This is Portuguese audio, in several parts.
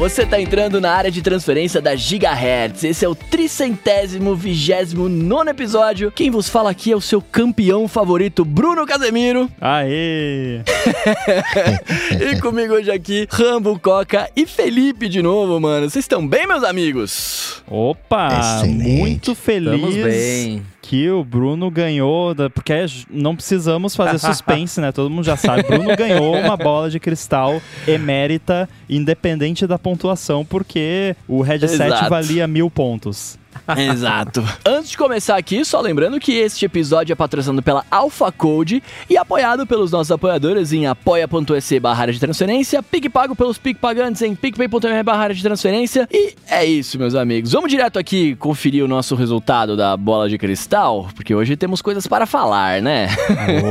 você tá entrando na área de transferência da Gigahertz. Esse é o tricentésimo vigésimo nono episódio. Quem vos fala aqui é o seu campeão favorito, Bruno Casemiro. Aê! e comigo hoje aqui, Rambo Coca e Felipe de novo, mano. Vocês estão bem, meus amigos? Opa! Excelente. Muito feliz. Estamos bem. Que o Bruno ganhou, da- porque não precisamos fazer suspense, né? Todo mundo já sabe. Bruno ganhou uma bola de cristal emérita, independente da pontuação, porque o headset Exato. valia mil pontos. Exato. Antes de começar aqui, só lembrando que este episódio é patrocinado pela Alpha Code e apoiado pelos nossos apoiadores em apoia.se barra de transferência, PicPago pelos PicPagantes em picpay.me barra de transferência. E é isso, meus amigos. Vamos direto aqui conferir o nosso resultado da bola de cristal, porque hoje temos coisas para falar, né?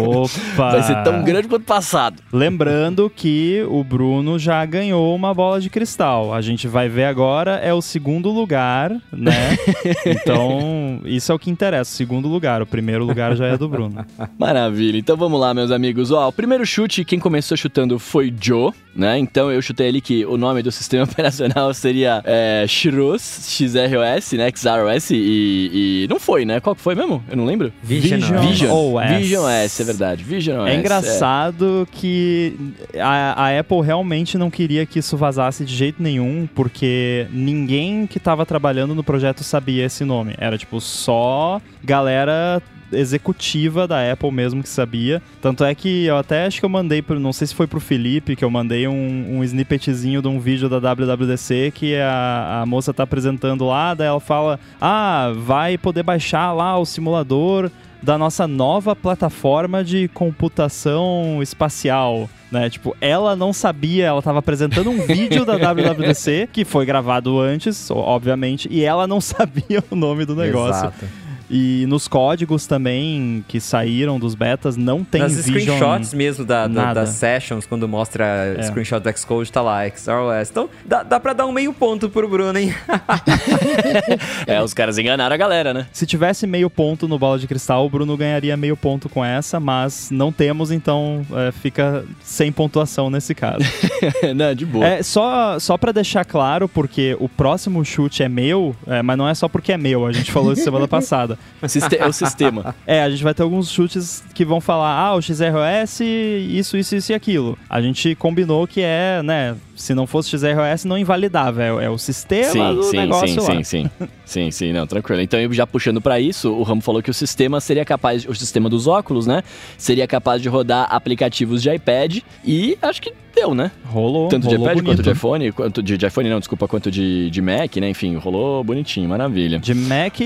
Opa! Vai ser tão grande quanto o passado. Lembrando que o Bruno já ganhou uma bola de cristal. A gente vai ver agora, é o segundo lugar, né? Então, isso é o que interessa, segundo lugar. O primeiro lugar já é do Bruno. Maravilha. Então vamos lá, meus amigos. Ó, o primeiro chute, quem começou chutando foi Joe, né? Então eu chutei ali que o nome do sistema operacional seria é, Xros, XROS, né? XROS e, e... Não foi, né? Qual que foi mesmo? Eu não lembro. Vision. Vision. OS. Vision OS, é verdade. Vision OS. É engraçado que a, a Apple realmente não queria que isso vazasse de jeito nenhum, porque ninguém que estava trabalhando no projeto sabia esse nome. Era tipo só galera executiva da Apple mesmo que sabia. Tanto é que eu até acho que eu mandei, pro, não sei se foi pro Felipe, que eu mandei um, um snippetzinho de um vídeo da WWDC que a, a moça tá apresentando lá, daí ela fala: Ah, vai poder baixar lá o simulador da nossa nova plataforma de computação espacial. Né? Tipo, ela não sabia, ela estava apresentando um vídeo da WWDC, que foi gravado antes, obviamente, e ela não sabia o nome do negócio. Exato. E nos códigos também que saíram dos betas não tem Nas Vision... screenshots mesmo da, da- das sessions, quando mostra É. screenshot do Xcode, tá lá, XROS. Então, dá, dá pra dar um meio ponto pro Bruno, hein? É, os caras enganaram a galera, né? Se tivesse meio ponto no bola de cristal, o Bruno ganharia meio ponto com essa, mas não temos, então é, fica sem pontuação nesse caso. não, de boa. É, só, só para deixar claro, porque o próximo chute é meu, é, mas não é só porque é meu, a gente falou isso semana passada. Siste- É o sistema. É, a gente vai ter alguns chutes que vão falar, ah, o XROS, isso, isso, isso e aquilo. A gente combinou que é, né, se não fosse XROS, não invalidava, é, é o sistema Sim, do sim, negócio sim, lá. sim, sim. Sim, sim, não, tranquilo. Então, eu já puxando pra isso, o Ramo falou que o sistema seria capaz, o sistema dos óculos, né? Seria capaz de rodar aplicativos de iPad e acho que deu, né? Rolou, Tanto de rolou iPad quanto de bonito. iPhone, quanto de, de iPhone não, desculpa, quanto de, de Mac, né? Enfim, rolou bonitinho, maravilha. De Mac,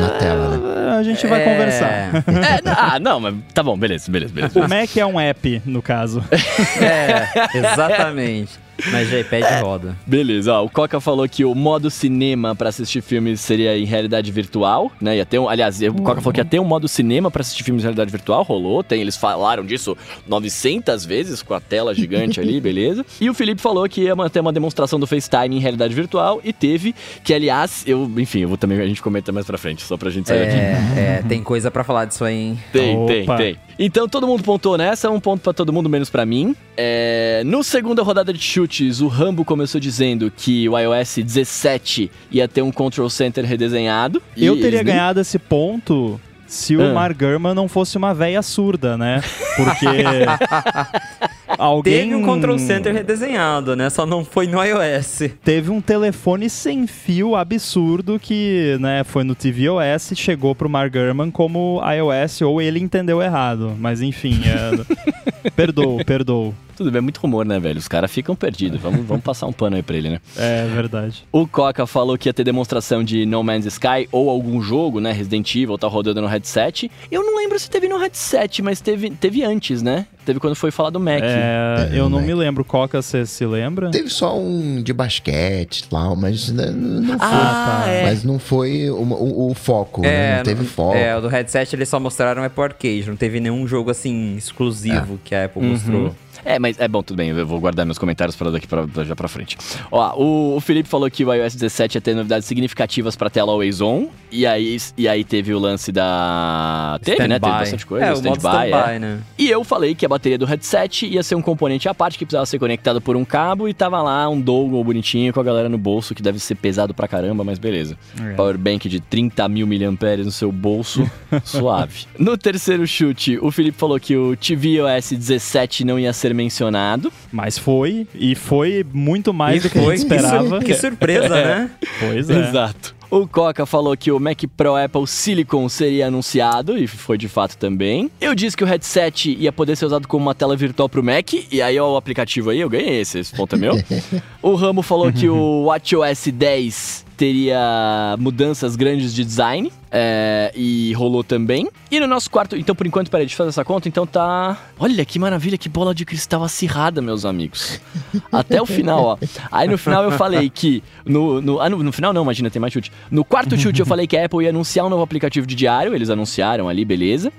Na tela, né? a gente vai É. conversar. É, não, ah, não, mas tá bom, beleza, beleza, beleza. O Mac é um app, no caso. É, exatamente. Mas de iPad roda. Beleza, ó, o Coca falou que o modo cinema pra assistir filmes seria em realidade virtual, né? Ia ter um, aliás, o Coca falou que ia ter um modo cinema pra assistir filmes em realidade virtual, rolou, tem, eles falaram disso 900 vezes com a tela gigante ali, beleza? E o Felipe falou que ia ter uma demonstração do FaceTime em realidade virtual e teve, que aliás, eu, enfim, eu vou também a gente comenta mais pra frente, só pra gente sair aqui. É, é, tem coisa pra falar disso aí, hein? Tem, tem, Opa. tem. Então todo mundo pontuou nessa, um ponto pra todo mundo, menos pra mim. É, no segunda rodada de chutes, o Rambo começou dizendo que o iOS 17 ia ter um Control Center redesenhado. Eu teria nem- ganhado esse ponto se o Ah. Mark Gurman não fosse uma véia surda, né? Porque alguém Teve um Control Center redesenhado, né? Só não foi no iOS. teve um telefone sem fio absurdo que, né, foi no tvOS e chegou pro Mark Gurman como iOS ou ele entendeu errado, mas enfim, é... perdoo, perdoo. Tudo bem, é muito rumor, né, velho? Os caras ficam perdidos. Vamos, vamos passar um pano aí pra ele, né? É verdade. O Coca falou que ia ter demonstração de No Man's Sky ou algum jogo, né? Resident Evil tá rodando no headset. Eu não lembro se teve no headset, mas teve, teve antes, né? Teve quando foi falar do Mac. É, É, eu não Mac. me lembro, Coca, você se lembra? Teve só um de basquete lá, mas né, não foi. Ah, é. Mas não foi o, o- o foco, né? Não teve foco. É, o do headset eles só mostraram Apple Arcade. Não teve nenhum jogo assim exclusivo que a Apple mostrou. É, mas é bom, tudo bem, eu vou guardar meus comentários para daqui pra, pra- já pra frente. Ó, o, o Felipe falou que o iOS 17 ia ter novidades significativas pra tela Always On, e aí, e aí teve o lance da... Teve, né? Teve bastante coisa, É, standby, standby, é. né? E eu falei que ia bateria do headset ia ser um componente à parte que precisava ser conectado por um cabo e tava lá um dongle bonitinho com a galera no bolso, que deve ser pesado pra caramba, mas beleza. É. Powerbank de 30 mil miliamperes no seu bolso, suave. No terceiro chute, o Felipe falou que o tvOS 17 não ia ser mencionado. Mas foi, e foi muito mais E do que a foi, gente que sur- esperava. Que surpresa, né? Pois é. Exato. O Coca falou que o Mac Pro Apple Silicon seria anunciado, e foi de fato também. Eu disse que o headset ia poder ser usado como uma tela virtual pro Mac, e aí ó, o aplicativo aí, eu ganhei esse, esse ponto é meu. o Ramo falou que o WatchOS 10 teria mudanças grandes de design, é, e rolou também. E no nosso quarto, então por enquanto, peraí, deixa eu fazer essa conta, então tá... Olha que maravilha, que bola de cristal acirrada, meus amigos. Até o final, ó. Aí no final eu falei que. No, no, ah, no, no final não, imagina, tem mais chute. No quarto chute eu falei que a Apple ia anunciar um novo aplicativo de diário, eles anunciaram ali, beleza.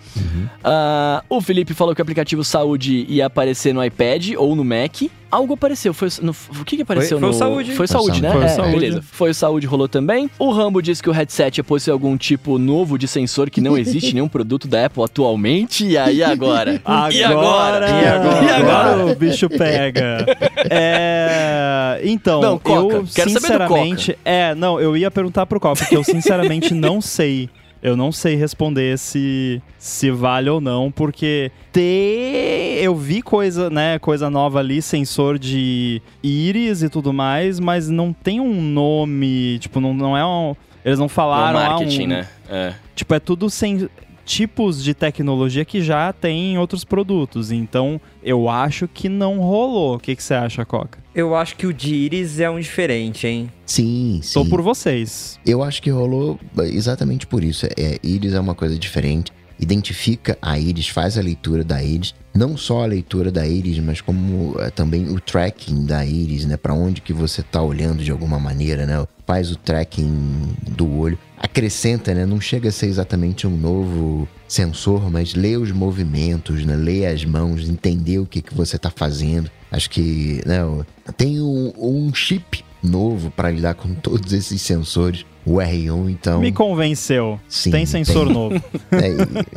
Ah, o Felipe falou que o aplicativo saúde ia aparecer no iPad ou no Mac. Algo apareceu, foi no, o que que apareceu foi o no Saúde. Foi Foi o saúde, né? Foi o É, Saúde. beleza. Foi o saúde rolou também. O Rambo disse que o headset ia possuir algum tipo novo de sensor que não existe em nenhum produto da Apple atualmente. E aí agora? Agora, E agora? E agora? E agora o bicho pega. É, então, Não, eu quero sinceramente, é, não, eu ia perguntar pro Coca, porque eu sinceramente não sei. Eu não sei responder se se vale ou não, porque ter eu vi coisa, né, coisa nova ali, sensor de íris e tudo mais, mas não tem um nome, tipo, não, não é um eles não falaram ah, marketing, um, né? É. Tipo, é tudo sem tipos de tecnologia que já tem em outros produtos. Então, eu acho que não rolou. O que, que você acha, Coca? Eu acho que o de Iris é um diferente, hein? Sim, sim. Tô por vocês. Eu acho que rolou exatamente por isso. É, íris é uma coisa diferente. Identifica a íris, faz a leitura da íris. Não só a leitura da íris, mas como é, também o tracking da íris, né? Para onde que você tá olhando de alguma maneira, né? Faz o tracking do olho. Acrescenta, né? Não chega a ser exatamente um novo sensor, mas lê os movimentos, né? Lê as mãos, entender o que, que você tá fazendo. Acho que, né? Tem um, um chip novo para lidar com todos esses sensores, o R1, então... Me convenceu. Sim, tem sensor tem. novo. É,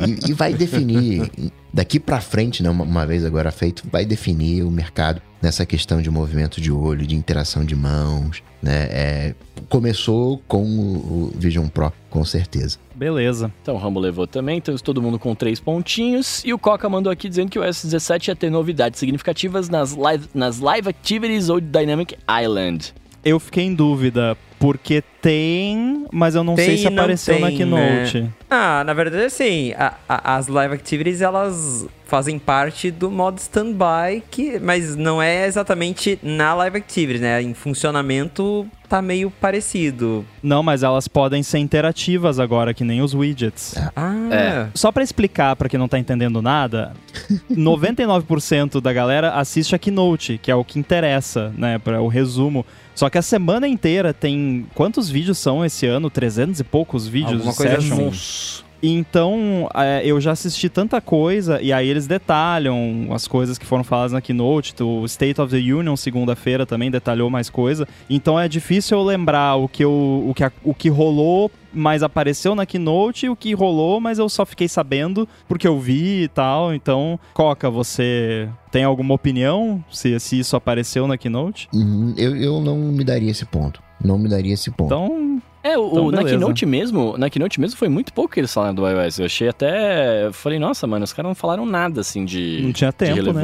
e, e vai definir, daqui pra frente, né, uma, uma vez agora feito, vai definir o mercado nessa questão de movimento de olho, de interação de mãos, né? É, começou com o, o Vision Pro, com certeza. Beleza. Então o Rambo levou também, então todo mundo com três pontinhos. E o Coca mandou aqui dizendo que o S17 ia ter novidades significativas nas live, nas live activities ou Dynamic Island. Eu fiquei em dúvida, porque tem, mas eu não Tem sei se apareceu na tem, Keynote. Ah, na verdade, assim, a- a- as live activities, elas fazem parte do modo standby, que, mas não é exatamente na live activities, né? Em funcionamento tá meio parecido. Não, mas elas podem ser interativas agora, que nem os widgets. Ah, É. Só pra explicar pra quem não tá entendendo nada, 99% da galera assiste a Keynote, que é o que interessa, né, para o resumo. Só que a semana inteira tem quantos vídeos são esse ano? 300 e poucos vídeos Alguma de coisa session? assim. Então, é, eu já assisti tanta coisa, e aí eles detalham as coisas que foram faladas na Keynote. O State of the Union, segunda-feira, também detalhou mais coisa. Então é difícil eu lembrar o que, eu, o que, a- o que rolou, mas apareceu na Keynote, e o que rolou, mas eu só fiquei sabendo porque eu vi e tal. Então, Coca, você tem alguma opinião se, se isso apareceu na Keynote? Uhum, Eu, eu não me daria esse ponto. Não me daria esse ponto. Então, É, o, Então, o- na. Keynote mesmo, na Keynote mesmo foi muito pouco que eles falaram do iOS. Eu achei até. Eu falei, nossa, mano, os caras não falaram nada assim de. não tinha de tempo, né?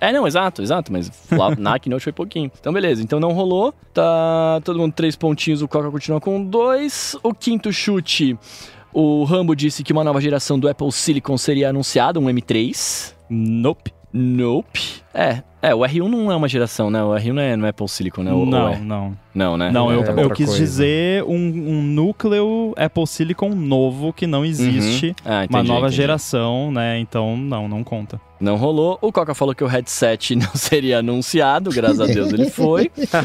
É, não, exato, exato, mas lá na Keynote foi pouquinho. Então, beleza, então não rolou. Tá todo mundo três pontinhos, o Coca continua com dois. O quinto chute, o Rambo disse que uma nova geração do Apple Silicon seria anunciada, um M3. Nope. Nope. É, é, o R1 não é uma geração, né? O R1 não é no Apple Silicon, né? Ou não, é? não. Não, né? Não, eu, É eu quis coisa. dizer um, um núcleo Apple Silicon novo que não existe. Uhum. Ah, Uma entendi, nova entendi. geração, né? Então, não, não conta. Não rolou. O Coca falou que o headset não seria anunciado, graças a Deus ele foi.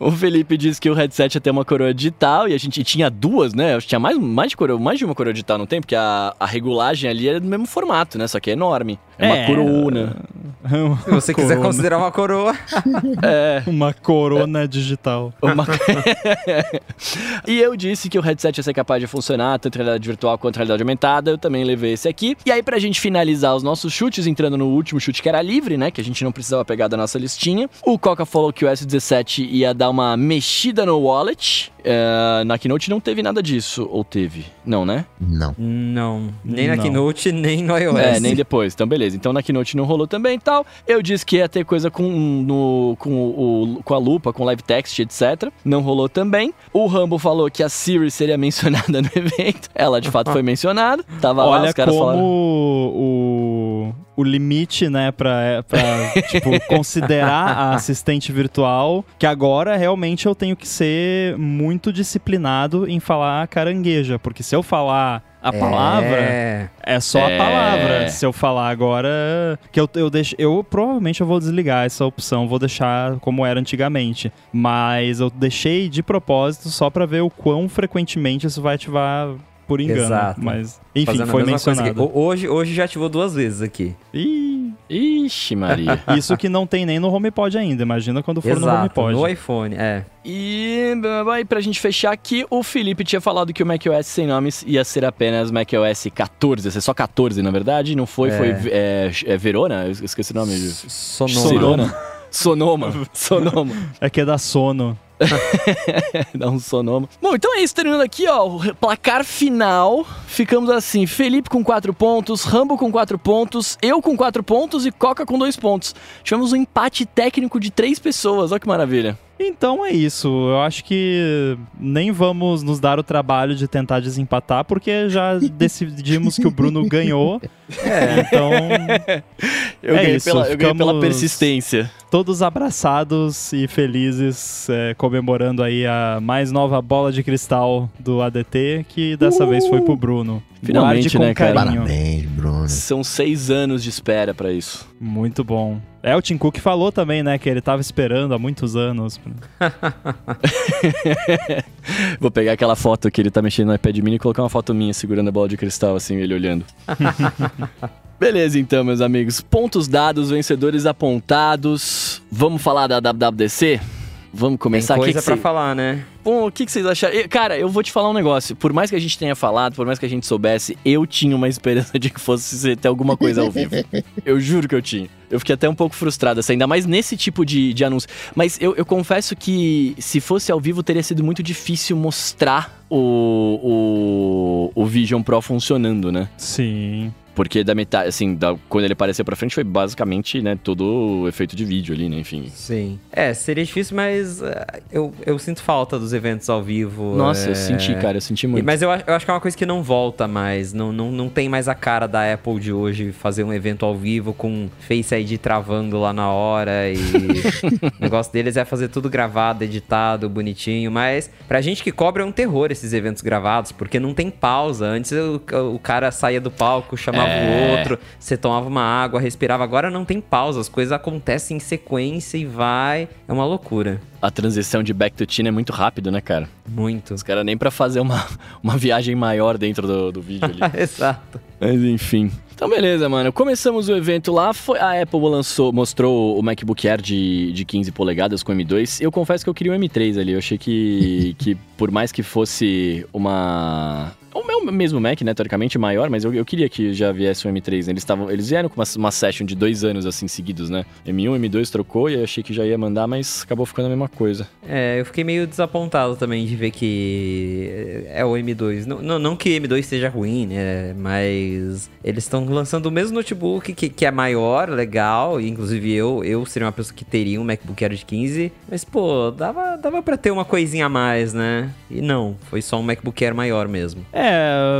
o, o Felipe disse que o headset ia ter uma coroa digital e a gente tinha duas, né? Acho que Tinha mais, mais, de, coroa, mais de uma coroa digital, não tem? Porque a, a regulagem ali é do mesmo formato, né? Só que é enorme. É, uma É. Se você quiser considerar uma coroa. É. Uma corona digital. Uma... e eu disse que o headset ia ser capaz de funcionar tanto em realidade virtual quanto em realidade aumentada. Eu também levei esse aqui. E aí, pra gente finalizar os nossos chutes, entrando no último chute que era livre, né? Que a gente não precisava pegar da nossa listinha. O Coca falou que o S17 ia dar uma mexida no wallet. É, na Keynote não teve nada disso. Ou teve? Não, né? Não. Não. Nem na Não. Keynote, nem no iOS. É, nem depois. Então, beleza. Então, na Keynote não rolou também e tal. Eu disse que ia ter coisa com, no, com, o, com a lupa, com live text, etc. Não rolou também. O Rumble falou que a Siri seria mencionada no evento. Ela, de fato, foi mencionada. Tava lá, Olha os caras como falaram... o, o limite, né, pra, pra tipo, considerar a assistente virtual, que agora realmente eu tenho que ser muito disciplinado em falar carangueja, porque se eu falar a palavra, É. é só É. a palavra. Se eu falar agora, que eu, eu deixo, eu provavelmente eu vou desligar essa opção, vou deixar como era antigamente, mas eu deixei de propósito só pra ver o quão frequentemente isso vai ativar por engano, Exato. mas enfim, Fazendo foi mencionado. Hoje, hoje já ativou duas vezes aqui. Ih, Ixi, Maria. isso que não tem nem no HomePod ainda, imagina quando for no Exato, HomePod. no iPhone, é. e aí, pra gente fechar aqui, o Felipe tinha falado que o macOS sem nomes ia ser apenas macOS 14. Ia ser só 14, na verdade. Não foi, É. foi é, é Verona? Eu esqueci o nome. Sonoma. Cirona. Sonoma. Sonoma. É que é da sono. Dá um sonoma. Bom, então é isso. Terminando aqui, ó. O placar final. Ficamos assim: Felipe com 4 pontos, Rambo com 4 pontos, eu com 4 pontos e Coca com 2 pontos. Tivemos um empate técnico de 3 pessoas. Olha que maravilha. Então é isso. Eu acho que nem vamos nos dar o trabalho de tentar desempatar, porque já decidimos que o Bruno ganhou. É. Então, Eu, É ganhei, isso, pela, eu ganhei pela persistência. todos abraçados e felizes, é, comemorando aí a mais nova bola de cristal do ADT, que dessa vez foi pro Bruno. Finalmente, né, cara? carinho. Parabéns, Bruno. São 6 anos de espera pra isso. Muito bom. É, o Tim Cook falou também, né, que ele tava esperando há muitos anos. Vou pegar aquela foto que ele tá mexendo no iPad mini e colocar uma foto minha segurando a bola de cristal, assim, ele olhando. Beleza, então, meus amigos. Pontos dados, vencedores apontados. Vamos falar da WWDC? Vamos Tem começar coisa aqui. que pra cê- falar, né? Bom, o que, que vocês acharam? Cara, eu vou te falar um negócio. Por mais que a gente tenha falado, por mais que a gente soubesse, eu tinha uma esperança de que fosse ter alguma coisa ao vivo. Eu juro que eu tinha. Eu fiquei até um pouco frustrado, assim, ainda mais nesse tipo de, de anúncio. Mas eu, eu confesso que se fosse ao vivo, teria sido muito difícil mostrar o, o, o Vision Pro funcionando, né? Sim. Porque da metade, assim, da- quando ele apareceu pra frente, foi basicamente, né, todo o efeito de vídeo ali, né? Enfim. Sim. É, seria difícil, mas é, eu, eu sinto falta dos eventos ao vivo. Nossa, é... eu senti, cara, eu senti E- muito. Mas eu, acho- eu acho que é uma coisa que não volta mais. Não, não, não tem mais a cara da Apple de hoje fazer um evento ao vivo com Face ID travando lá na hora. E o negócio deles é fazer tudo gravado, editado, bonitinho. Mas pra gente que cobra é um terror esses eventos gravados, porque não tem pausa. Antes o, o cara saía do palco, chamava É. o outro, você tomava uma água, respirava. Agora não tem pausa, as coisas acontecem em sequência e vai. É uma loucura. A transição de back to teen é muito rápido, né, cara? Muito. Os caras nem pra fazer uma, uma viagem maior dentro do, do vídeo ali. Exato. Mas enfim. Então beleza, mano. Começamos o evento lá. Foi, a Apple lançou, mostrou o MacBook Air de, de 15 polegadas com M2. Eu confesso que eu queria um M3 ali. Eu achei que, que por mais que fosse uma... O meu mesmo Mac, né, teoricamente maior, mas eu, eu queria que já viesse um M3. né? Eles, tavam, eles vieram com uma, uma session de dois anos, assim, seguidos, né? M1, M2 trocou e eu achei que já ia mandar, mas acabou ficando a mesma coisa. É, eu fiquei meio desapontado também de ver que é o M2. Não, não, não que M2 seja ruim, né? Mas eles estão lançando o mesmo notebook que, que é maior, legal. E, inclusive eu, eu seria uma pessoa que teria um MacBook Air de 15. Mas, pô, dava, dava pra ter uma coisinha a mais, né? E não, foi só um MacBook Air maior mesmo. É,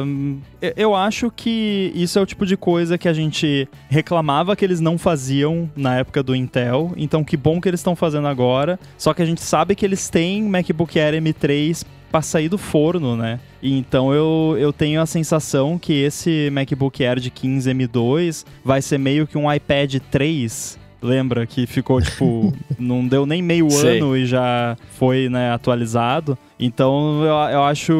hum, eu- acho que isso é o tipo de coisa que a gente reclamava que eles não faziam na época do Intel. Então, que bom que eles estão fazendo agora. Só que a gente sabe que eles têm MacBook Air M3 para sair do forno, né? Então eu, eu tenho a sensação que esse MacBook Air de 15 M2 vai ser meio que um iPad 3. Lembra que ficou tipo, não deu nem meio Sei. ano e já foi né, atualizado. Então eu, eu acho.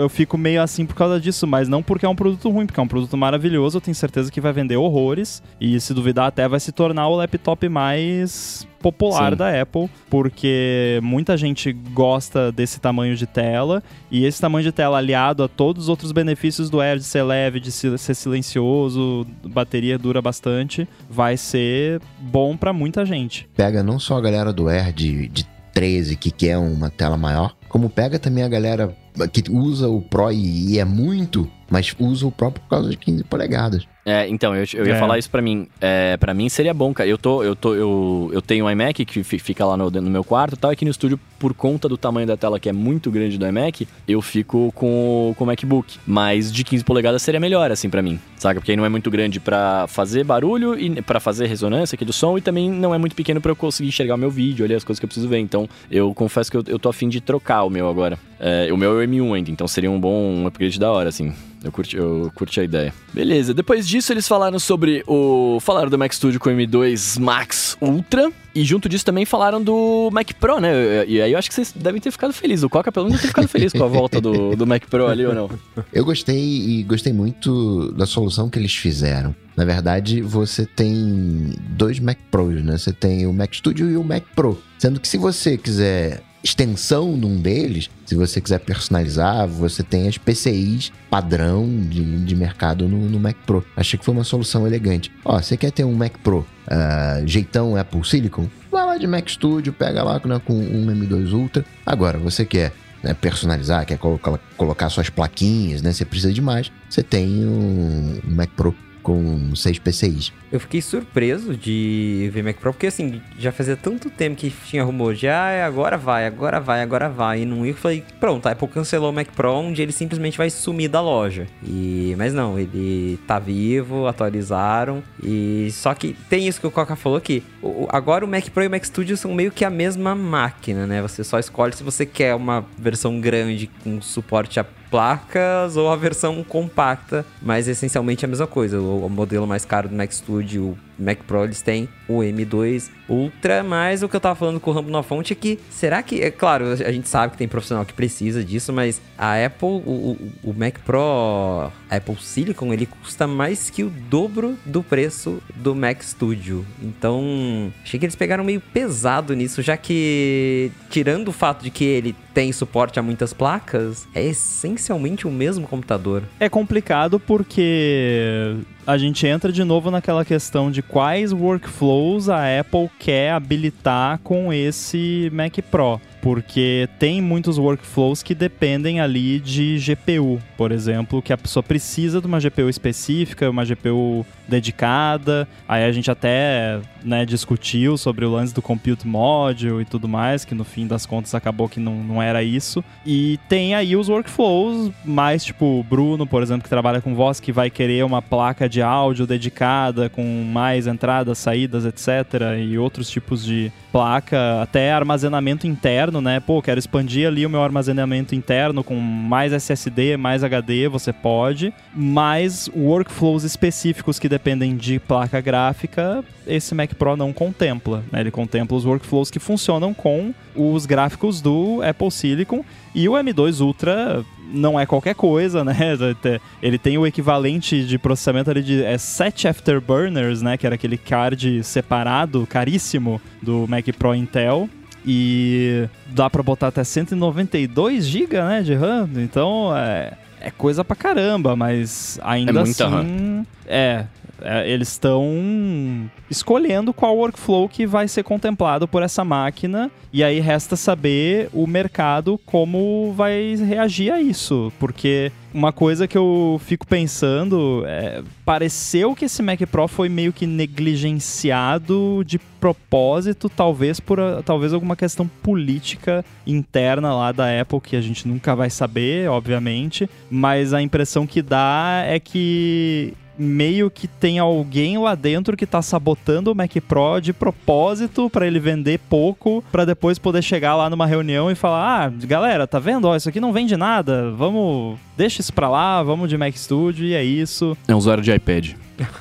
Eu fico meio assim por causa disso, mas não porque é um produto ruim, porque é um produto maravilhoso. Eu tenho certeza que vai vender horrores. E se duvidar, até vai se tornar o laptop mais popular Sim. da Apple, porque muita gente gosta desse tamanho de tela e esse tamanho de tela aliado a todos os outros benefícios do Air de ser leve, de se- ser silencioso, bateria dura bastante, vai ser bom pra muita gente. Pega não só a galera do Air de, de 13 que quer uma tela maior, como pega também a galera que usa o Pro e, e é muito, mas usa o Pro por causa de 15 polegadas. É, então, eu, eu ia É. falar isso pra mim. É, para mim seria bom, cara. Eu tô, eu tô, eu, eu tenho um iMac que fi- fica lá no, no meu quarto e tal, aqui no estúdio, por conta do tamanho da tela que é muito grande do iMac, eu fico com, com o MacBook. Mas de 15 polegadas seria melhor, assim, pra mim. Saca? Porque aí não é muito grande pra fazer barulho e pra fazer ressonância aqui do som e também não é muito pequeno pra eu conseguir enxergar o meu vídeo ali, as coisas que eu preciso ver. Então, eu confesso que eu, eu tô afim de trocar o meu agora. É, o meu é o M1 ainda, então seria um bom upgrade da hora, assim. Eu curti, eu curti a ideia. Beleza, depois disso eles falaram sobre o. Falaram do Mac Studio com o M2 Max Ultra. E junto disso também falaram do Mac Pro, né? E aí eu acho que vocês devem ter ficado felizes. O Coca pelo menos deve ter ficado feliz com a volta do, do Mac Pro ali ou não. Eu gostei e gostei muito da solução que eles fizeram. Na verdade, você tem dois Mac Pros, né? Você tem o Mac Studio e o Mac Pro. Sendo que se você quiser extensão num deles, se você quiser personalizar, você tem as PCIs padrão de, de mercado no, no Mac Pro. Achei que foi uma solução elegante. Ó, você quer ter um Mac Pro ah, jeitão Apple Silicon? Vai lá de Mac Studio, pega lá né, com um M2 Ultra. Agora, você quer né, personalizar, quer colocar, suas plaquinhas, né? Você precisa de mais. Você tem um Mac Pro com seis PCIs. Eu fiquei surpreso de ver Mac Pro, porque assim, já fazia tanto tempo que tinha rumor de ah, agora vai, agora vai, agora vai. E não ia, eu falei, pronto, a Apple cancelou o Mac Pro, onde ele simplesmente vai sumir da loja. E Mas não, ele tá vivo, atualizaram. E só que tem isso que o Coca falou que agora o Mac Pro e o Mac Studio são meio que a mesma máquina, né? Você só escolhe se você quer uma versão grande com suporte a placas ou a versão compacta, mas essencialmente é a mesma coisa. O, o modelo mais caro do Mac Studio, o Mac Pro, eles têm o M2 Ultra, mas o que eu tava falando com o Rambo na fonte é que, será que, é claro, a gente sabe que tem profissional que precisa disso, mas a Apple, o, o, Mac Pro, Apple Silicon, ele custa mais que o dobro do preço do Mac Studio. Então, achei que eles pegaram meio pesado nisso, já que, tirando o fato de que ele tem suporte a muitas placas, é essencialmente o mesmo computador. É complicado porque a gente entra de novo naquela questão de quais workflows a Apple quer habilitar com esse Mac Pro. Porque tem muitos workflows que dependem ali de GPU, por exemplo, que a pessoa precisa de uma GPU específica, uma GPU dedicada. Aí a gente até né, discutiu sobre o lance do Compute Module e tudo mais, que no fim das contas acabou que não, não era isso. E tem aí os workflows, mais tipo o Bruno, por exemplo, que trabalha com voz, que vai querer uma placa de áudio dedicada com mais entradas, saídas, etc. E outros tipos de placa, até armazenamento interno, né? Pô, quero expandir ali o meu armazenamento interno com mais SSD, mais HD, você pode. Mas workflows específicos que dependem de placa gráfica, esse Mac Pro não contempla. né? Ele contempla os workflows que funcionam com os gráficos do Apple Silicon e o M2 Ultra não é qualquer coisa, né? Ele tem o equivalente de processamento ali de é, 7 Afterburners, né? Que era aquele card separado, caríssimo, do Mac Pro Intel. E dá pra botar até 192 GB, né, de RAM. Então é, é coisa pra caramba, mas ainda É assim... É, é, eles estão escolhendo qual workflow que vai ser contemplado por essa máquina e aí resta saber o mercado como vai reagir a isso, porque uma coisa que eu fico pensando é pareceu que esse Mac Pro foi meio que negligenciado de propósito, talvez por a- talvez alguma questão política interna lá da Apple que a gente nunca vai saber, obviamente, mas a impressão que dá é que meio que tem alguém lá dentro que tá sabotando o Mac Pro de propósito pra ele vender pouco, pra depois poder chegar lá numa reunião e falar: "Ah, galera, tá vendo? Ó, isso aqui não vende nada. Vamos, deixa isso pra lá, vamos de Mac Studio e é isso". É um usuário de iPad.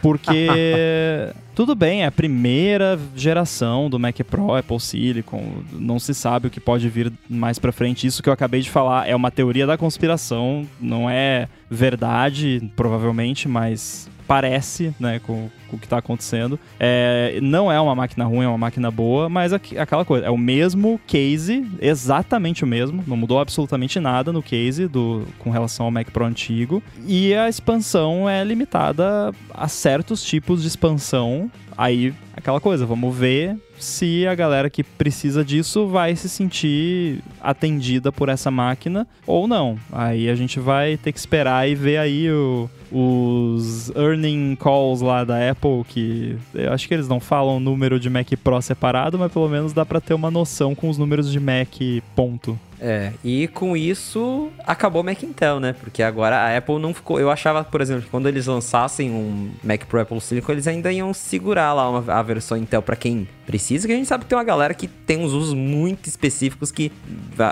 Porque tudo bem, é a primeira geração do Mac Pro, Apple Silicon, não se sabe o que pode vir mais pra frente. Isso que eu acabei de falar é uma teoria da conspiração, não é verdade, provavelmente, mas parece, né, com, com o que está acontecendo. É, não é uma máquina ruim, é uma máquina boa, mas aqu aquela coisa, é o mesmo case, exatamente o mesmo, não mudou absolutamente nada no case do, com relação ao Mac Pro antigo, e a expansão é limitada a certos tipos de expansão. Aí, aquela coisa, vamos ver se a galera que precisa disso vai se sentir atendida por essa máquina ou não. Aí a gente vai ter que esperar e ver aí o, os earning calls lá da Apple, que eu acho que eles não falam número de Mac Pro separado, mas pelo menos dá para ter uma noção com os números de Mac ponto. É, e com isso acabou o Mac Intel, né? Porque agora a Apple não ficou. Eu achava, por exemplo, que quando eles lançassem um Mac Pro Apple Silicon, eles ainda iam segurar lá uma, a versão Intel para quem precisa, que a gente sabe que tem uma galera que tem uns usos muito específicos que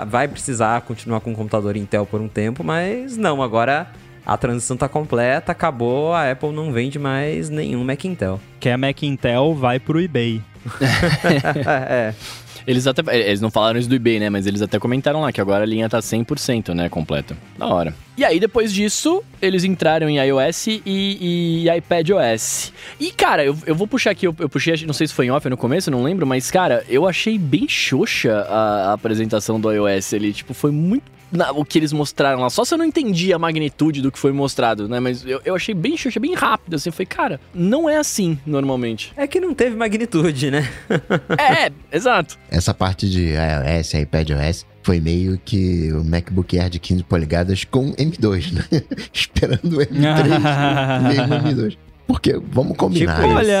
vai precisar continuar com o computador Intel por um tempo, mas não, agora a transição tá completa, acabou, a Apple não vende mais nenhum Mac Intel. Quer Mac Intel, vai pro eBay. é. Eles até. Eles não falaram isso do eBay, né? Mas eles até comentaram lá que agora a linha tá 100%, né? Completa. Da hora. E aí, depois disso, eles entraram em iOS e, e iPadOS. E, cara, eu, eu vou puxar aqui, eu, eu, puxei, não sei se foi em off no começo, não lembro, mas, cara, eu achei bem xoxa a, a apresentação do iOS ali. Tipo, foi muito na, o que eles mostraram lá. Só se eu não entendi a magnitude do que foi mostrado, né? Mas eu, eu achei bem xuxa, bem rápido, assim. Foi, cara, não é assim normalmente. É que não teve magnitude, né? é, exato. Essa parte de iOS, iPadOS, foi meio que o MacBook Air de 15 polegadas com M2, né? Esperando o M3 e o M2. Porque, vamos combinar. Tipo, olha,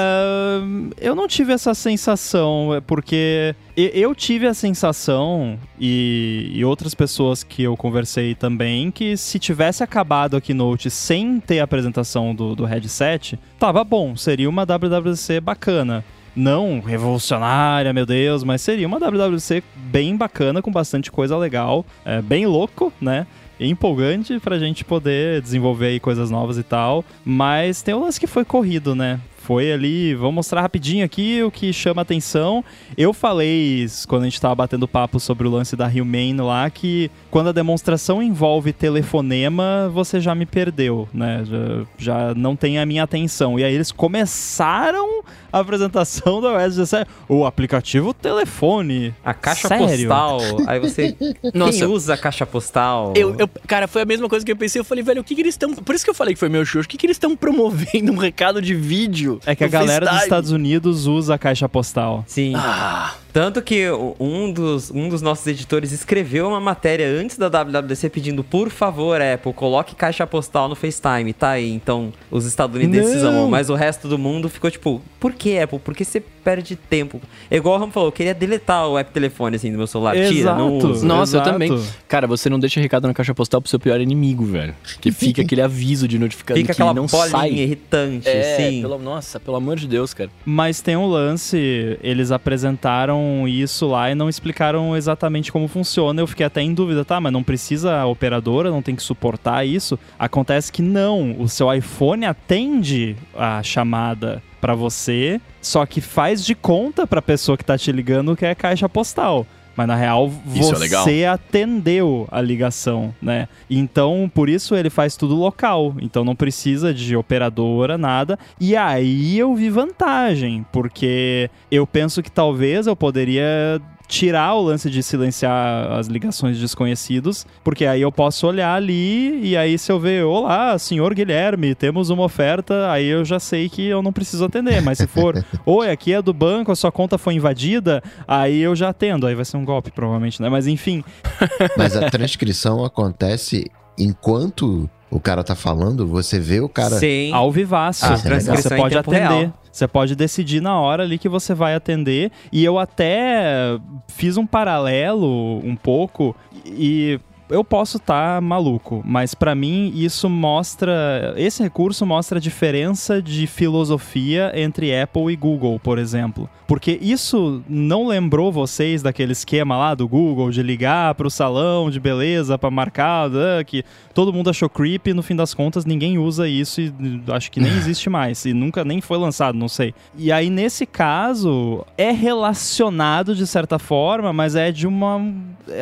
eu não tive essa sensação, é porque eu tive a sensação, e, e, outras pessoas que eu conversei também, que se tivesse acabado a Keynote sem ter a apresentação do, do headset, tava bom, seria uma WWC bacana não revolucionária, meu Deus, mas seria uma WWC bem bacana, com bastante coisa legal, é, bem louco, né? Empolgante pra gente poder desenvolver aí coisas novas e tal. Mas tem o lance que foi corrido, né? Foi ali, vou mostrar rapidinho aqui o que chama atenção. Eu falei quando a gente tava batendo papo sobre o lance da Humane lá que quando a demonstração envolve telefonema, você já me perdeu, né? Já, já não tem a minha atenção. E aí eles começaram a apresentação do iOS 17, o aplicativo telefone. A caixa Sério? postal. Aí você. Nossa. Quem usa a caixa postal? Eu, eu, cara, foi a mesma coisa que eu pensei. Eu falei, velho, o que, que eles estão. Por isso que eu falei que foi meu show. O que, que eles estão promovendo um recado de vídeo? É que a galera FaceTime. dos Estados Unidos usa a caixa postal. Sim. Ah. Tanto que um dos, um dos nossos editores escreveu uma matéria antes da WWDC pedindo, por favor, Apple, coloque caixa postal no FaceTime. Tá aí, então os estadunidenses Não. amam, mas o resto do mundo ficou tipo, por que Apple? Por que você perde tempo? É igual o Ram falou, eu queria deletar o app telefone assim do meu celular. Exato, Tira, não uso. Nossa, Exato. eu também. Cara, você não deixa recado na caixa postal pro seu pior inimigo, velho. Que fica aquele aviso de notificação fica que aquela não bolinha sai. irritante, é, sim. Pelo, nossa, pelo amor de Deus, cara. Mas tem um lance, eles apresentaram isso lá e não explicaram exatamente como funciona. Eu fiquei até em dúvida, tá? Mas não precisa a operadora, não tem que suportar isso. Acontece que não, o seu iPhone atende a chamada para você, só que faz de conta para a pessoa que tá te ligando que é caixa postal. Mas na real, você é atendeu a ligação, né? Então, por isso ele faz tudo local. Então não precisa de operadora, nada. E aí eu vi vantagem, porque eu penso que talvez eu poderia tirar o lance de silenciar as ligações de desconhecidos, porque aí eu posso olhar ali e aí se eu ver, olá, senhor Guilherme, temos uma oferta, aí eu já sei que eu não preciso atender, mas se for, oi, aqui é do banco, a sua conta foi invadida, aí eu já atendo, aí vai ser um golpe provavelmente, né? Mas enfim. Mas a transcrição acontece enquanto o cara tá falando, você vê o cara Sim. ao vivaço. Ah, você pode atender. Real. Você pode decidir na hora ali que você vai atender. E eu até fiz um paralelo um pouco e eu posso estar tá maluco, mas para mim isso mostra, esse recurso mostra a diferença de filosofia entre Apple e Google, por exemplo. Porque isso não lembrou vocês daquele esquema lá do Google de ligar para o salão de beleza para marcar, ah, que todo mundo achou creepy, no fim das contas ninguém usa isso e acho que nem existe mais e nunca nem foi lançado, não sei. E aí nesse caso é relacionado de certa forma, mas é de uma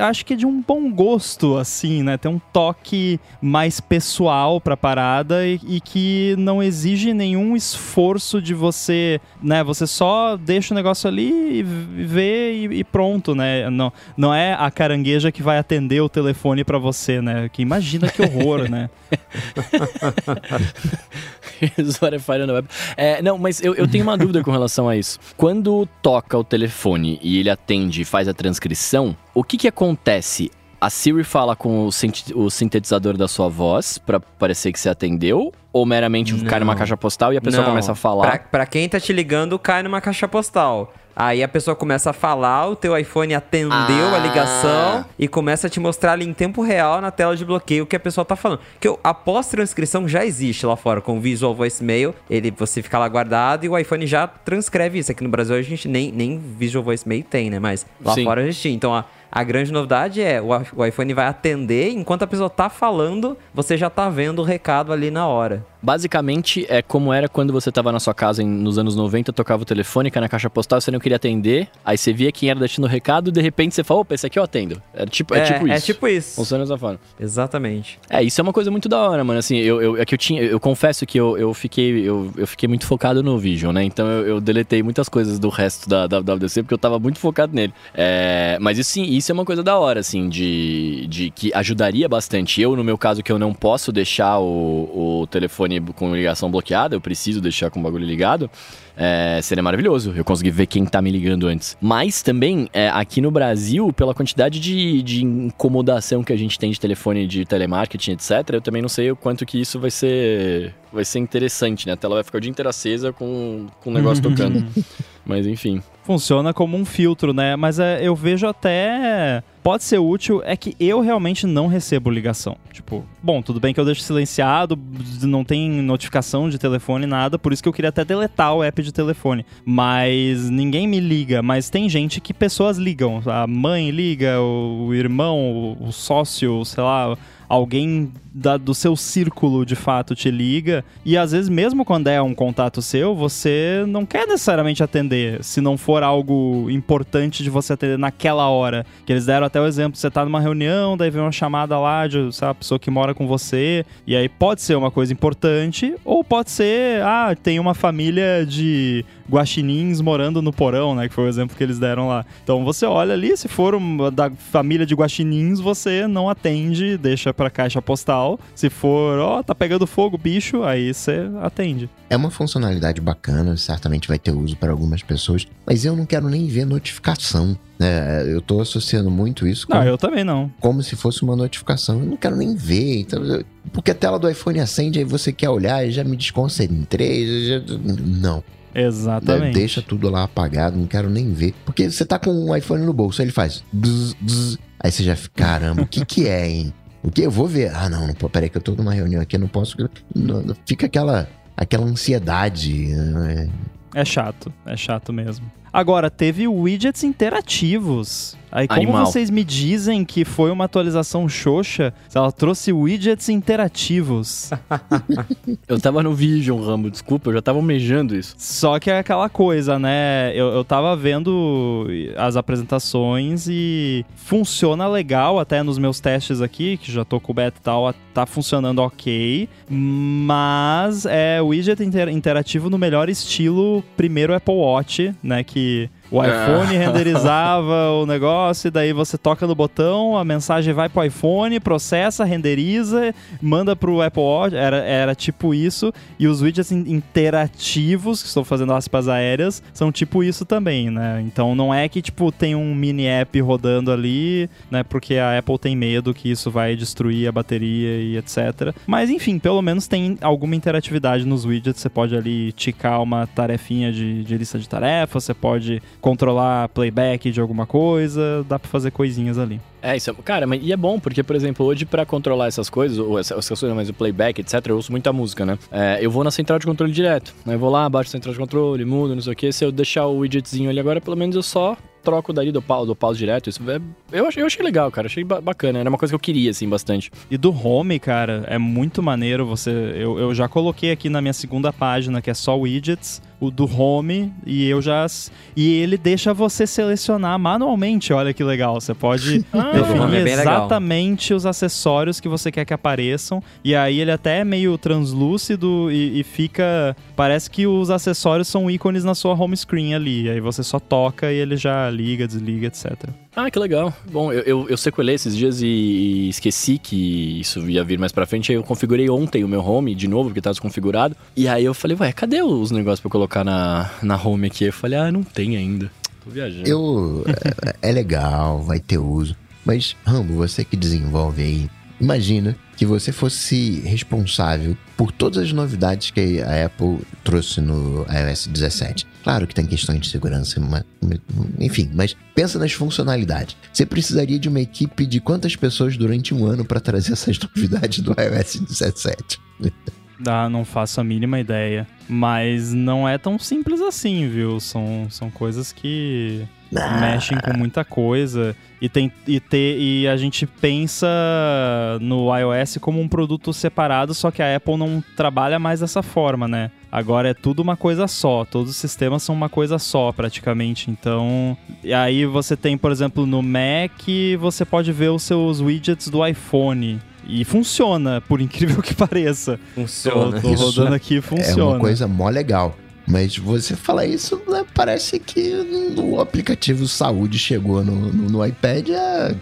acho que é de um bom gosto assim, né? Tem um toque mais pessoal para parada e, e que não exige nenhum esforço de você, né? Você só deixa o negócio ali e vê e, e pronto, né? Não, não é a carangueja que vai atender o telefone para você, né? Que imagina que horror, né? Spotify na web. É, não, mas eu, eu tenho uma dúvida com relação a isso. Quando toca o telefone e ele atende e faz a transcrição, o que que acontece? A Siri fala com o, sintetizador da sua voz para parecer que você atendeu? Ou meramente não. cai numa caixa postal e a pessoa não. começa a falar? Pra, pra, quem tá te ligando, cai numa caixa postal. Aí a pessoa começa a falar, o teu iPhone atendeu ah. a ligação e começa a te mostrar ali em tempo real na tela de bloqueio o que a pessoa tá falando. Que a pós-transcrição já existe lá fora com o Visual Voicemail. Ele, você fica lá guardado e o iPhone já transcreve isso. Aqui no Brasil a gente nem, nem Visual Voicemail tem, né? Mas lá Sim. fora a gente tinha. Então a a grande novidade é o iPhone vai atender enquanto a pessoa tá falando, você já tá vendo o recado ali na hora. Basicamente, é como era quando você tava na sua casa em, nos anos 90, tocava o telefone, na caixa postal, você não queria atender, aí você via quem era deixando o recado, e de repente você falou, opa, esse aqui eu atendo. É tipo, é, é tipo é isso. É tipo isso. Funciona dessa forma. Exatamente. É, isso é uma coisa muito da hora, mano. Assim, eu, eu, é que eu tinha, eu confesso que eu, eu, fiquei, eu, eu fiquei muito focado no Vision, né? Então eu, eu deletei muitas coisas do resto da, da WWDC, porque eu tava muito focado nele. É, mas isso sim, isso é uma coisa da hora, assim, de, de que ajudaria bastante. Eu, no meu caso, que eu não posso deixar o, o telefone com ligação bloqueada, eu preciso deixar com o bagulho ligado, é, seria maravilhoso eu conseguir ver quem tá me ligando antes. Mas também, é, aqui no Brasil, pela quantidade de, de incomodação que a gente tem de telefone de telemarketing, etc., eu também não sei o quanto que isso vai ser vai ser interessante, né? A tela vai ficar o dia inteiro acesa com, com o negócio tocando. Mas enfim. Funciona como um filtro, né? Mas é, eu vejo até. Pode ser útil, é que eu realmente não recebo ligação. Tipo, bom, tudo bem que eu deixo silenciado, não tem notificação de telefone, nada, por isso que eu queria até deletar o app de telefone. Mas ninguém me liga, mas tem gente que pessoas ligam. A mãe liga, o irmão, o sócio, sei lá, alguém da, do seu círculo de fato te liga e às vezes mesmo quando é um contato seu, você não quer necessariamente atender se não for algo importante de você atender naquela hora. Que eles deram até o exemplo, você tá numa reunião, daí vem uma chamada lá de sabe, pessoa que mora com você e aí pode ser uma coisa importante ou pode ser, ah, tem uma família de guaxinins morando no porão, né, que foi o exemplo que eles deram lá. Então você olha ali, se for da família de guaxinins, você não atende, deixa pra caixa postal. Se for, ó, oh, tá pegando fogo, bicho, aí você atende. É uma funcionalidade bacana, certamente vai ter uso para algumas pessoas, mas eu não quero nem ver notificação. Né? Eu tô associando muito isso com. Não, eu também não. Como se fosse uma notificação. Eu não quero nem ver. Então, porque a tela do iPhone acende, aí você quer olhar e já me desconcentrei. Já... Não. Exatamente. Deixa tudo lá apagado, não quero nem ver. Porque você tá com o um iPhone no bolso, aí ele faz. Bzz, bzz, aí você já fica, caramba, o que que é, hein? O que? Eu vou ver. Ah, não, não peraí que eu tô numa reunião aqui, eu não posso. Não, fica aquela, aquela ansiedade. Né? É chato, é chato mesmo. Agora, teve widgets interativos. Aí, como Animal. vocês me dizem que foi uma atualização xoxa, ela trouxe widgets interativos. eu tava no Vision, Rambo, desculpa, eu já tava almejando isso. Só que é aquela coisa, né? Eu, eu tava vendo as apresentações e funciona legal até nos meus testes aqui, que já tô com o beta e tal, tá funcionando ok, mas é widget inter interativo no melhor estilo primeiro Apple Watch, né? Que o iPhone renderizava o negócio, e daí você toca no botão, a mensagem vai pro iPhone, processa, renderiza, manda pro Apple Watch. Era, era tipo isso. E os widgets interativos, que estou fazendo aspas aéreas, são tipo isso também, né? Então não é que, tipo, tem um mini app rodando ali, né? Porque a Apple tem medo que isso vai destruir a bateria e etc. Mas enfim, pelo menos tem alguma interatividade nos widgets. Você pode ali ticar uma tarefinha de, de lista de tarefas, você pode controlar playback de alguma coisa, dá pra fazer coisinhas ali. É, isso é, cara, mas, e é bom, porque, por exemplo, hoje pra controlar essas coisas, ou essas, essas coisas, mas o playback, etc., eu ouço muita música, né? É, eu vou na central de controle direto, né? Eu vou lá, baixo a central de controle, mudo, não sei o que. Se eu deixar o widgetzinho ali agora, pelo menos eu só troco dali do pau, do pause direto. Isso é, eu, achei, eu achei legal, cara. Achei ba- bacana. Era uma coisa que eu queria, assim, bastante. E do home, cara, é muito maneiro. Você, eu, eu já coloquei aqui na minha segunda página, que é só widgets, o do home, e eu já. E ele deixa você selecionar manualmente. Olha que legal. Você pode home definir é bem legal. exatamente os acessórios que você quer que apareçam. E aí ele até é meio translúcido e, e fica. Parece que os acessórios são ícones na sua home screen ali. Aí você só toca e ele já liga, desliga, etc. Ah, que legal. Bom, eu, eu, eu sequelei esses dias e esqueci que isso ia vir mais pra frente. Aí eu configurei ontem o meu home de novo, porque tava desconfigurado. E aí eu falei, ué, cadê os negócios pra eu colocar na, na home aqui? Eu falei, ah, não tem ainda. Tô viajando. Eu. É, é legal, vai ter uso. Mas, Rambo, você que desenvolve aí, imagina que você fosse responsável por todas as novidades que a Apple trouxe no iOS 17. Claro que tem questões de segurança, mas, enfim, mas pensa nas funcionalidades. Você precisaria de uma equipe de quantas pessoas durante um ano para trazer essas novidades do iOS 17? Ah, não faço a mínima ideia. Mas não é tão simples assim, viu? São, são coisas que Ah. mexem com muita coisa. E, tem, e, ter, e a gente pensa no iOS como um produto separado, só que a Apple não trabalha mais dessa forma, né? Agora é tudo uma coisa só. Todos os sistemas são uma coisa só, praticamente. Então, e aí você tem, por exemplo, no Mac, você pode ver os seus widgets do iPhone. E funciona, por incrível que pareça. Tô, Funciona. tô Isso rodando aqui e É funciona. uma coisa mó legal. Mas você falar isso, né, parece que o aplicativo saúde chegou no, no, no iPad há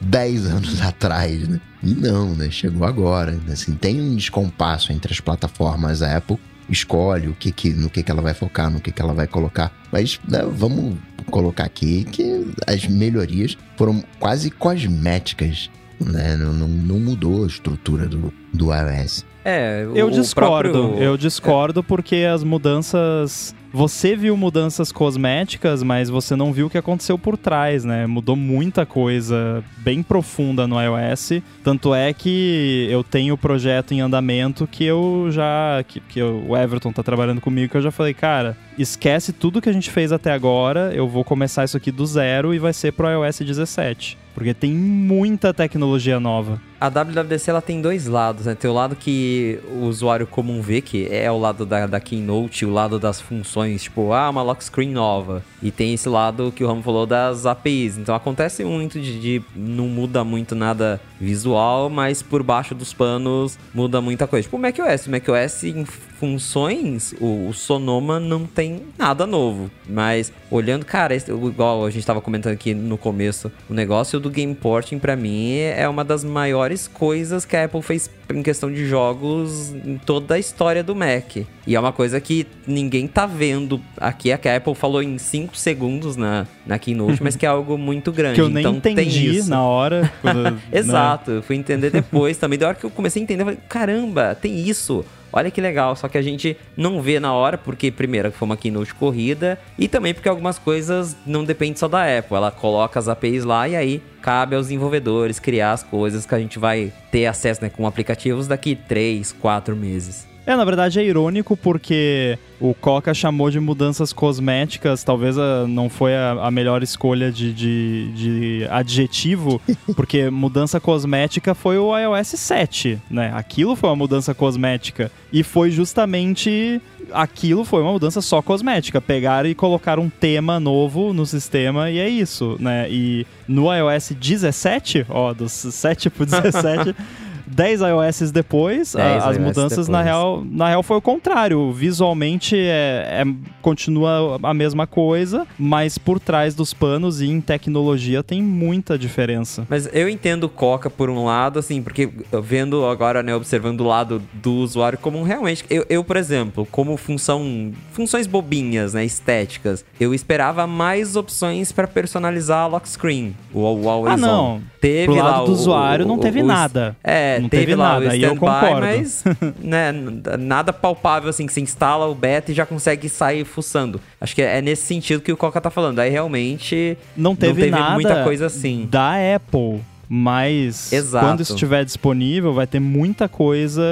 10 anos atrás, né? E não, né? Chegou agora. Assim, tem um descompasso entre as plataformas. A Apple escolhe o que que, no que, que ela vai focar, no que, que ela vai colocar. Mas né, vamos colocar aqui que as melhorias foram quase cosméticas. Né? Não, não, não mudou a estrutura do, do iOS. É, o- Eu discordo, próprio- eu discordo porque as mudanças. Você viu mudanças cosméticas, mas você não viu o que aconteceu por trás, né? Mudou muita coisa bem profunda no iOS. Tanto é que eu tenho o projeto em andamento que eu já. que, que eu- o Everton tá trabalhando comigo, que eu já falei, cara, esquece tudo que a gente fez até agora, eu vou começar isso aqui do zero e vai ser pro iOS 17. Porque tem muita tecnologia nova. A WWDC ela tem dois lados, né? Tem o lado que o usuário comum vê, que é o lado da, da Keynote, o lado das funções, tipo, ah, uma lock screen nova. E tem esse lado que o Ramo falou das APIs. Então acontece muito de, de não muda muito nada visual, mas por baixo dos panos muda muita coisa. Tipo o macOS. O macOS em funções, o, o Sonoma não tem nada novo. Mas olhando, cara, esse- igual a gente tava comentando aqui no começo, o negócio do game porting pra mim é uma das maiores coisas que a Apple fez em questão de jogos em toda a história do Mac. E é uma coisa que ninguém tá vendo aqui, é que a Apple falou em 5 segundos na, na Keynote, mas que é algo muito grande. Que eu nem então entendi na hora. quando- né? Exato, eu fui entender depois também. Da hora que eu comecei a entender, eu falei, caramba, tem isso. Olha que legal, só que a gente não vê na hora, porque primeiro foi uma keynote corrida, e também porque algumas coisas não dependem só da Apple. Ela coloca as APIs lá e aí cabe aos desenvolvedores criar as coisas que a gente vai ter acesso né, com aplicativos daqui 3, 4 meses. É, na verdade é irônico porque o Coca chamou de mudanças cosméticas, talvez a- não foi a, a melhor escolha de, de, de adjetivo, porque mudança cosmética foi o iOS 7, né? Aquilo foi uma mudança cosmética. E foi justamente. Aquilo foi uma mudança só cosmética. Pegaram e colocaram um tema novo no sistema e é isso, né? E no iOS 17, ó, dos 7 pro 17. 10 iOS depois, a- 10 as iOS mudanças na depois. real, na real foi o contrário. Visualmente é, é- continua a mesma coisa, mas por trás dos panos e em tecnologia tem muita diferença. Mas eu entendo Coca por um lado, assim, porque vendo agora, né, observando o lado do usuário comum, realmente, eu, eu, por exemplo, como função, funções bobinhas, né, estéticas, eu esperava mais opções pra personalizar a lock screen, o, o Always Ah, não. On. Teve Pro lá lado do o- usuário o- não teve nada. É, Não não teve, lá nada, o eu standby, concordo. mas né, nada palpável assim que você instala o beta e já consegue sair fuçando. Acho que é nesse sentido que o Coca tá falando. Aí realmente não teve, nada muita coisa assim. da Apple. Mas Exato. quando estiver disponível, vai ter muita coisa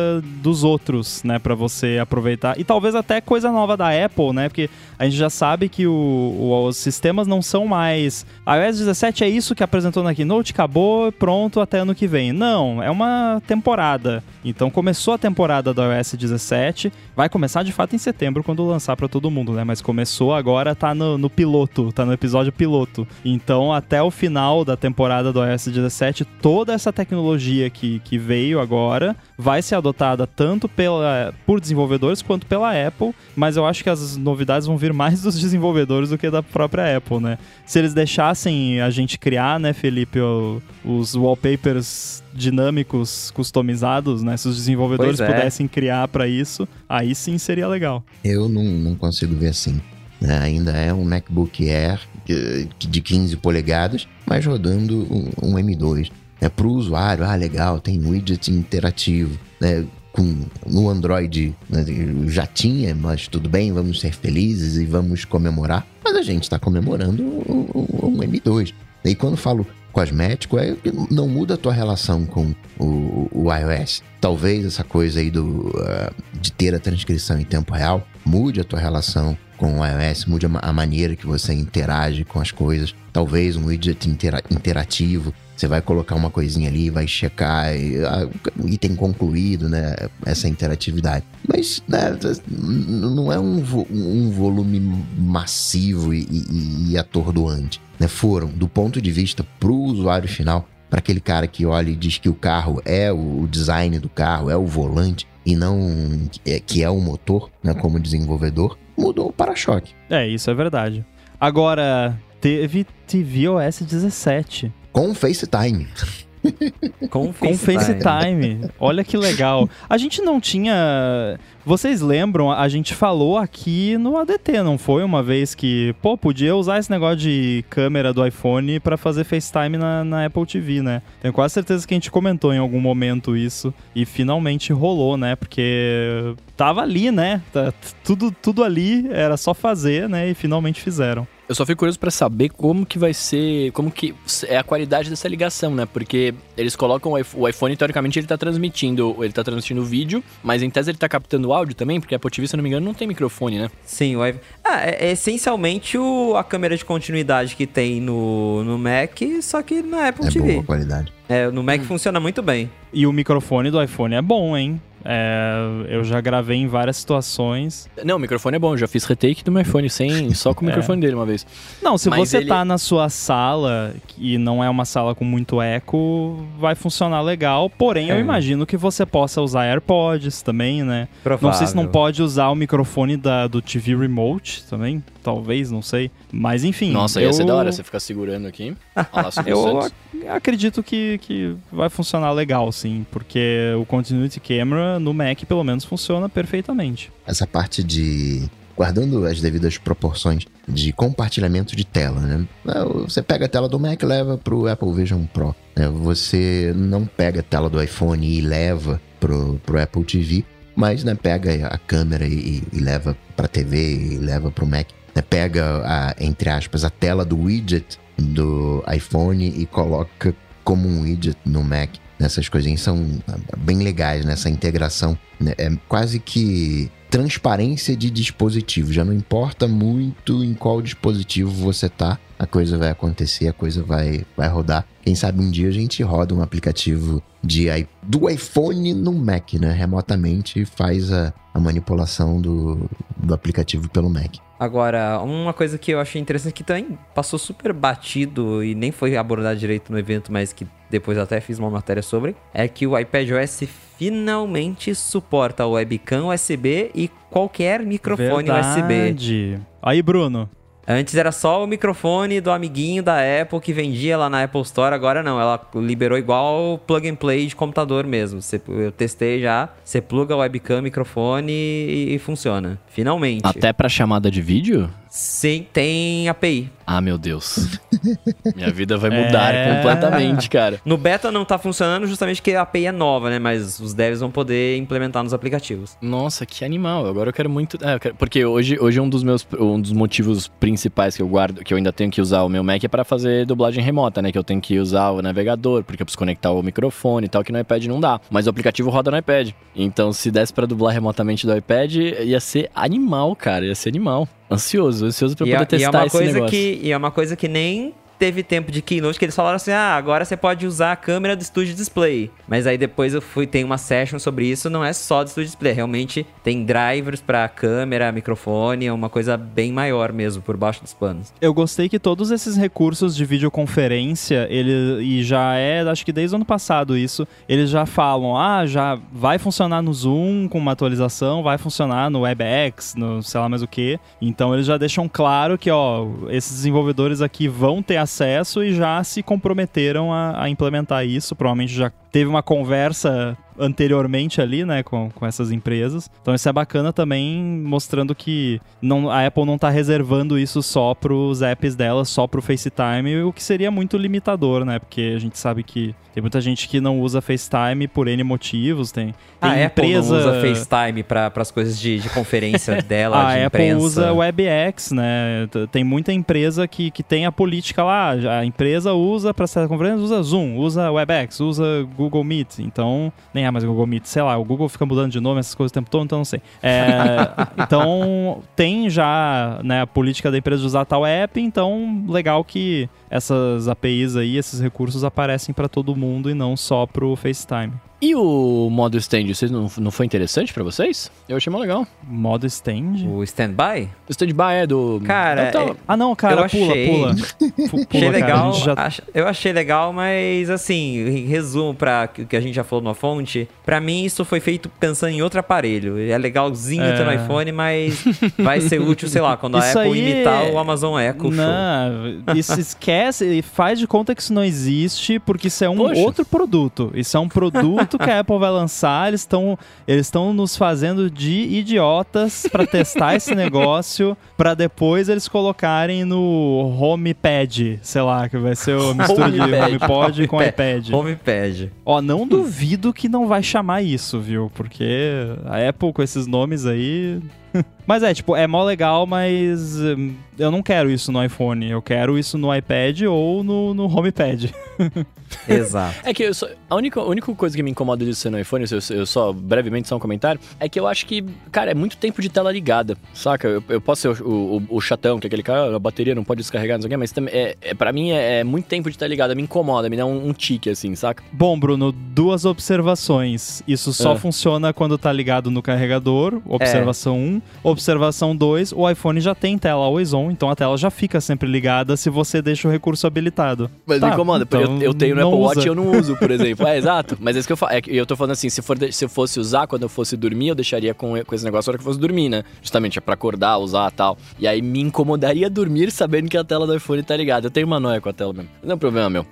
dos outros, né, Pra você aproveitar. E talvez até coisa nova da Apple, né? Porque a gente já sabe que o- o- os sistemas não são mais. A iOS 17 é isso que apresentou na Keynote, acabou, pronto, até ano que vem. Não, é uma temporada. Então começou a temporada da iOS 17, vai começar de fato em setembro quando lançar pra todo mundo, né? Mas começou agora, tá no, no piloto, tá no episódio piloto. Então até o final da temporada do iOS 17, toda essa tecnologia que, que veio agora vai ser adotada tanto pela, por desenvolvedores quanto pela Apple, mas eu acho que as novidades vão vir mais dos desenvolvedores do que da própria Apple, né? Se eles deixassem a gente criar, né, Felipe, o- os wallpapers dinâmicos customizados, né? Se os desenvolvedores é. pudessem criar pra isso, aí sim seria legal. Eu não, não consigo ver assim. Ainda é um MacBook Air de 15 polegadas, mas rodando um, um M2. É para o usuário, ah, legal, tem widget interativo. Né? Com, no Android né, já tinha, mas tudo bem, vamos ser felizes e vamos comemorar. Mas a gente está comemorando um, um- um M2. E quando falo cosmético, é não muda a tua relação com o, o iOS. Talvez essa coisa aí do, ah, de ter a transcrição em tempo real mude a tua relação com o iOS, mude a, ma- a maneira que você interage com as coisas. Talvez um widget intera- interativo. Você vai colocar uma coisinha ali, vai checar o item concluído, né? Essa interatividade. Mas né, não é um, vo- um volume massivo e, e- e atordoante. Né? Foram, do ponto de vista pro usuário final, para aquele cara que olha e diz que o carro é o o design do carro, é o volante e não é, que é o motor, né, como desenvolvedor, mudou o para-choque. É, isso é verdade. Agora, teve tvOS 17. Com o FaceTime. Com, Com FaceTime. Olha que legal. A gente não tinha. Vocês lembram? A gente falou aqui no ADT, não foi? Uma vez que, pô, podia usar esse negócio de câmera do iPhone pra fazer FaceTime na, na Apple TV, né? Tenho quase certeza que a gente comentou em algum momento isso. E finalmente rolou, né? Porque tava ali, né? Tá- Tudo, tudo ali, era só fazer, né? E finalmente fizeram. Eu só fico curioso pra saber como que vai ser, como que é a qualidade dessa ligação, né? Porque eles colocam o iPhone, teoricamente, ele tá transmitindo, ele tá transmitindo vídeo, mas em tese ele tá captando áudio também, porque a Apple TV, se eu não me engano, não tem microfone, né? Sim, o iPhone. Ah, é, é essencialmente o, a câmera de continuidade que tem no, no Mac, só que na Apple É TV. boa qualidade. É, no Mac funciona muito bem. E o microfone do iPhone é bom, hein? É, eu já gravei em várias situações. Não, o microfone é bom, eu já fiz retake do meu iPhone sem, só com o É. microfone dele uma vez. Não, se Mas você ele- tá na sua sala e não é uma sala com muito eco, vai funcionar legal. Porém, eu É. imagino que você possa usar AirPods também, né? Provável. Não sei se não pode usar o microfone da, do TV Remote também. Talvez, não sei. Mas enfim. Nossa, eu, ia ser da hora você ficar segurando aqui. Lá, Eu ac- acredito que, que vai funcionar legal, sim. Porque o Continuity Camera no Mac, pelo menos, funciona perfeitamente. Essa parte de. Guardando as devidas proporções de compartilhamento de tela, né? Ah, Você pega a tela do Mac e leva pro Apple Vision Pro. né? Você não pega a tela do iPhone e leva pro, pro Apple TV, mas né, pega a câmera e, e leva pra TV e leva pro Mac. né? Pega, a, entre aspas, a tela do widget do iPhone e coloca como um widget no Mac. Essas coisinhas são ah, bem legais nessa integração. né? É quase que transparência de dispositivo. Já não importa muito em qual dispositivo você tá, a coisa vai acontecer, a coisa vai, vai rodar. Quem sabe um dia a gente roda um aplicativo de, do iPhone no Mac, né? Remotamente faz a, a manipulação do, do aplicativo pelo Mac. Agora, uma coisa que eu achei interessante que também passou super batido e nem foi abordado direito no evento, mas que depois até fiz uma matéria sobre, é que o iPadOS finalmente suporta o webcam USB e qualquer microfone USB. Verdade. Aí, Bruno. Antes era só o microfone do amiguinho da Apple que vendia lá na Apple Store, agora não, ela liberou igual plug and play de computador mesmo. Eu testei já, você pluga webcam, microfone e, e funciona. Finalmente. Até pra chamada de vídeo? Sim, tem API. Ah, meu Deus. Minha vida vai mudar É. completamente, cara. No beta não tá funcionando justamente porque a API é nova, né? Mas os devs vão poder implementar nos aplicativos. Nossa, que animal. Agora eu quero muito. é, eu quero- Porque hoje, hoje um dos meus um dos motivos principais que eu guardo, que eu ainda tenho que usar o meu Mac é para fazer dublagem remota, né? Que eu tenho que usar o navegador, porque eu preciso conectar o microfone e tal, que no iPad não dá. Mas o aplicativo roda no iPad. Então, se desse para dublar remotamente do iPad, ia ser animal, cara. Ia ser animal. Ansioso, ansioso pra E poder é, e testar é uma esse coisa negócio. que e é uma coisa que nem teve tempo de keynote que eles falaram assim: "Ah, agora você pode usar a câmera do Studio Display". Mas aí depois eu fui tem uma session sobre isso, não é só do Studio Display, realmente tem drivers pra câmera, microfone, é uma coisa bem maior mesmo por baixo dos panos. Eu gostei que todos esses recursos de videoconferência, ele e já é, acho que desde o ano passado isso, eles já falam, ah, já vai funcionar no Zoom com uma atualização, vai funcionar no WebEx, no sei lá mais o que. Então eles já deixam claro que, ó, esses desenvolvedores aqui vão ter acesso e já se comprometeram a, a implementar isso. Provavelmente já teve uma conversa anteriormente ali, né, com, com essas empresas. Então isso é bacana também, mostrando que não, a Apple não tá reservando isso só pros apps dela, só pro FaceTime, o que seria muito limitador, né, porque a gente sabe que tem muita gente que não usa FaceTime por N motivos, tem, tem a Apple empresa... não usa FaceTime para as coisas de, de conferência dela, A de Apple imprensa. usa WebEx, né? Tem muita empresa que, que tem a política lá. A empresa usa para essa conferência, usa Zoom, usa WebEx, usa Google Meet. Então, nem é mais Google Meet, sei lá, o Google fica mudando de nome, essas coisas o tempo todo, então não sei. É, então, tem já né, a política da empresa de usar tal app, então legal que essas APIs aí, esses recursos aparecem para todo mundo e não só pro FaceTime. E o modo stand, vocês não, não foi interessante pra vocês? Eu achei mó legal. Modo stand? O standby? O standby é do. Cara, tava- é- Ah, não, cara, Eu pula, achei- pula. Pula. Achei legal, já- ach- eu achei legal, mas assim, em resumo para o que a gente já falou na fonte, pra mim isso foi feito pensando em outro aparelho. É legalzinho É. ter no iPhone, mas vai ser útil, sei lá, quando a Isso Apple aí imitar é- o Amazon Echo Show. Não, isso esquece e faz de conta que isso não existe, porque isso é um Poxa. outro produto. Isso é um produto que a Apple vai lançar. Eles estão eles estão nos fazendo de idiotas pra testar esse negócio, pra depois eles colocarem no HomePad, sei lá, que vai ser a mistura de. HomePod com iPad. HomePad. Ó, não duvido que não vai chamar isso, viu? Porque a Apple com esses nomes aí. mas é, tipo, é mó legal, mas hum, eu não quero isso no iPhone. Eu quero isso no iPad ou no, no HomePad. Exato. É que eu só- a, única, a única coisa que me incomoda disso ser no iPhone, eu, eu só brevemente só um comentário, é que eu acho que, cara, é muito tempo de tela ligada, saca? Eu, eu posso ser o, o- o chatão, que é aquele cara, "Ah, a bateria não pode descarregar, não sei o quê, mas também, é, é, pra mim é, é muito tempo de tela ligada, me incomoda, me dá um, um tique, assim, saca? Bom, Bruno, duas observações. Isso só É. funciona quando tá ligado no carregador. Observação 1. Observação 2, o iPhone já tem tela always on, então a tela já fica sempre ligada se você deixa o recurso habilitado. Mas Tá, me incomoda, porque então eu, eu tenho no Apple Watch usa. e eu não uso, por exemplo. É, exato. Mas é isso que eu falo. É eu tô falando assim, se, for se eu fosse usar quando eu fosse dormir, eu deixaria com, com esse negócio na hora que eu fosse dormir, né? Justamente, é pra acordar, usar e tal. E aí me incomodaria dormir sabendo que a tela do iPhone tá ligada. Eu tenho uma noia com a tela mesmo. Não é um problema meu.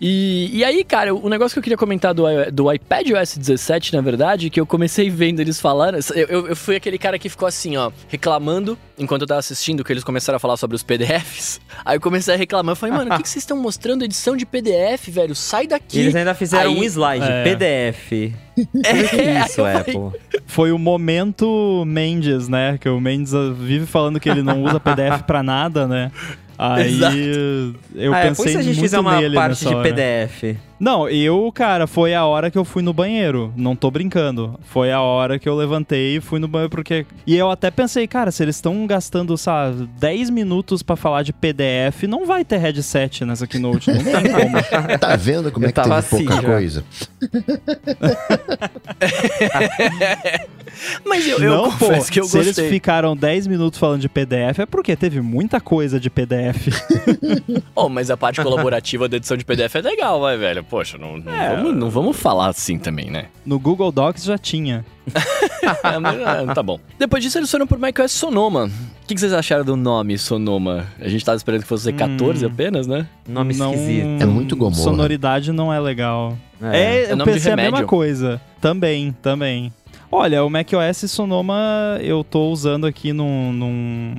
E, e aí, cara, o negócio que eu queria comentar do, do iPad OS 17, na verdade, que eu comecei vendo eles falando. Eu, eu, eu fui aquele cara que ficou assim, ó, reclamando enquanto eu tava assistindo que eles começaram a falar sobre os PDFs. Aí eu comecei a reclamar. Eu falei, mano, o que, que vocês estão mostrando edição de PDF, velho? Sai daqui. Eles ainda fizeram Aí- um slide, É. PDF. É, Que isso, Apple. Foi o momento Mendes, né? Que o Mendes vive falando que ele não usa PDF pra nada, né? Aí Exato. eu ah, é, pensei pois se a gente muito fizer uma nele parte de hora. PDF. Não, eu, cara, foi a hora que eu fui no banheiro. Não tô brincando. Foi a hora que eu levantei e fui no banheiro porque. E eu até pensei, cara, se eles estão gastando, sabe, 10 minutos pra falar de PDF, não vai ter headset nessa keynote. Não tem como. Tá vendo como Eu é que tava teve pouca assim já. coisa? Mas eu, eu não, pô, confesso que eu se gostei. eles ficaram 10 minutos falando de PDF, é porque teve muita coisa de PDF. Oh, mas a parte colaborativa da edição de PDF é legal, vai, velho. Poxa, não, não, vamos, não vamos falar assim também, né? No Google Docs já tinha. Ah, mas, ah, tá bom. Depois disso, eles foram por macOS Sonoma. O que, que vocês acharam do nome Sonoma? A gente tava esperando que fosse ser 14 Hum. apenas, né? Nome não... esquisito. É muito Gomorra. Sonoridade não é legal. É. É, É eu pensei a mesma coisa. Também, também. Olha, o macOS Sonoma eu tô usando aqui num, num,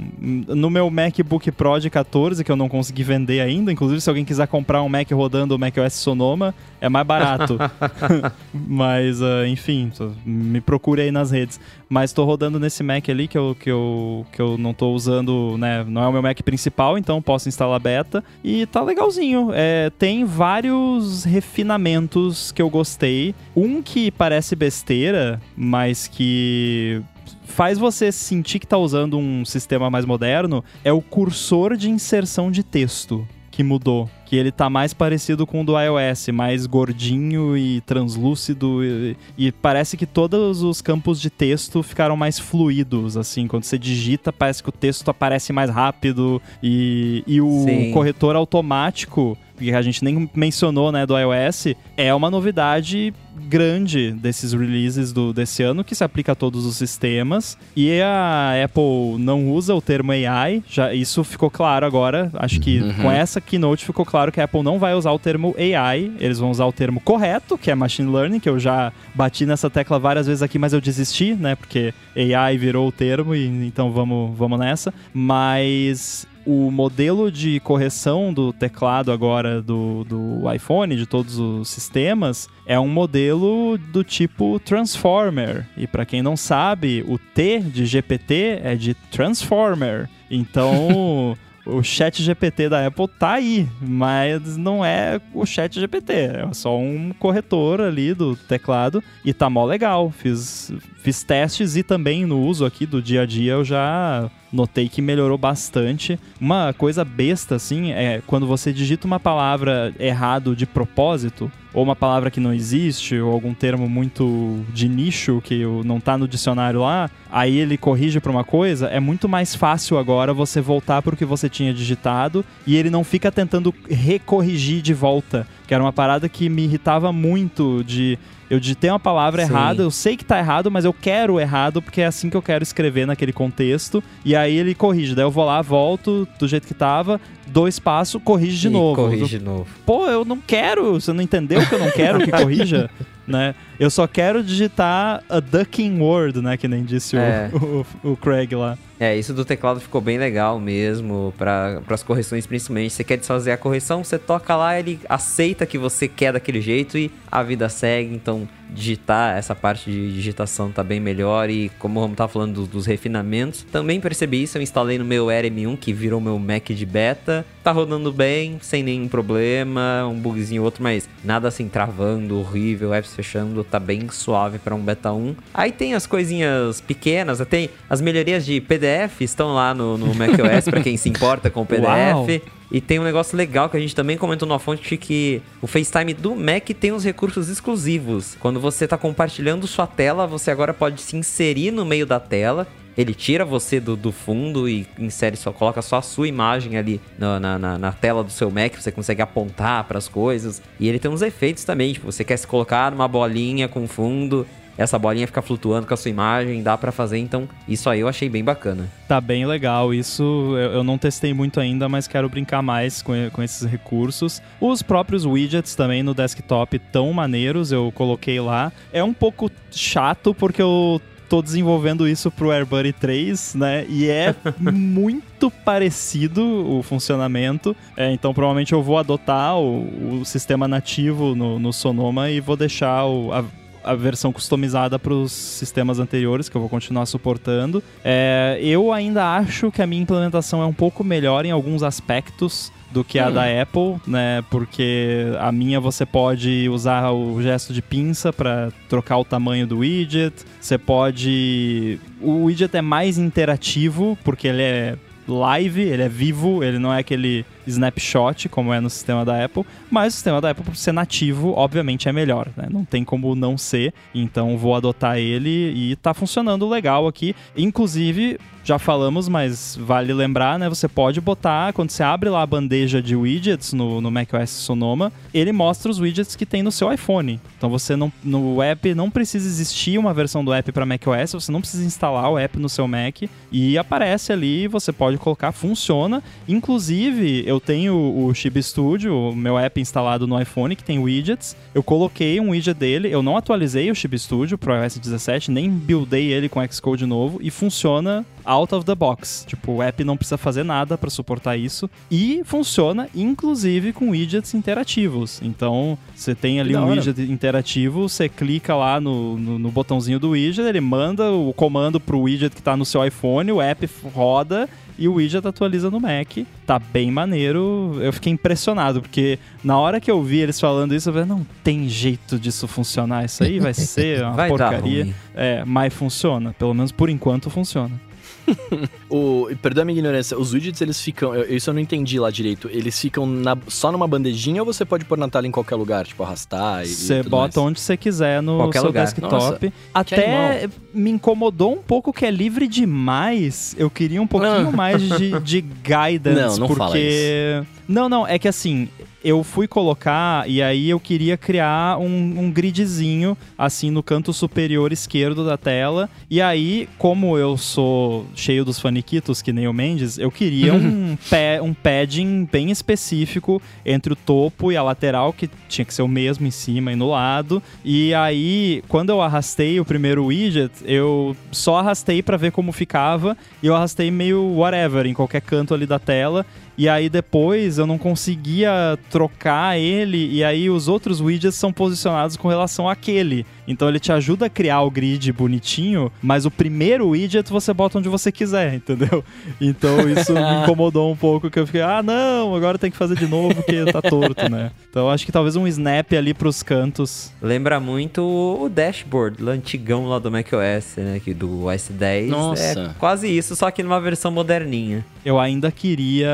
no meu MacBook Pro de 14, que eu não consegui vender ainda. Inclusive, se alguém quiser comprar um Mac rodando o macOS Sonoma, é mais barato. Mas, uh, enfim, me procure aí nas redes. Mas tô rodando nesse Mac ali que eu, que eu, que eu não tô usando, né? Não é o meu Mac principal, então posso instalar beta. E tá legalzinho. É, tem vários refinamentos que eu gostei. Um que parece besteira, mas que faz você sentir que está usando um sistema mais moderno é o cursor de inserção de texto que mudou. Que ele tá mais parecido com o do iOS, mais gordinho e translúcido. E, e, parece que todos os campos de texto ficaram mais fluidos, assim. Quando você digita, parece que o texto aparece mais rápido. E, e o Sim. corretor automático que a gente nem mencionou, né, do iOS, é uma novidade grande desses releases do, desse ano que se aplica a todos os sistemas. E a Apple não usa o termo AI, já isso ficou claro agora. Acho que uhum. com essa keynote ficou claro que a Apple não vai usar o termo AI, eles vão usar o termo correto, que é machine learning, que eu já bati nessa tecla várias vezes aqui, mas eu desisti, né? Porque AI virou o termo e então vamos, vamos nessa. Mas o modelo de correção do teclado agora do, do iPhone, de todos os sistemas, é um modelo do tipo Transformer. E para quem não sabe, o T de GPT é de Transformer. Então. o chat GPT da Apple tá aí, mas não é o chat GPT, é só um corretor ali do teclado e tá mó legal. Fiz, fiz testes e também no uso aqui do dia a dia eu já notei que melhorou bastante. Uma coisa besta, assim, é quando você digita uma palavra errado de propósito, ou uma palavra que não existe, ou algum termo muito de nicho que não tá no dicionário lá, aí ele corrige para uma coisa, é muito mais fácil agora você voltar para o que você tinha digitado e ele não fica tentando recorrigir de volta, que era uma parada que me irritava muito de eu digitei uma palavra Sim. errada, eu sei que tá errado, mas eu quero errado porque é assim que eu quero escrever naquele contexto. E aí ele corrige. Daí eu vou lá, volto do jeito que tava, dou espaço, corrige de e novo. Corrige de novo. Pô, eu não quero. Você não entendeu que eu não quero que corrija? né? Eu só quero digitar a ducking word, né? Que nem disse é. o, o, o Craig lá. É, isso do teclado ficou bem legal mesmo, para as correções principalmente. Você quer desfazer a correção, você toca lá, ele aceita que você quer daquele jeito e a vida segue. Então, digitar, essa parte de digitação tá bem melhor. E como vamos estar tá falando dos, dos, refinamentos, também percebi isso. Eu instalei no meu RM1, que virou meu Mac de beta. Tá rodando bem, sem nenhum problema, um bugzinho outro, mas nada assim travando, horrível, apps fechando, tá bem suave para um beta 1. Aí tem as coisinhas pequenas, tem as melhorias de PDF estão lá no, no macOS para quem se importa com o PDF. Uau. E tem um negócio legal que a gente também comentou na fonte que o FaceTime do Mac tem uns recursos exclusivos. Quando você está compartilhando sua tela, você agora pode se inserir no meio da tela ele tira você do, do fundo e insere só, coloca só a sua imagem ali na, na, na tela do seu Mac, você consegue apontar para as coisas. E ele tem uns efeitos também, tipo, você quer se colocar numa bolinha com fundo, essa bolinha fica flutuando com a sua imagem, dá para fazer, então isso aí eu achei bem bacana. Tá bem legal, isso eu, eu não testei muito ainda, mas quero brincar mais com, com esses recursos. Os próprios widgets também no desktop tão maneiros, eu coloquei lá. É um pouco chato porque eu tô desenvolvendo isso pro AirBuddy 3, né? E é muito parecido o funcionamento. É, então, provavelmente eu vou adotar o, o sistema nativo no, no, Sonoma e vou deixar o, a, a versão customizada para os sistemas anteriores, que eu vou continuar suportando. É, eu ainda acho que a minha implementação é um pouco melhor em alguns aspectos do que a hum. da Apple, né? Porque a minha você pode usar o gesto de pinça para trocar o tamanho do widget. Você pode. O widget é mais interativo, porque ele é live, ele é vivo, ele não é aquele snapshot como é no sistema da Apple, mas o sistema da Apple, por ser nativo, obviamente é melhor, né? Não tem como não ser, então vou adotar ele e tá funcionando legal aqui. Inclusive, já falamos, mas vale lembrar, né? Você pode botar, quando você abre lá a bandeja de widgets no, no macOS Sonoma, ele mostra os widgets que tem no seu iPhone. Então você não, no app não precisa existir uma versão do app para macOS, você não precisa instalar o app no seu Mac e aparece ali, você pode colocar, funciona. Inclusive, eu tenho o Chibi Studio, o meu app instalado no iPhone, que tem widgets. Eu coloquei um widget dele, eu não atualizei o Chibi Studio pro iOS 17, nem buildei ele com Xcode novo e funciona out of the box. Tipo, o app não precisa fazer nada para suportar isso e funciona inclusive com widgets interativos. Então, você tem ali um hora. widget interativo, você clica lá no, no, no botãozinho do widget, ele manda o comando pro widget que tá no seu iPhone, o app roda e o widget atualiza no Mac. Tá bem maneiro. Eu fiquei impressionado, porque na hora que eu vi eles falando isso, eu falei, não tem jeito disso funcionar. Isso aí vai ser uma Vai porcaria. É, mas funciona. Pelo menos por enquanto funciona. O, perdoa a minha ignorância, os widgets eles ficam. eu- Isso eu não entendi lá direito. Eles ficam na- só numa bandejinha ou você pode pôr na tela em qualquer lugar? Tipo, arrastar e. Você bota mais? onde você quiser no Qualquer seu lugar. desktop. Até me incomodou um pouco que é livre demais. Eu queria um pouquinho Ah. mais de, de guidance. Não, não fala porque. Não, não, é que assim, eu fui colocar e aí eu queria criar um, um gridzinho, assim, no canto superior esquerdo da tela. E aí, como eu sou cheio dos faniquitos, que nem o Mendes, eu queria um, pa- um padding bem específico entre o topo e a lateral, que tinha que ser o mesmo em cima e no lado. E aí, quando eu arrastei o primeiro widget, eu só arrastei pra ver como ficava e eu arrastei meio whatever em qualquer canto ali da tela. E aí depois eu não conseguia trocar ele e aí os outros widgets são posicionados com relação àquele. Então ele te ajuda a criar o grid bonitinho, mas o primeiro widget você bota onde você quiser, entendeu? Então isso me incomodou um pouco que eu fiquei, ah, não, agora tem que fazer de novo porque tá torto, né? Então acho que talvez um snap ali pros cantos. Lembra muito o dashboard, lá antigão lá do macOS, né? Que do OS 10. Nossa. É quase isso, só que numa versão moderninha. Eu ainda queria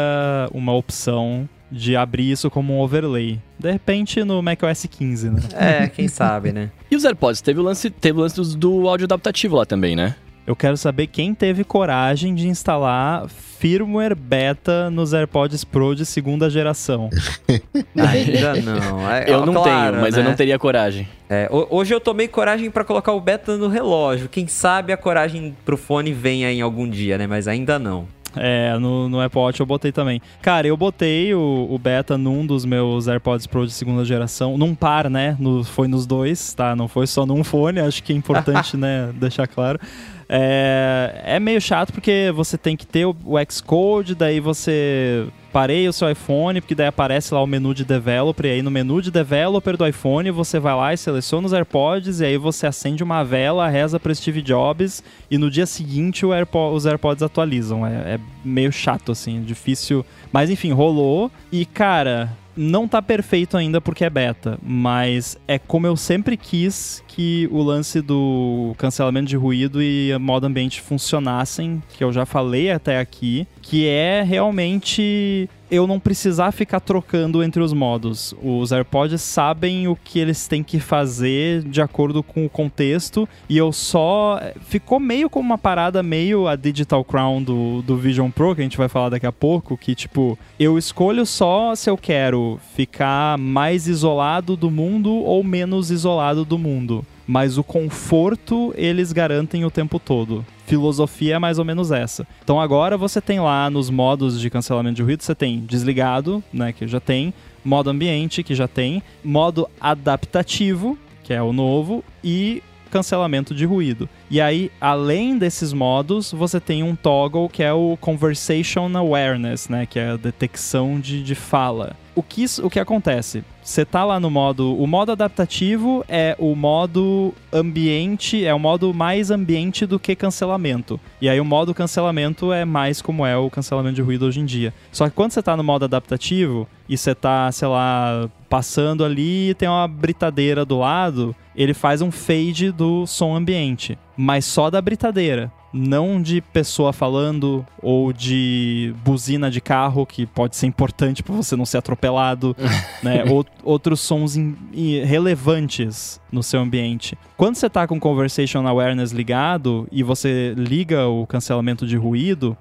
uma opção de abrir isso como um overlay. De repente no macOS 15, né? É, quem sabe, né? E os AirPods? Teve o lance, teve o lance do áudio adaptativo lá também, né? Eu quero saber quem teve coragem de instalar firmware beta nos AirPods Pro de segunda geração. Ainda não. É, Eu ó, não claro, tenho, mas eu né? não teria coragem. É, ho- hoje eu tomei coragem pra colocar o beta no relógio. Quem sabe a coragem pro fone venha em algum dia, né? Mas ainda não. É, no, no Apple Watch eu botei também. Cara, eu botei o, o beta num dos meus AirPods Pro de segunda geração, num par, né? No- foi nos dois, tá? Não foi só num fone, acho que é importante, né, deixar claro. É, é meio chato porque você tem que ter o, o Xcode, daí você parei o seu iPhone, porque daí aparece lá o menu de developer, e aí no menu de developer do iPhone você vai lá e seleciona os AirPods, e aí você acende uma vela, reza para Steve Jobs, e no dia seguinte os AirPods atualizam. É, é meio chato, assim, difícil. Mas enfim, rolou, e cara. Não tá perfeito ainda porque é beta, mas é como eu sempre quis que o lance do cancelamento de ruído e modo ambiente funcionassem, que eu já falei até aqui, que é realmente eu não precisar ficar trocando entre os modos. Os AirPods sabem o que eles têm que fazer de acordo com o contexto e eu só ficou meio como uma parada meio a Digital Crown do, do Vision Pro, que a gente vai falar daqui a pouco, que tipo, eu escolho só se eu quero ficar mais isolado do mundo ou menos isolado do mundo mas o conforto eles garantem o tempo todo. Filosofia é mais ou menos essa. Então agora você tem lá nos modos de cancelamento de ruído, você tem desligado, né, que já tem, modo ambiente, que já tem, modo adaptativo, que é o novo, e cancelamento de ruído. E aí, além desses modos, você tem um toggle que é o Conversation Awareness, né? Que é a detecção de, de fala. O que, isso- o que acontece? Você tá lá no modo. O modo adaptativo é o modo ambiente, é o modo mais ambiente do que cancelamento. E aí o modo cancelamento é mais como é o cancelamento de ruído hoje em dia. Só que quando você tá no modo adaptativo e você tá, sei lá, passando ali e tem uma britadeira do lado, ele faz um fade do som ambiente, mas só da britadeira. Não de pessoa falando ou de buzina de carro, que pode ser importante para você não ser atropelado, né? Ou, outros sons relevantes no seu ambiente. Quando você tá com Conversation Awareness ligado e você liga o cancelamento de ruído,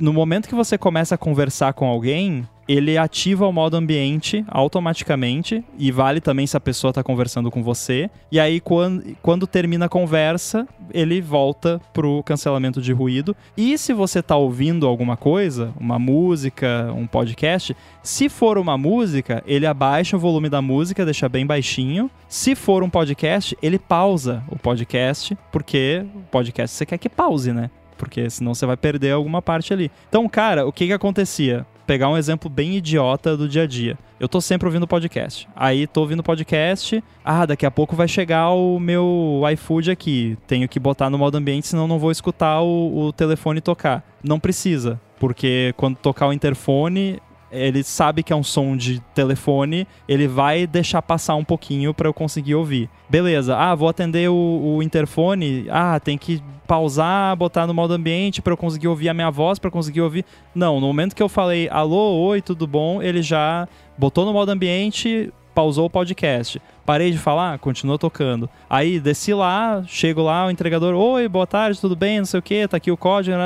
no momento que você começa a conversar com alguém, ele ativa o modo ambiente automaticamente e vale também se a pessoa está conversando com você. E aí, quando, quando termina a conversa, ele volta pro cancelamento de ruído. E se você está ouvindo alguma coisa, uma música, um podcast, se for uma música, ele abaixa o volume da música, deixa bem baixinho. Se for um podcast, ele pausa o podcast, porque o podcast você quer que pause, né? Porque senão você vai perder alguma parte ali. Então, cara, o que que acontecia? Pegar um exemplo bem idiota do dia a dia. Eu tô sempre ouvindo podcast. Aí tô ouvindo podcast. Ah, daqui a pouco vai chegar o meu iFood aqui. Tenho que botar no modo ambiente, senão não vou escutar o, o telefone tocar. Não precisa. Porque quando tocar o interfone, ele sabe que é um som de telefone, ele vai deixar passar um pouquinho para eu conseguir ouvir. Beleza, ah, vou atender o, o, interfone, ah, tem que pausar, botar no modo ambiente para eu conseguir ouvir a minha voz, para conseguir ouvir. Não, no momento que eu falei alô, oi, tudo bom, ele já botou no modo ambiente, pausou o podcast. Parei de falar, continua tocando. Aí desci lá, chego lá, o entregador, oi, boa tarde, tudo bem, não sei o que, tá aqui o código.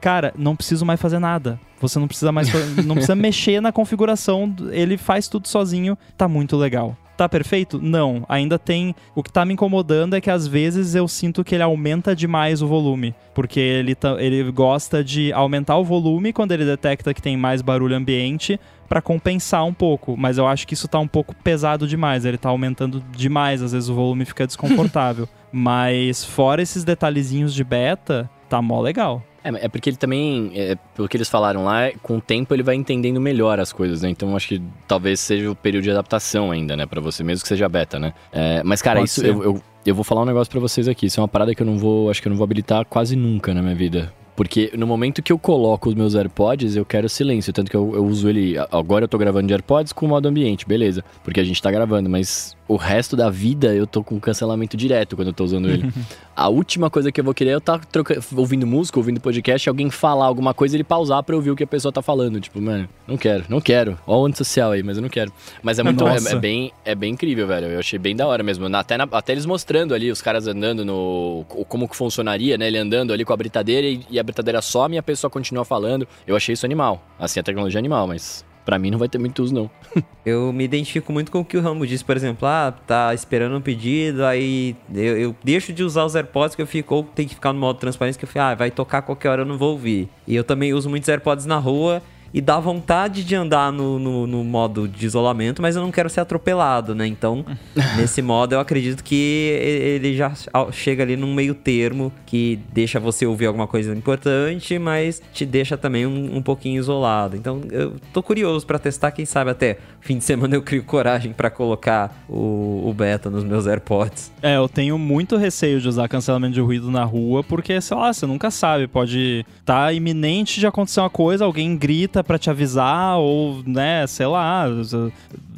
Cara, não preciso mais fazer nada. Você não precisa mais, não precisa mexer na configuração, ele faz tudo sozinho, tá muito legal. Tá perfeito? Não. Ainda tem. O que tá me incomodando é que às vezes eu sinto que ele aumenta demais o volume. Porque ele, tá, ele gosta de aumentar o volume quando ele detecta que tem mais barulho ambiente para compensar um pouco. Mas eu acho que isso tá um pouco pesado demais. Ele tá aumentando demais, às vezes o volume fica desconfortável. Mas fora esses detalhezinhos de beta, tá mó legal. É, é porque ele também, é, pelo que eles falaram lá, com o tempo ele vai entendendo melhor as coisas, né? Então acho que talvez seja o período de adaptação ainda, né? Pra você, mesmo que seja beta, né? É, mas, cara, Pode isso eu, eu, eu, vou falar um negócio para vocês aqui. Isso é uma parada que eu não vou, acho que eu não vou habilitar quase nunca na minha vida. Porque no momento que eu coloco os meus AirPods, eu quero silêncio. Tanto que eu, eu uso ele. Agora eu tô gravando de AirPods com modo ambiente, beleza. Porque a gente tá gravando, mas o resto da vida eu tô com cancelamento direto quando eu tô usando ele. a última coisa que eu vou querer é eu tá ouvindo música, ouvindo podcast, alguém falar alguma coisa e ele pausar pra ouvir o que a pessoa tá falando. Tipo, mano, não quero, não quero. Ó o antissocial aí, mas eu não quero. Mas é muito, é, é, bem, é bem incrível, velho. Eu achei bem da hora mesmo. Até, na, até eles mostrando ali, os caras andando no... Como que funcionaria, né? Ele andando ali com a britadeira e, e a britadeira some e a pessoa continua falando. Eu achei isso animal. Assim, a tecnologia é animal, mas Pra mim não vai ter muito uso, não. eu me identifico muito com o que o Rambo disse, por exemplo, ah, tá esperando um pedido, aí eu, eu deixo de usar os AirPods que eu fico, ou tem que ficar no modo transparência que eu fico, ah, vai tocar qualquer hora, eu não vou ouvir. E eu também uso muitos AirPods na rua e dá vontade de andar no, no, no, modo de isolamento, mas eu não quero ser atropelado, né? Então, nesse modo, eu acredito que ele já chega ali num meio termo que deixa você ouvir alguma coisa importante, mas te deixa também um, um pouquinho isolado. Então, eu tô curioso para testar, quem sabe até fim de semana eu crio coragem para colocar o, o beta nos meus AirPods. É, eu tenho muito receio de usar cancelamento de ruído na rua, porque, sei lá, você nunca sabe, pode estar tá iminente de acontecer uma coisa, alguém grita para te avisar, ou, né, sei lá,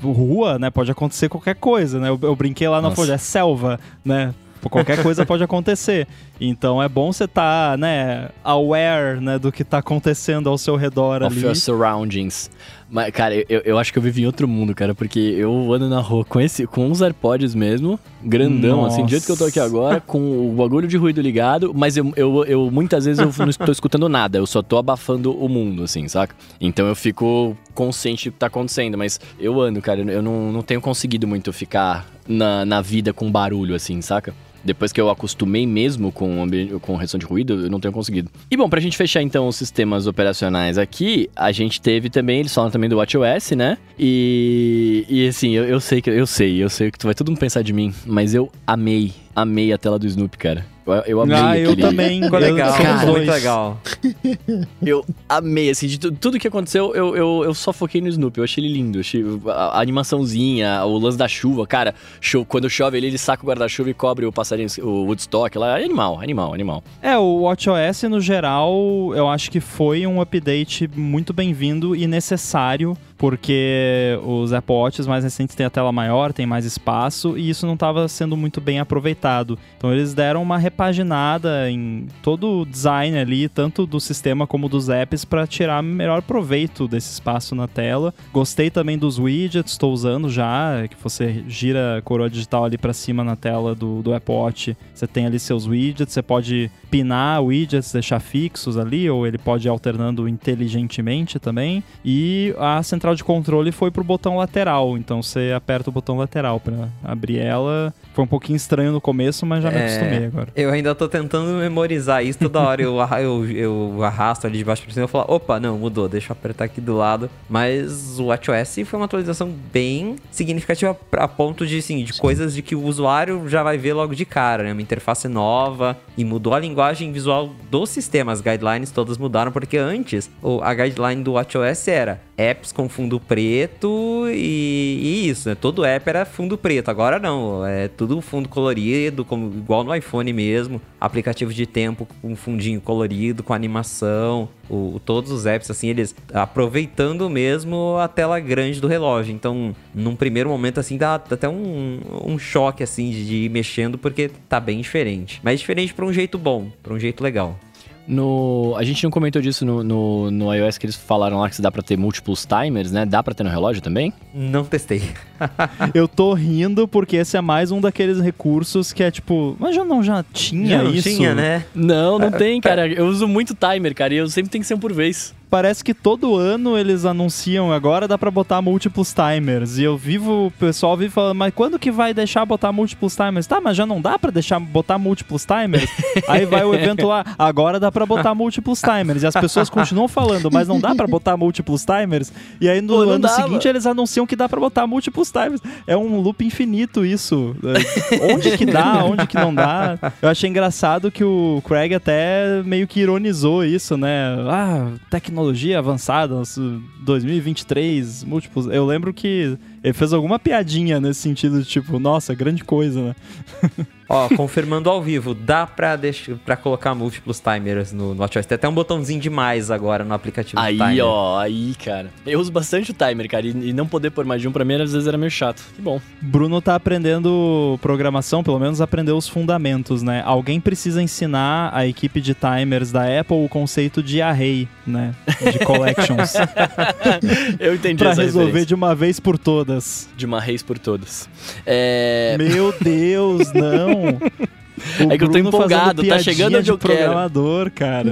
rua, né, pode acontecer qualquer coisa, né? Eu, eu brinquei lá na Folha, é selva, né? Qualquer coisa pode acontecer. Então é bom você estar, tá, né, aware, né, do que está acontecendo ao seu redor of ali. your surroundings. Mas, cara, eu, eu acho que eu vivo em outro mundo, cara, porque eu ando na rua com, esse, com uns AirPods mesmo, grandão, Nossa. assim, do jeito que eu tô aqui agora, com o bagulho de ruído ligado, mas eu, eu, eu muitas vezes eu não estou escutando nada, eu só tô abafando o mundo, assim, saca? Então eu fico consciente do que tá acontecendo, mas eu ando, cara, eu não, não tenho conseguido muito ficar na, na vida com barulho, assim, saca? Depois que eu acostumei mesmo com, com redução de ruído, eu não tenho conseguido. E bom, pra gente fechar então os sistemas operacionais aqui, a gente teve também, eles falam também do WatchOS, né? E, e assim, eu, eu sei que eu sei, eu sei que tu vai todo mundo pensar de mim, mas eu amei, amei a tela do Snoop, cara. Eu amei Ah, eu também. Ficou legal, cara, muito legal. Eu amei, assim, de tudo que aconteceu, eu, eu, eu só foquei no Snoopy. Eu achei ele lindo. Achei a, a animaçãozinha, o lance da chuva. Cara, show, quando chove ele, ele saca o guarda-chuva e cobre o passarinho, o Woodstock lá. É animal, animal, animal. É, o WatchOS, no geral, eu acho que foi um update muito bem-vindo e necessário porque os Apple Watches mais recentes têm a tela maior, tem mais espaço e isso não estava sendo muito bem aproveitado. Então eles deram uma repaginada em todo o design ali, tanto do sistema como dos apps, para tirar melhor proveito desse espaço na tela. Gostei também dos widgets, estou usando já, que você gira a coroa digital ali para cima na tela do, do Apple Watch. Você tem ali seus widgets, você pode pinar widgets, deixar fixos ali, ou ele pode ir alternando inteligentemente também. E a central central de controle foi pro botão lateral. Então você aperta o botão lateral para abrir ela. Foi um pouquinho estranho no começo, mas já me É, acostumei agora. Eu ainda tô tentando memorizar isso toda hora. Eu, eu, eu arrasto ali de baixo pra cima e falo, opa, não, mudou, deixa eu apertar aqui do lado. Mas o WatchOS foi uma atualização bem significativa a ponto de, assim, de coisas de que o usuário já vai ver logo de cara, né? Uma interface nova e mudou a linguagem visual do sistema. As guidelines todas mudaram, porque antes a guideline do WatchOS era apps com fundo preto e, e isso, né? Todo app era fundo preto. Agora não, é tudo fundo colorido, como, igual no iPhone mesmo. Aplicativo de tempo com fundinho colorido, com animação. O, todos os apps, assim, eles aproveitando mesmo a tela grande do relógio. Então, num primeiro momento, assim, dá até um, um choque, assim, de, de ir mexendo, porque tá bem diferente. Mas diferente pra um jeito bom, pra um jeito legal. No, a gente não comentou disso no, no, no iOS que eles falaram lá que dá pra ter múltiplos timers, né? Dá pra ter no relógio também? Não testei. Eu tô rindo porque esse é mais um daqueles recursos que é tipo, mas já não já tinha Já não isso? tinha, né? Não, não tem, cara. Eu uso muito timer, cara, e eu sempre tenho que ser um por vez. Parece que todo ano eles anunciam agora dá pra botar múltiplos timers. E eu vivo, o pessoal vive falando, mas quando que vai deixar botar múltiplos timers? Tá, mas já não dá pra deixar botar múltiplos timers? Aí vai o evento lá, agora dá pra botar múltiplos timers. E as pessoas continuam falando, mas não dá pra botar múltiplos timers? E aí no Pô, ano dava. seguinte eles anunciam que dá pra botar múltiplos timers. É um loop infinito isso. É, Onde que dá, onde que não dá? Eu achei engraçado que o Craig até meio que ironizou isso, né? Ah, tecnologia avançada, nosso 2023, múltiplos. Eu lembro que ele fez alguma piadinha nesse sentido de tipo, nossa, grande coisa, né? Ó, confirmando ao vivo, dá pra, deixar, pra colocar múltiplos timers no, no WatchOS. Tem até um botãozinho de mais agora no aplicativo Aí, timer. ó, aí, cara. Eu uso bastante o timer, cara, e, e não poder pôr mais de um pra mim às vezes era meio chato. Que bom. Bruno tá aprendendo programação, pelo menos aprendeu os fundamentos, né? Alguém precisa ensinar a equipe de timers da Apple o conceito de array, né? De collections. Eu entendi pra essa resolver referência. de uma vez por todas. De uma reis por todas. É... Meu Deus, não! O É que eu tô Bruno empolgado, tá chegando onde de eu quero. programador, cara.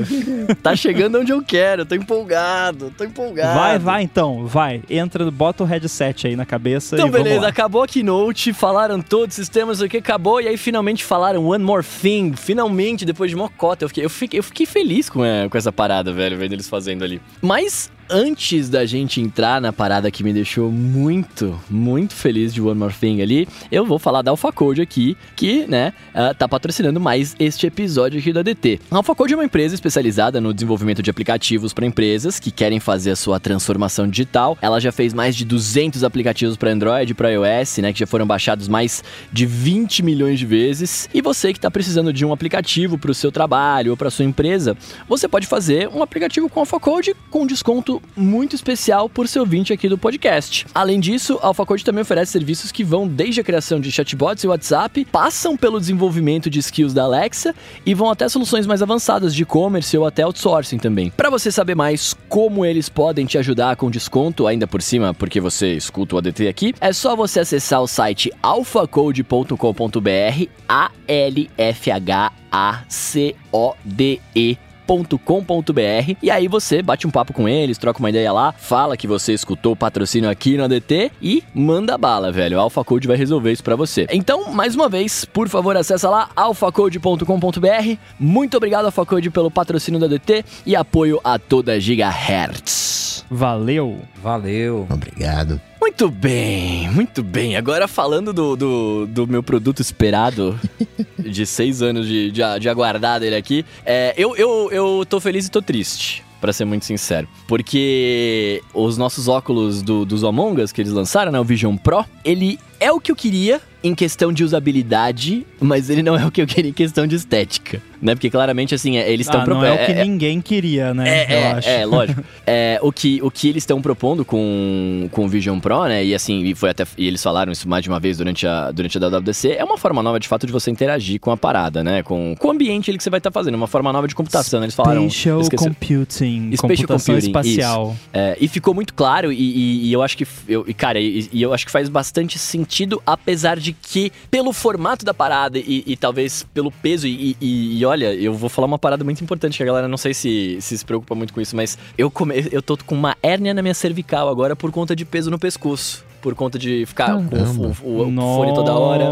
Tá chegando onde eu quero, tô empolgado, tô empolgado. Vai, vai então, vai. Entra, bota o headset aí na cabeça Então, e vamos beleza, lá. acabou a keynote, falaram todos os sistemas, o que acabou, e aí finalmente falaram One More Thing. Finalmente, depois de mocota, eu fiquei, eu fiquei, eu fiquei feliz com, é, com essa parada, velho, vendo eles fazendo ali. Mas antes da gente entrar na parada que me deixou muito, muito feliz de One More Thing ali, eu vou falar da AlphaCode aqui, que, né, ah, tá patrocinando mais este episódio aqui do ADT. A AlphaCode é uma empresa especializada no desenvolvimento de aplicativos para empresas que querem fazer a sua transformação digital. Ela já fez mais de 200 aplicativos para Android e para iOS, né, que já foram baixados mais de 20 milhões de vezes. E você que está precisando de um aplicativo para o seu trabalho ou para sua empresa, você pode fazer um aplicativo com AlphaCode com desconto muito especial por ser ouvinte aqui do podcast. Além disso, a AlphaCode também oferece serviços que vão desde a criação de chatbots e WhatsApp, passam pelo desenvolvimento de skills da Alexa e vão até soluções mais avançadas de e-commerce ou até outsourcing também. Para você saber mais como eles podem te ajudar com desconto, ainda por cima, porque você escuta o ADT aqui, é só você acessar o site alphacode.com.br, A L F H A C O D E .com.br e aí você bate um papo com eles, troca uma ideia lá, fala que você escutou o patrocínio aqui no ADT e manda bala, velho. A AlphaCode vai resolver isso pra você. Então, mais uma vez, por favor, acessa lá alphacode.com.br. Muito obrigado AlphaCode pelo patrocínio do ADT e apoio a toda Gigahertz. Valeu! Valeu. Obrigado. Muito bem, muito bem. Agora falando do, do, do meu produto esperado de seis anos de, de, de dele aqui, é, eu, eu, eu tô feliz e tô triste. Pra ser muito sincero. Porque os nossos óculos do, dos Among Us que eles lançaram, né? O Vision Pro, ele é o que eu queria em questão de usabilidade, mas ele não é o que eu queria em questão de estética. Né? Porque claramente, assim, é, eles estão... Ah, não é, o que ninguém queria, né? É, eu é, acho. é, lógico. É, o, que, o que eles estão propondo com, com o Vision Pro, né? E assim, e foi até. E eles falaram isso mais de uma vez durante a, durante a WWDC, é uma forma nova de fato de você interagir com a parada, né? Com, com o ambiente ali que você vai estar fazendo, uma forma nova de computação. né? Eles falaram. Spatial esqueci- Computing. Spatial computação Computing, espacial. é, e ficou muito claro, e, e- e eu acho que. Eu, e, cara, e, e eu acho que faz bastante sentido, apesar de que, pelo formato da parada e, e talvez pelo peso, e, e- olha, eu vou falar uma parada muito importante que a galera não sei se se, se preocupa muito com isso, mas eu, come, eu tô com uma hérnia na minha cervical agora por conta de peso no pescoço por conta de ficar com o, o, o fone toda hora.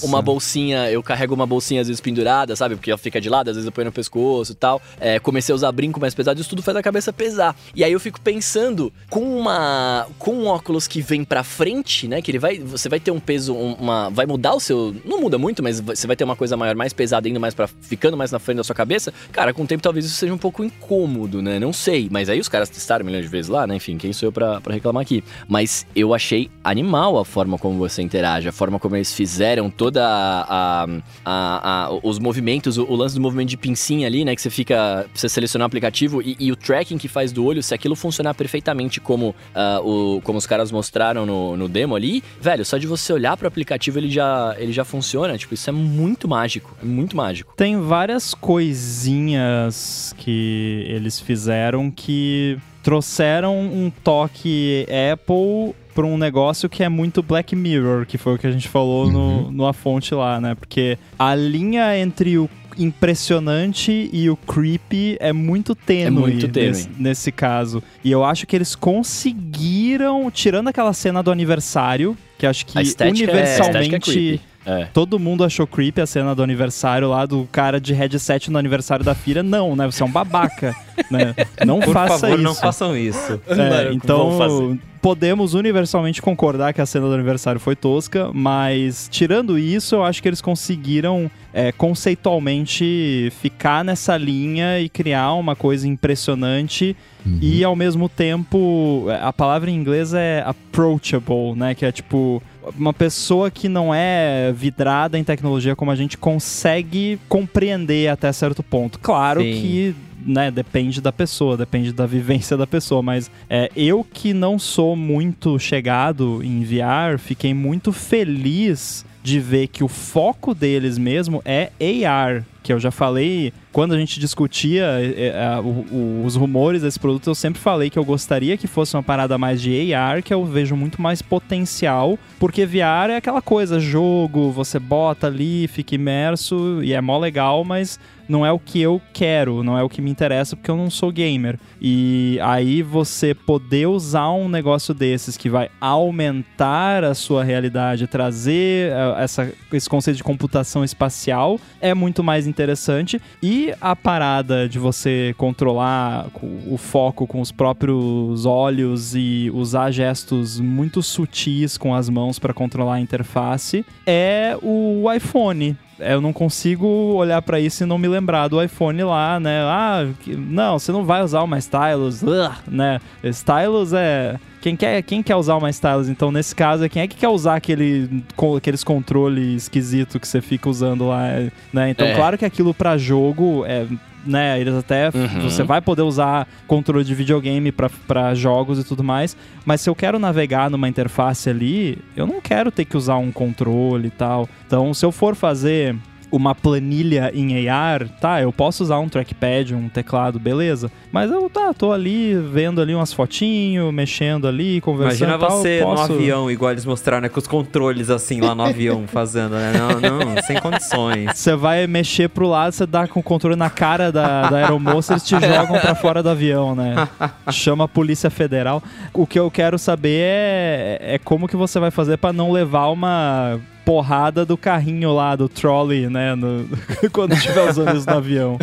Uma bolsinha, eu carrego uma bolsinha às vezes pendurada, sabe? Porque ela fica de lado, às vezes eu ponho no pescoço e tal. É, comecei a usar brinco mais pesado, isso tudo faz a cabeça pesar. E aí eu fico pensando, com uma. com um óculos que vem pra frente, né? Que ele vai. Você vai ter um peso, uma. Vai mudar o seu. Não muda muito, mas você vai ter uma coisa maior, mais pesada, indo mais para ficando mais na frente da sua cabeça. Cara, com o tempo talvez isso seja um pouco incômodo, né? Não sei. Mas aí os caras testaram milhões de vezes lá, né? Enfim, quem sou eu pra, pra reclamar aqui? Mas eu achei animal a forma como você interage, a forma como eles fizeram toda a, a, a os movimentos, o, o, lance do movimento de pincinha ali, né? Que você fica. Você seleciona o aplicativo e, e, o tracking que faz do olho, se aquilo funcionar perfeitamente como, uh, o, como os caras mostraram no, no demo ali, velho, só de você olhar pro aplicativo ele já, ele já funciona. Tipo, isso é muito mágico. É muito mágico. Tem várias coisinhas que eles fizeram que trouxeram um toque Apple para um negócio que é muito Black Mirror, que foi o que a gente falou uhum. no, no A Fonte lá, né? Porque a linha entre o impressionante e o creepy é muito tênue, é muito tênue. Nesse, nesse, caso. E eu acho que eles conseguiram, tirando aquela cena do aniversário, que acho que é- universalmente. É. Todo mundo achou creepy a cena do aniversário lá do cara de headset no aniversário da filha. Não, né? Você é um babaca. né? Não Por faça favor, isso. não façam isso. É, então, podemos universalmente concordar que a cena do aniversário foi tosca, mas tirando isso, eu acho que eles conseguiram é, conceitualmente ficar nessa linha e criar uma coisa impressionante uhum. e ao mesmo tempo a palavra em inglês é approachable, né? Que é tipo uma pessoa que não é vidrada em tecnologia como a gente consegue compreender até certo ponto. Claro Sim. que né, depende da pessoa, depende da vivência da pessoa, mas é, eu que não sou muito chegado em VR, fiquei muito feliz de ver que o foco deles mesmo é AR, que eu já falei quando a gente discutia é, é, o, os rumores desse produto, eu sempre falei que eu gostaria que fosse uma parada mais de AR, que eu vejo muito mais potencial, porque VR é aquela coisa, jogo, você bota ali, fica imerso e é mó legal, mas não é o que eu quero, não é o que me interessa, porque eu não sou gamer. E aí você poder usar um negócio desses que vai aumentar a sua realidade, trazer é, essa, esse conceito de computação espacial é muito mais interessante. E a parada de você controlar o foco com os próprios olhos e usar gestos muito sutis com as mãos para controlar a interface é o iPhone eu não consigo olhar para isso e não me lembrar do iPhone lá, né? Ah, não, você não vai usar uma stylus, uh, né? Stylus é quem quer, quem quer usar uma stylus, então, nesse caso, é quem é que quer usar aquele, aqueles controles esquisito que você fica usando lá, né? Então, é. claro que aquilo para jogo é né? Eles até. Uhum. Você vai poder usar controle de videogame para jogos e tudo mais. Mas se eu quero navegar numa interface ali, eu não quero ter que usar um controle e tal. Então, se eu for fazer uma planilha em AR, tá, eu posso usar um trackpad, um teclado, beleza. Mas eu tá, tô ali vendo ali umas fotinhos, mexendo ali, conversando. Imagina tal, você posso... no avião, igual eles mostraram, né? Com os controles assim lá no avião fazendo, né? Não, não, sem condições. Você vai mexer pro lado, você dá com o controle na cara da, da aeromoça, eles te jogam para fora do avião, né? Chama a Polícia Federal. O que eu quero saber é, é como que você vai fazer para não levar uma porrada do carrinho lá, do trolley, né? No, quando estiver usando isso no avião.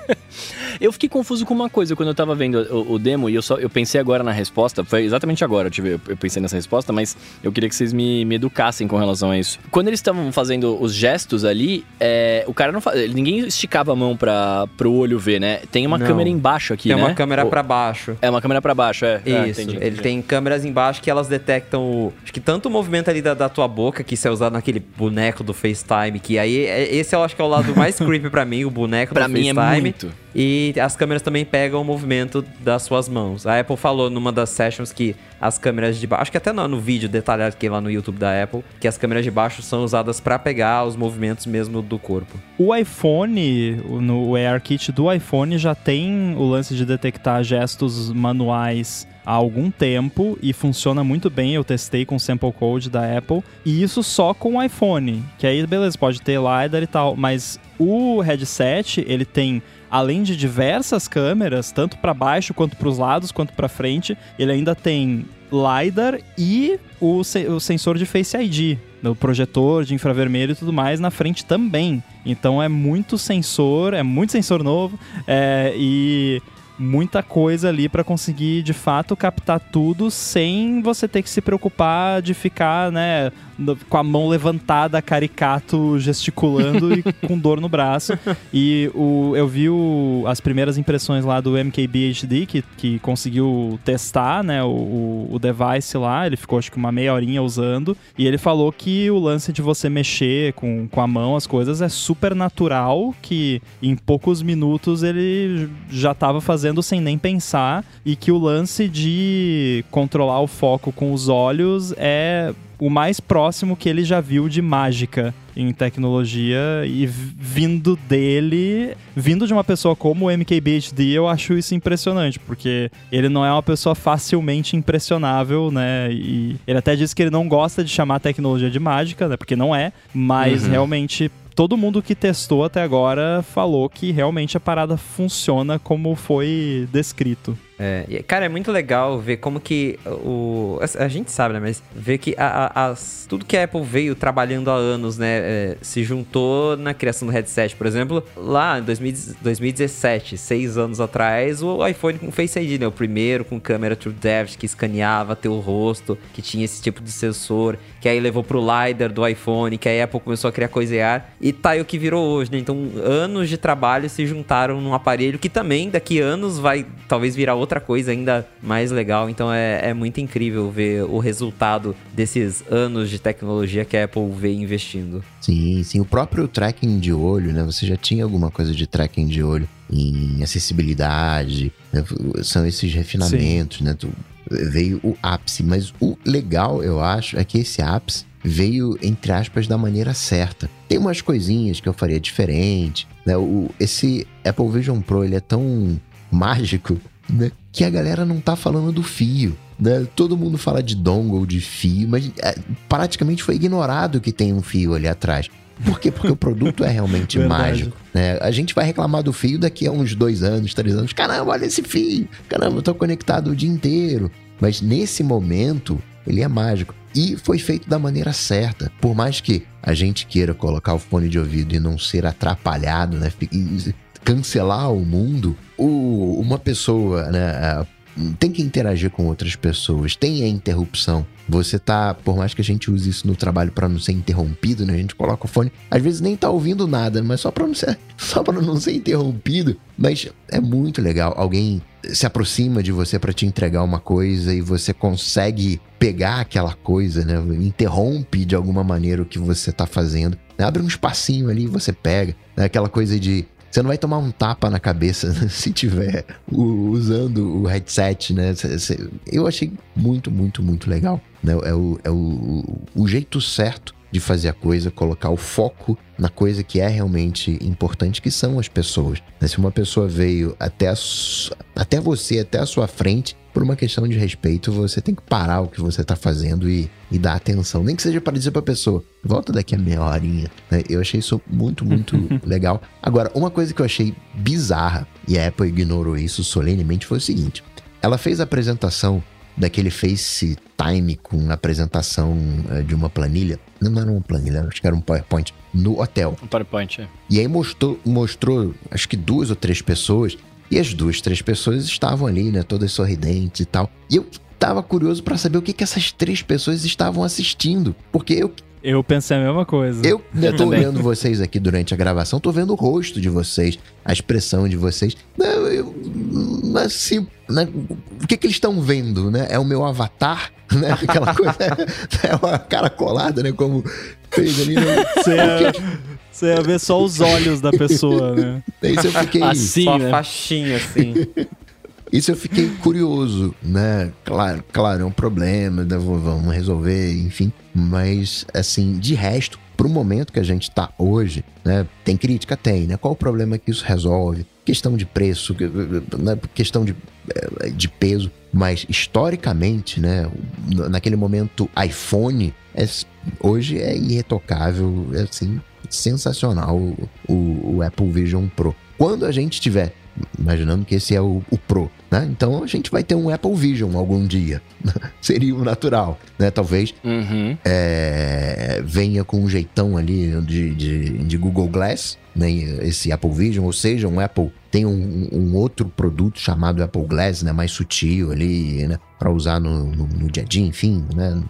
eu fiquei confuso com uma coisa quando eu tava vendo o, o, demo e eu só eu pensei agora na resposta. Foi exatamente agora, eu, tive, eu pensei nessa resposta, mas eu queria que vocês me, me educassem com relação a isso. Quando eles estavam fazendo os gestos ali, é, o cara não faz. Ninguém esticava a mão pra, pro olho ver, né? Tem uma não. câmera embaixo aqui, tem né? Tem uma câmera para baixo. É uma câmera para baixo, é. é isso. É, entendi, entendi. Ele tem câmeras embaixo que elas detectam o. Acho que tanto o movimento ali da, da tua boca, que você usa usado naquele boneco do FaceTime, que aí é, esse eu acho que é o lado mais creepy para mim, o boneco pra do mim FaceTime. É muito. E as câmeras também pegam o movimento das suas mãos. A Apple falou numa das sessions que as câmeras de baixo, acho que até no, no vídeo detalhado que lá no YouTube da Apple, que as câmeras de baixo são usadas para pegar os movimentos mesmo do corpo. O iPhone, no AirKit do iPhone já tem o lance de detectar gestos manuais há algum tempo e funciona muito bem. Eu testei com o sample code da Apple e isso só com o iPhone, que aí beleza, pode ter LiDAR e tal, mas o headset, ele tem além de diversas câmeras, tanto para baixo quanto para os lados, quanto para frente, ele ainda tem LiDAR e o, se o sensor de Face ID, o projetor de infravermelho e tudo mais na frente também. Então é muito sensor, é muito sensor novo é, e muita coisa ali para conseguir de fato captar tudo sem você ter que se preocupar de ficar, né, com a mão levantada, caricato, gesticulando e com dor no braço. E o, eu vi o, as primeiras impressões lá do MKBHD, que, que conseguiu testar né, o, o device lá. Ele ficou acho que uma meia horinha usando. E ele falou que o lance de você mexer com, com a mão as coisas é super natural, que em poucos minutos ele já estava fazendo sem nem pensar. E que o lance de controlar o foco com os olhos é o mais próximo que ele já viu de mágica em tecnologia e vindo dele, vindo de uma pessoa como o MKBHD, eu acho isso impressionante, porque ele não é uma pessoa facilmente impressionável, né? E ele até disse que ele não gosta de chamar tecnologia de mágica, né? Porque não é, mas uhum. realmente todo mundo que testou até agora falou que realmente a parada funciona como foi descrito. É, cara, é muito legal ver como que o. A, gente sabe, né? Mas ver que a, a, as, tudo que a Apple veio trabalhando há anos, né? É, se juntou na criação do headset. Por exemplo, lá em 2017, seis anos atrás, o iPhone com Face ID, né? O primeiro com câmera True Depth que escaneava teu rosto, que tinha esse tipo de sensor, que aí levou pro LiDAR do iPhone, que a Apple começou a criar coisa AR. E tá aí o que virou hoje, né? Então, anos de trabalho se juntaram num aparelho que também daqui anos vai talvez virar outra coisa ainda mais legal. Então é, é muito incrível ver o resultado desses anos de tecnologia que a Apple vem investindo. Sim, sim. O próprio tracking de olho, né? Você já tinha alguma coisa de tracking de olho em acessibilidade, né? são esses refinamentos, sim. né? Tu, veio o ápice, mas o legal, eu acho, é que esse ápice veio, entre aspas, da maneira certa. Tem umas coisinhas que eu faria diferente, né? O, esse Apple Vision Pro, ele é tão mágico né? Que a galera não tá falando do fio. Né? Todo mundo fala de dongle, de fio, mas é, praticamente foi ignorado que tem um fio ali atrás. Por quê? Porque o produto é realmente mágico. Né? A gente vai reclamar do fio daqui a uns dois anos, três anos. Caramba, olha esse fio. Caramba, eu tô conectado o dia inteiro. Mas nesse momento, ele é mágico. E foi feito da maneira certa. Por mais que a gente queira colocar o fone de ouvido e não ser atrapalhado, né? Cancelar o mundo, o, uma pessoa, né? Tem que interagir com outras pessoas, tem a interrupção. Você tá, por mais que a gente use isso no trabalho para não ser interrompido, né? A gente coloca o fone, às vezes nem tá ouvindo nada, mas só para não ser, só para não ser interrompido. Mas é muito legal. Alguém se aproxima de você para te entregar uma coisa e você consegue pegar aquela coisa, né? Interrompe de alguma maneira o que você tá fazendo. Abre um espacinho ali e você pega. Né? Aquela coisa de você não vai tomar um tapa na cabeça se tiver usando o headset, né? Eu achei muito, muito, muito legal. Né? É, o, é o, o jeito certo de fazer a coisa, colocar o foco na coisa que é realmente importante, que são as pessoas. Né? Se uma pessoa veio até, a, até você, até a sua frente, por uma questão de respeito, você tem que parar o que você está fazendo e, e dar atenção. Nem que seja para dizer para a pessoa, volta daqui a meia horinha. Né? Eu achei isso muito, muito legal. Agora, uma coisa que eu achei bizarra, e a Apple ignorou isso solenemente, foi o seguinte. Ela fez a apresentação daquele FaceTime com a apresentação uh, de uma planilha. Não, não era uma planilha, acho que era um PowerPoint. No hotel. Um PowerPoint, é. E aí mostrou, mostrou, acho que duas ou três pessoas e as duas, três pessoas estavam ali, né? Todas sorridentes e tal. E eu tava curioso para saber o que, que essas três pessoas estavam assistindo. Porque eu eu pensei a mesma coisa. Eu, eu tô olhando vocês aqui durante a gravação, tô vendo o rosto de vocês, a expressão de vocês. Não, eu, mas se, né, o que que eles estão vendo, né? É o meu avatar, né? Aquela coisa, é uma cara colada, né? Como fez ali. Né? Você ia, você ia ver só os olhos da pessoa, né? Isso eu fiquei... Assim, só né? faixinha, assim. Isso eu fiquei curioso, né? Claro, claro, é um problema, né? vamos resolver, enfim. Mas, assim, de resto, pro momento que a gente tá hoje, né? Tem crítica? Tem, né? Qual o problema que isso resolve? questão de preço, não é questão de, eh, de peso, mas historicamente, né, naquele momento iPhone é, hoje é irretocável, é assim, sensacional o, o Apple Vision Pro. Quando a gente tiver imaginando que esse é o, o, Pro, né? Então a gente vai ter um Apple Vision algum dia. Seria o natural, né? Talvez uhum. é, venha com um jeitão ali de, de, de, Google Glass, né? Esse Apple Vision, ou seja, um Apple tem um, um outro produto chamado Apple Glass, né? Mais sutil ali, né? Para usar no, no, no, dia a dia, enfim, né?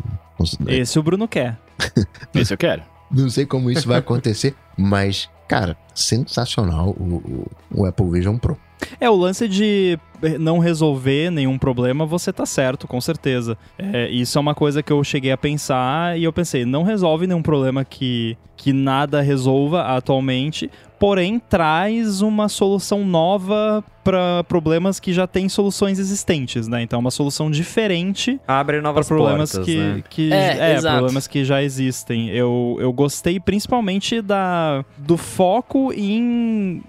Esse o Bruno quer. Esse eu quero. Não sei como isso vai acontecer, mas cara, sensacional o, o, o Apple Vision Pro. É, o lance de não resolver nenhum problema, você tá certo, com certeza. É, isso é uma coisa que eu cheguei a pensar e eu pensei, não resolve nenhum problema que, que nada resolva atualmente, porém traz uma solução nova para problemas que já têm soluções existentes, né? Então, é uma solução diferente abre novas problemas portas, que, né? que É, é, problemas que já existem. Eu, eu gostei principalmente da do foco em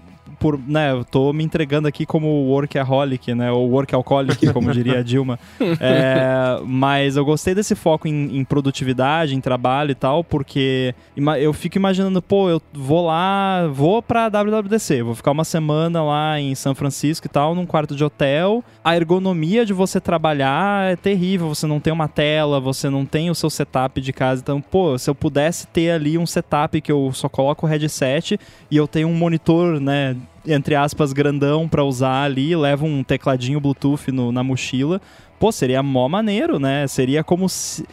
por, né, eu tô me entregando aqui como workaholic, né, ou workaholic, como diria a Dilma. É, mas eu gostei desse foco em, em, produtividade, em trabalho e tal, porque eu fico imaginando, pô, eu vou lá, vou pra WWDC, vou ficar uma semana lá em São Francisco e tal, num quarto de hotel. A ergonomia de você trabalhar é terrível, você não tem uma tela, você não tem o seu setup de casa. Então, pô, se eu pudesse ter ali um setup que eu só coloco o headset e eu tenho um monitor, né, entre aspas, grandão para usar ali, leva um tecladinho Bluetooth no, na mochila. Pô, seria mó maneiro, né? Seria como se,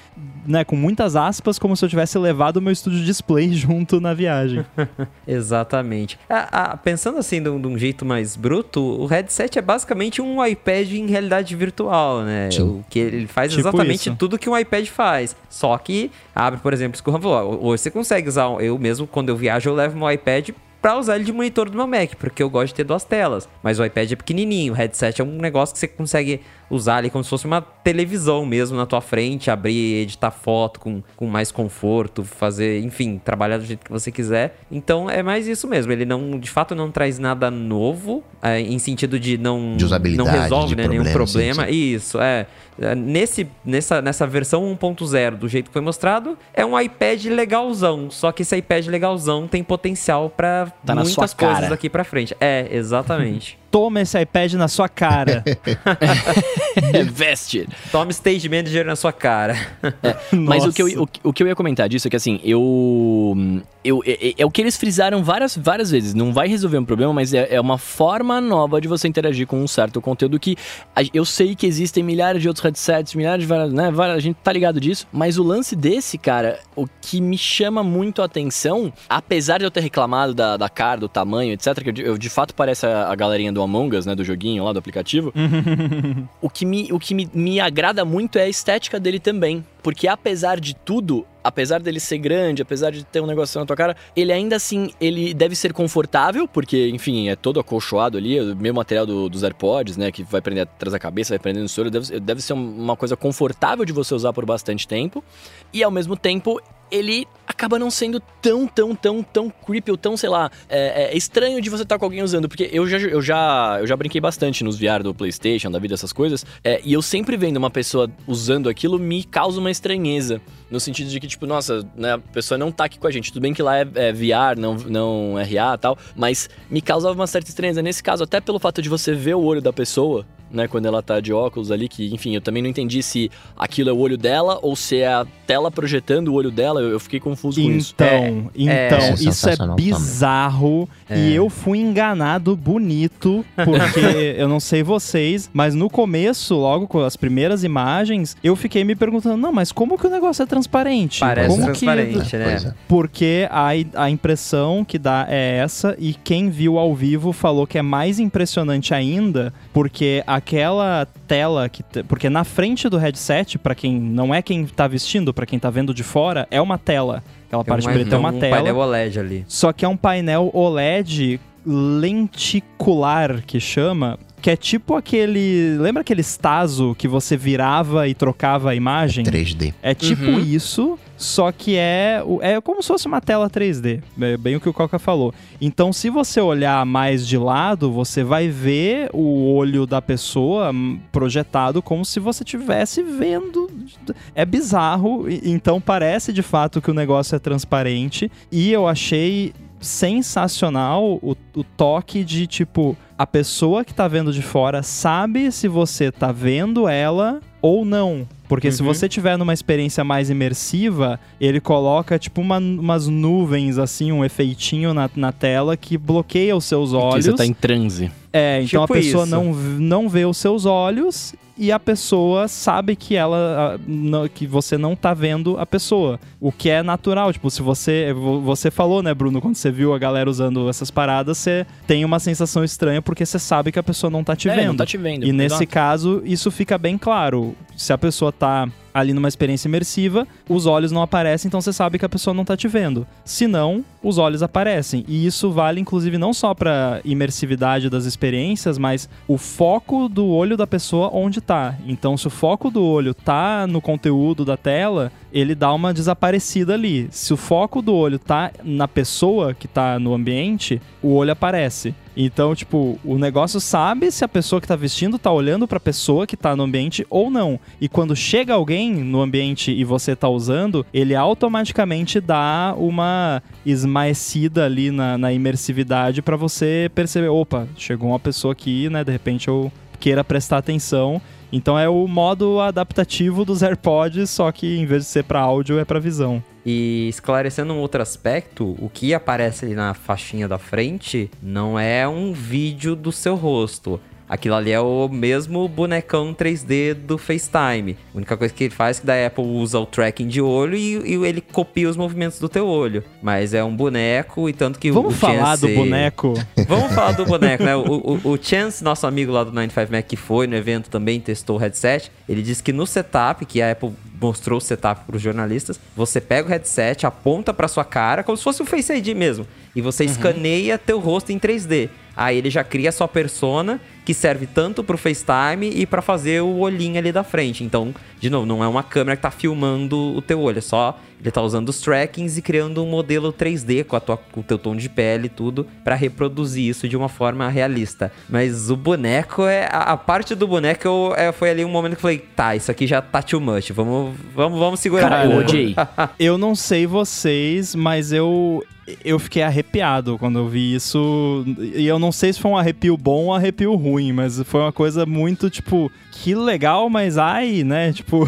né, com muitas aspas, como se eu tivesse levado o meu estúdio display junto na viagem. Exatamente. Ah, ah, pensando assim, de um, de um, jeito mais bruto, o headset é basicamente um iPad em realidade virtual, né? Sim. O que ele faz Tipo exatamente isso. tudo que um iPad faz. Só que abre, por exemplo, isso que o. Hoje você consegue usar. Eu mesmo, quando eu viajo, eu levo meu iPad para usar ele de monitor do meu Mac, porque eu gosto de ter duas telas. Mas o iPad é pequenininho, o headset é um negócio que você consegue usar ali como se fosse uma televisão mesmo na tua frente, abrir, editar foto com, com mais conforto, fazer, enfim, trabalhar do jeito que você quiser. Então é mais isso mesmo. Ele não, de fato, não traz nada novo, é, em sentido de não, De usabilidade, não resolve de né, nenhum problema, sim, problema. Isso, é. É, Nesse, nessa, nessa versão 1.0, do jeito que foi mostrado, é um iPad legalzão. Só que esse iPad legalzão tem potencial para Tá muitas coisas daqui pra frente. É, exatamente. Toma esse iPad na sua cara. Vested. Toma Stage Manager na sua cara. Mas o que, eu, o, que- o que eu ia comentar disso é que assim, eu. eu é, é- é o que eles frisaram várias, várias vezes. Não vai resolver um problema, mas é, é uma forma nova de você interagir com um certo conteúdo que. eu sei que existem milhares de outros headsets, milhares de várias. Né, várias- a gente tá ligado disso. Mas o lance desse, cara, o que me chama muito a atenção, apesar de eu ter reclamado da, da cara, do tamanho, etc., que eu, de- eu, de fato parece a, a galerinha do Among Us, né? Do joguinho lá do aplicativo. O que, me, o que me, me agrada muito é a estética dele também. Porque apesar de tudo, apesar dele ser grande, apesar de ter um negócio na tua cara, ele ainda assim, ele deve ser confortável, porque, enfim, é todo acolchoado ali, o mesmo material do- dos AirPods, né, que vai prender atrás da cabeça, vai prender no soro, deve, deve ser uma coisa confortável de você usar por bastante tempo. E ao mesmo tempo, ele acaba não sendo tão, tão, tão, tão creepy ou tão, sei lá, é, é estranho de você estar com alguém usando, porque eu já, eu já, eu já brinquei bastante nos VR do PlayStation, da vida, essas coisas, é, e eu sempre vendo uma pessoa usando aquilo me causa uma estranheza. No sentido de que, tipo, nossa, né, a pessoa não tá aqui com a gente. Tudo bem que lá é, é VR, não, não RA e tal, mas me causava uma certa estranheza. Nesse caso, até pelo fato de você ver o olho da pessoa, né, quando ela tá de óculos ali, que, enfim, eu também não entendi se aquilo é o olho dela ou se é a tela projetando o olho dela. Eu, eu fiquei confuso com isso. Então, então, É isso é bizarro e eu fui enganado bonito, porque eu não sei vocês, mas no começo, logo com as primeiras imagens, eu fiquei me perguntando, não, mas como que o negócio é transparente? Parece como transparente, que... né? Pois é. Porque a, a impressão que dá é essa, e quem viu ao vivo falou que é mais impressionante ainda, porque aquela tela que. Porque na frente do headset, pra quem não é quem tá vestindo, pra quem tá vendo de fora, é uma tela. Aquela parte Tem preta é uma um tela. painel OLED ali. Só que é um painel OLED lenticular que chama. Que é tipo aquele. Lembra aquele Staso que você virava e trocava a imagem? 3D. É tipo Uhum. isso, só que é, o- é como se fosse uma tela 3D. É bem o que o Coca falou. Então, se você olhar mais de lado, você vai ver o olho da pessoa projetado como se você estivesse vendo. É bizarro, então parece de fato que o negócio é transparente. E eu achei sensacional o, o toque de tipo a pessoa que tá vendo de fora sabe se você tá vendo ela ou não. Porque se Uhum. você tiver numa experiência mais imersiva, ele coloca tipo uma- umas nuvens, assim, um efeitinho na, na tela que bloqueia os seus olhos. você tá em transe. É, então Tipo a pessoa isso. não, não vê os seus olhos e a pessoa sabe que ela não- que você não tá vendo a pessoa. O que é natural, tipo, se você vo- você falou, né, Bruno, quando você viu a galera usando essas paradas, você tem uma sensação estranha porque você sabe que a pessoa não tá te é, vendo. não tá te vendo. E nesse Exato. caso, isso fica bem claro. Se a pessoa tá ali numa experiência imersiva, os olhos não aparecem, então você sabe que a pessoa não tá te vendo. Se não, os olhos aparecem. E isso vale inclusive não só pra imersividade das experiências, mas o foco do olho da pessoa onde tá. Então, se o foco do olho tá no conteúdo da tela, ele dá uma desaparecida ali. Se o foco do olho tá na pessoa que tá no ambiente, o olho aparece. Então, tipo, o negócio sabe se a pessoa que tá vestindo tá olhando pra pessoa que tá no ambiente ou não. E quando chega alguém no ambiente e você tá usando, ele automaticamente dá uma esmaecida ali na, na imersividade pra você perceber, opa, chegou uma pessoa aqui, né? De repente eu queira prestar atenção. Então é o modo adaptativo dos AirPods, só que em vez de ser pra áudio é pra visão. E esclarecendo um outro aspecto, o que aparece ali na faixinha da frente não é um vídeo do seu rosto. Aquilo ali é o mesmo bonecão 3D do FaceTime. A única coisa que ele faz é que da Apple usa o tracking de olho e, e ele copia os movimentos do teu olho. Mas é um boneco e tanto que o- Vamos o falar Chance... do boneco? Vamos falar do boneco, né? O, o, o Chance, nosso amigo lá do 95 Mac que foi no evento também testou o headset, ele disse que no setup, que a Apple mostrou o setup para os jornalistas, você pega o headset, aponta para sua cara, como se fosse o Face ID mesmo, e você escaneia teu rosto em 3D. Aí ele já cria a sua persona, que serve tanto pro FaceTime e para fazer o olhinho ali da frente. Então, de novo, não é uma câmera que tá filmando o teu olho, é só ele tá usando os trackings e criando um modelo 3D com, a tua, com o teu tom de pele e tudo para reproduzir isso de uma forma realista. Mas o boneco é a, a parte do boneco eu- é, foi ali um momento que eu falei, tá, isso aqui já tá too much, vamos vamos vamos segurar. Cara, um eu pouco. odiei. Eu não sei vocês, mas eu eu fiquei arrepiado quando eu vi isso. E eu não sei se foi um arrepio bom ou um arrepio ruim, mas foi uma coisa muito tipo, que legal, mas ai, né? Tipo,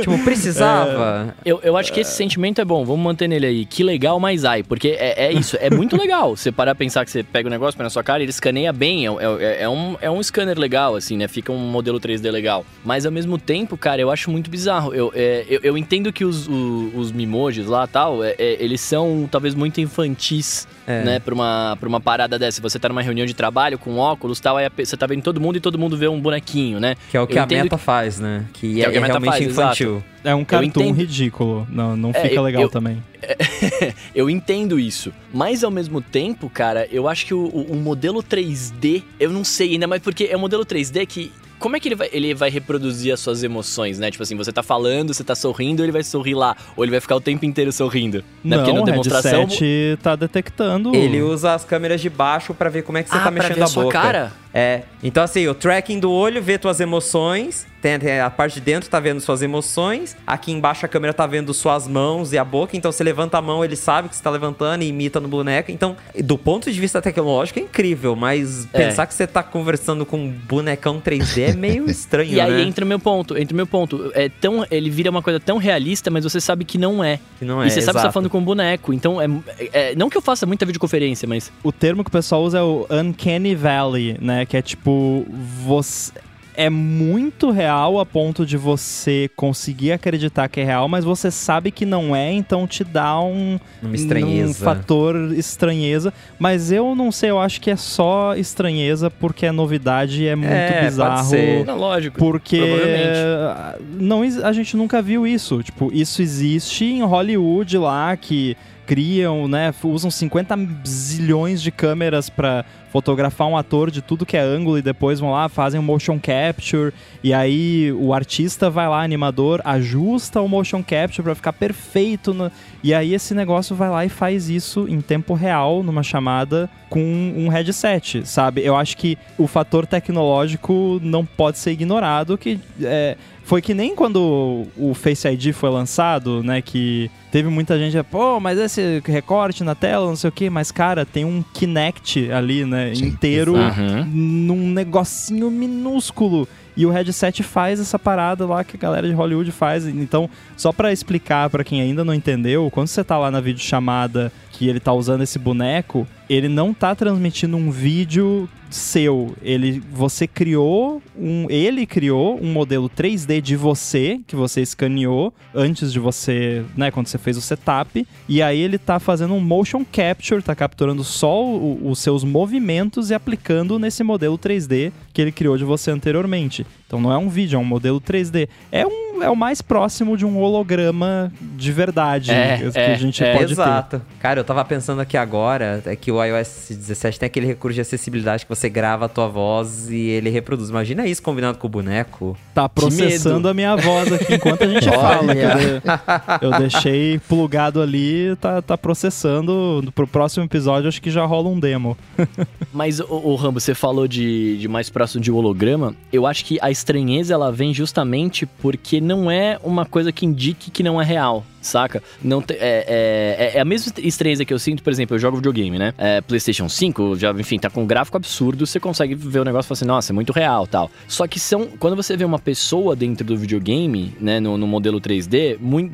tipo, precisava. Eu, eu acho que esse sentimento é bom, vamos manter nele aí. Que legal, mas ai. Porque é, é isso, é muito legal. Você parar a pensar que você pega o negócio, põe na sua cara ele escaneia bem. É, é, é um, é um scanner legal, assim, né? Fica um modelo 3D legal. Mas ao mesmo tempo, cara, eu acho muito bizarro. Eu, é, eu, eu entendo que os, o- os mimojis lá tal, é, é, eles são talvez muito infantis, É. né? Pra uma, pra uma parada dessa. Você tá numa reunião de trabalho com óculos tal, aí você tá vendo todo mundo e todo mundo vê um bonequinho, né? Que é o que Eu a Meta faz, né? Que, Que é é, o que a Meta realmente faz, infantil. é um cartoon entendo. ridículo. Não, não É, fica eu- legal eu- também. eu entendo isso. Mas ao mesmo tempo, cara, eu acho que o, o- o modelo 3D, eu não sei ainda mais porque é um modelo 3D que. Como é que ele vai, ele vai reproduzir as suas emoções, né? Tipo assim, você tá falando, você tá sorrindo, ele vai sorrir lá. Ou ele vai ficar o tempo inteiro sorrindo. né? Não, Porque na o demonstração. headset tá detectando. Ele usa as câmeras de baixo pra ver como é que você ah, tá pra mexendo ver a a sua boca. cara? É. Então, assim, o tracking do olho vê tuas emoções. Tem, tem a parte de dentro tá vendo suas emoções. Aqui embaixo a câmera tá vendo suas mãos e a boca. Então, você levanta a mão, ele sabe que você tá levantando e imita no boneco. Então, do ponto de vista tecnológico, é incrível. Mas É. pensar que você tá conversando com um bonecão 3D é meio estranho, E aí né? entra o meu ponto, entra o meu ponto. É tão, ele vira uma coisa tão realista, mas você sabe que não é. Que não é, e você sabe que você tá falando com um boneco. Então, é, é- não que eu faça muita videoconferência, mas O termo que o pessoal usa é o Uncanny Valley, né? Que é tipo, você. É muito real a ponto de você conseguir acreditar que é real, mas você sabe que não é, então te dá um, Uma estranheza. um fator estranheza. Mas eu não sei, eu acho que é só estranheza porque é novidade e é muito É, pode bizarro. ser. não, lógico. Porque Provavelmente. ah, não, a gente nunca viu isso. Tipo, isso existe em Hollywood lá, que criam, né, usam 50 zilhões de câmeras pra fotografar um ator de tudo que é ângulo e depois vão lá, fazem um motion capture e aí o artista vai lá, animador, ajusta o motion capture para ficar perfeito no... e aí esse negócio vai lá e faz isso em tempo real numa chamada com um headset, sabe? Eu acho que o fator tecnológico não pode ser ignorado, que é, foi que nem quando o Face ID foi lançado, né, que teve muita gente, pô, mas esse recorte na tela, não sei o que, mas cara, tem um Kinect ali, né, Sim, inteiro Uhum. num negocinho minúsculo. E o headset faz essa parada lá que a galera de Hollywood faz. Então, só pra explicar pra quem ainda não entendeu, quando você tá lá na videochamada que ele tá usando esse boneco, ele não tá transmitindo um vídeo seu. Ele você criou um ele criou um modelo 3D de você que você escaneou antes de você, né, quando você fez o setup, e aí ele tá fazendo um motion capture, tá capturando só o- os seus movimentos e aplicando nesse modelo 3D que ele criou de você anteriormente. Então não é um vídeo, é um modelo 3D. É um é o mais próximo de um holograma de verdade É, que é, a gente é. pode ter. Exato. Cara, eu tava pensando aqui agora, é que o iOS 17 tem aquele recurso de acessibilidade que você grava a tua voz e ele reproduz. Imagina isso combinado com o boneco. Tá processando a minha voz aqui enquanto a gente fala. eu, de- eu deixei plugado ali, tá, tá processando. Pro próximo episódio, acho que já rola um demo. Mas, o, Rambo, você falou de, de mais próximo de holograma. Eu acho que a estranheza ela vem justamente porque não é uma coisa que indique que não é real. Saca? Não te- é, é, é a mesma estranheza que eu sinto, por exemplo, eu jogo videogame, né? É, PlayStation 5, já, enfim, tá com um gráfico absurdo, você consegue ver o negócio e falar assim, nossa, é muito real tal. Só que são. Quando você vê uma pessoa dentro do videogame, né, no, no modelo 3D, mui-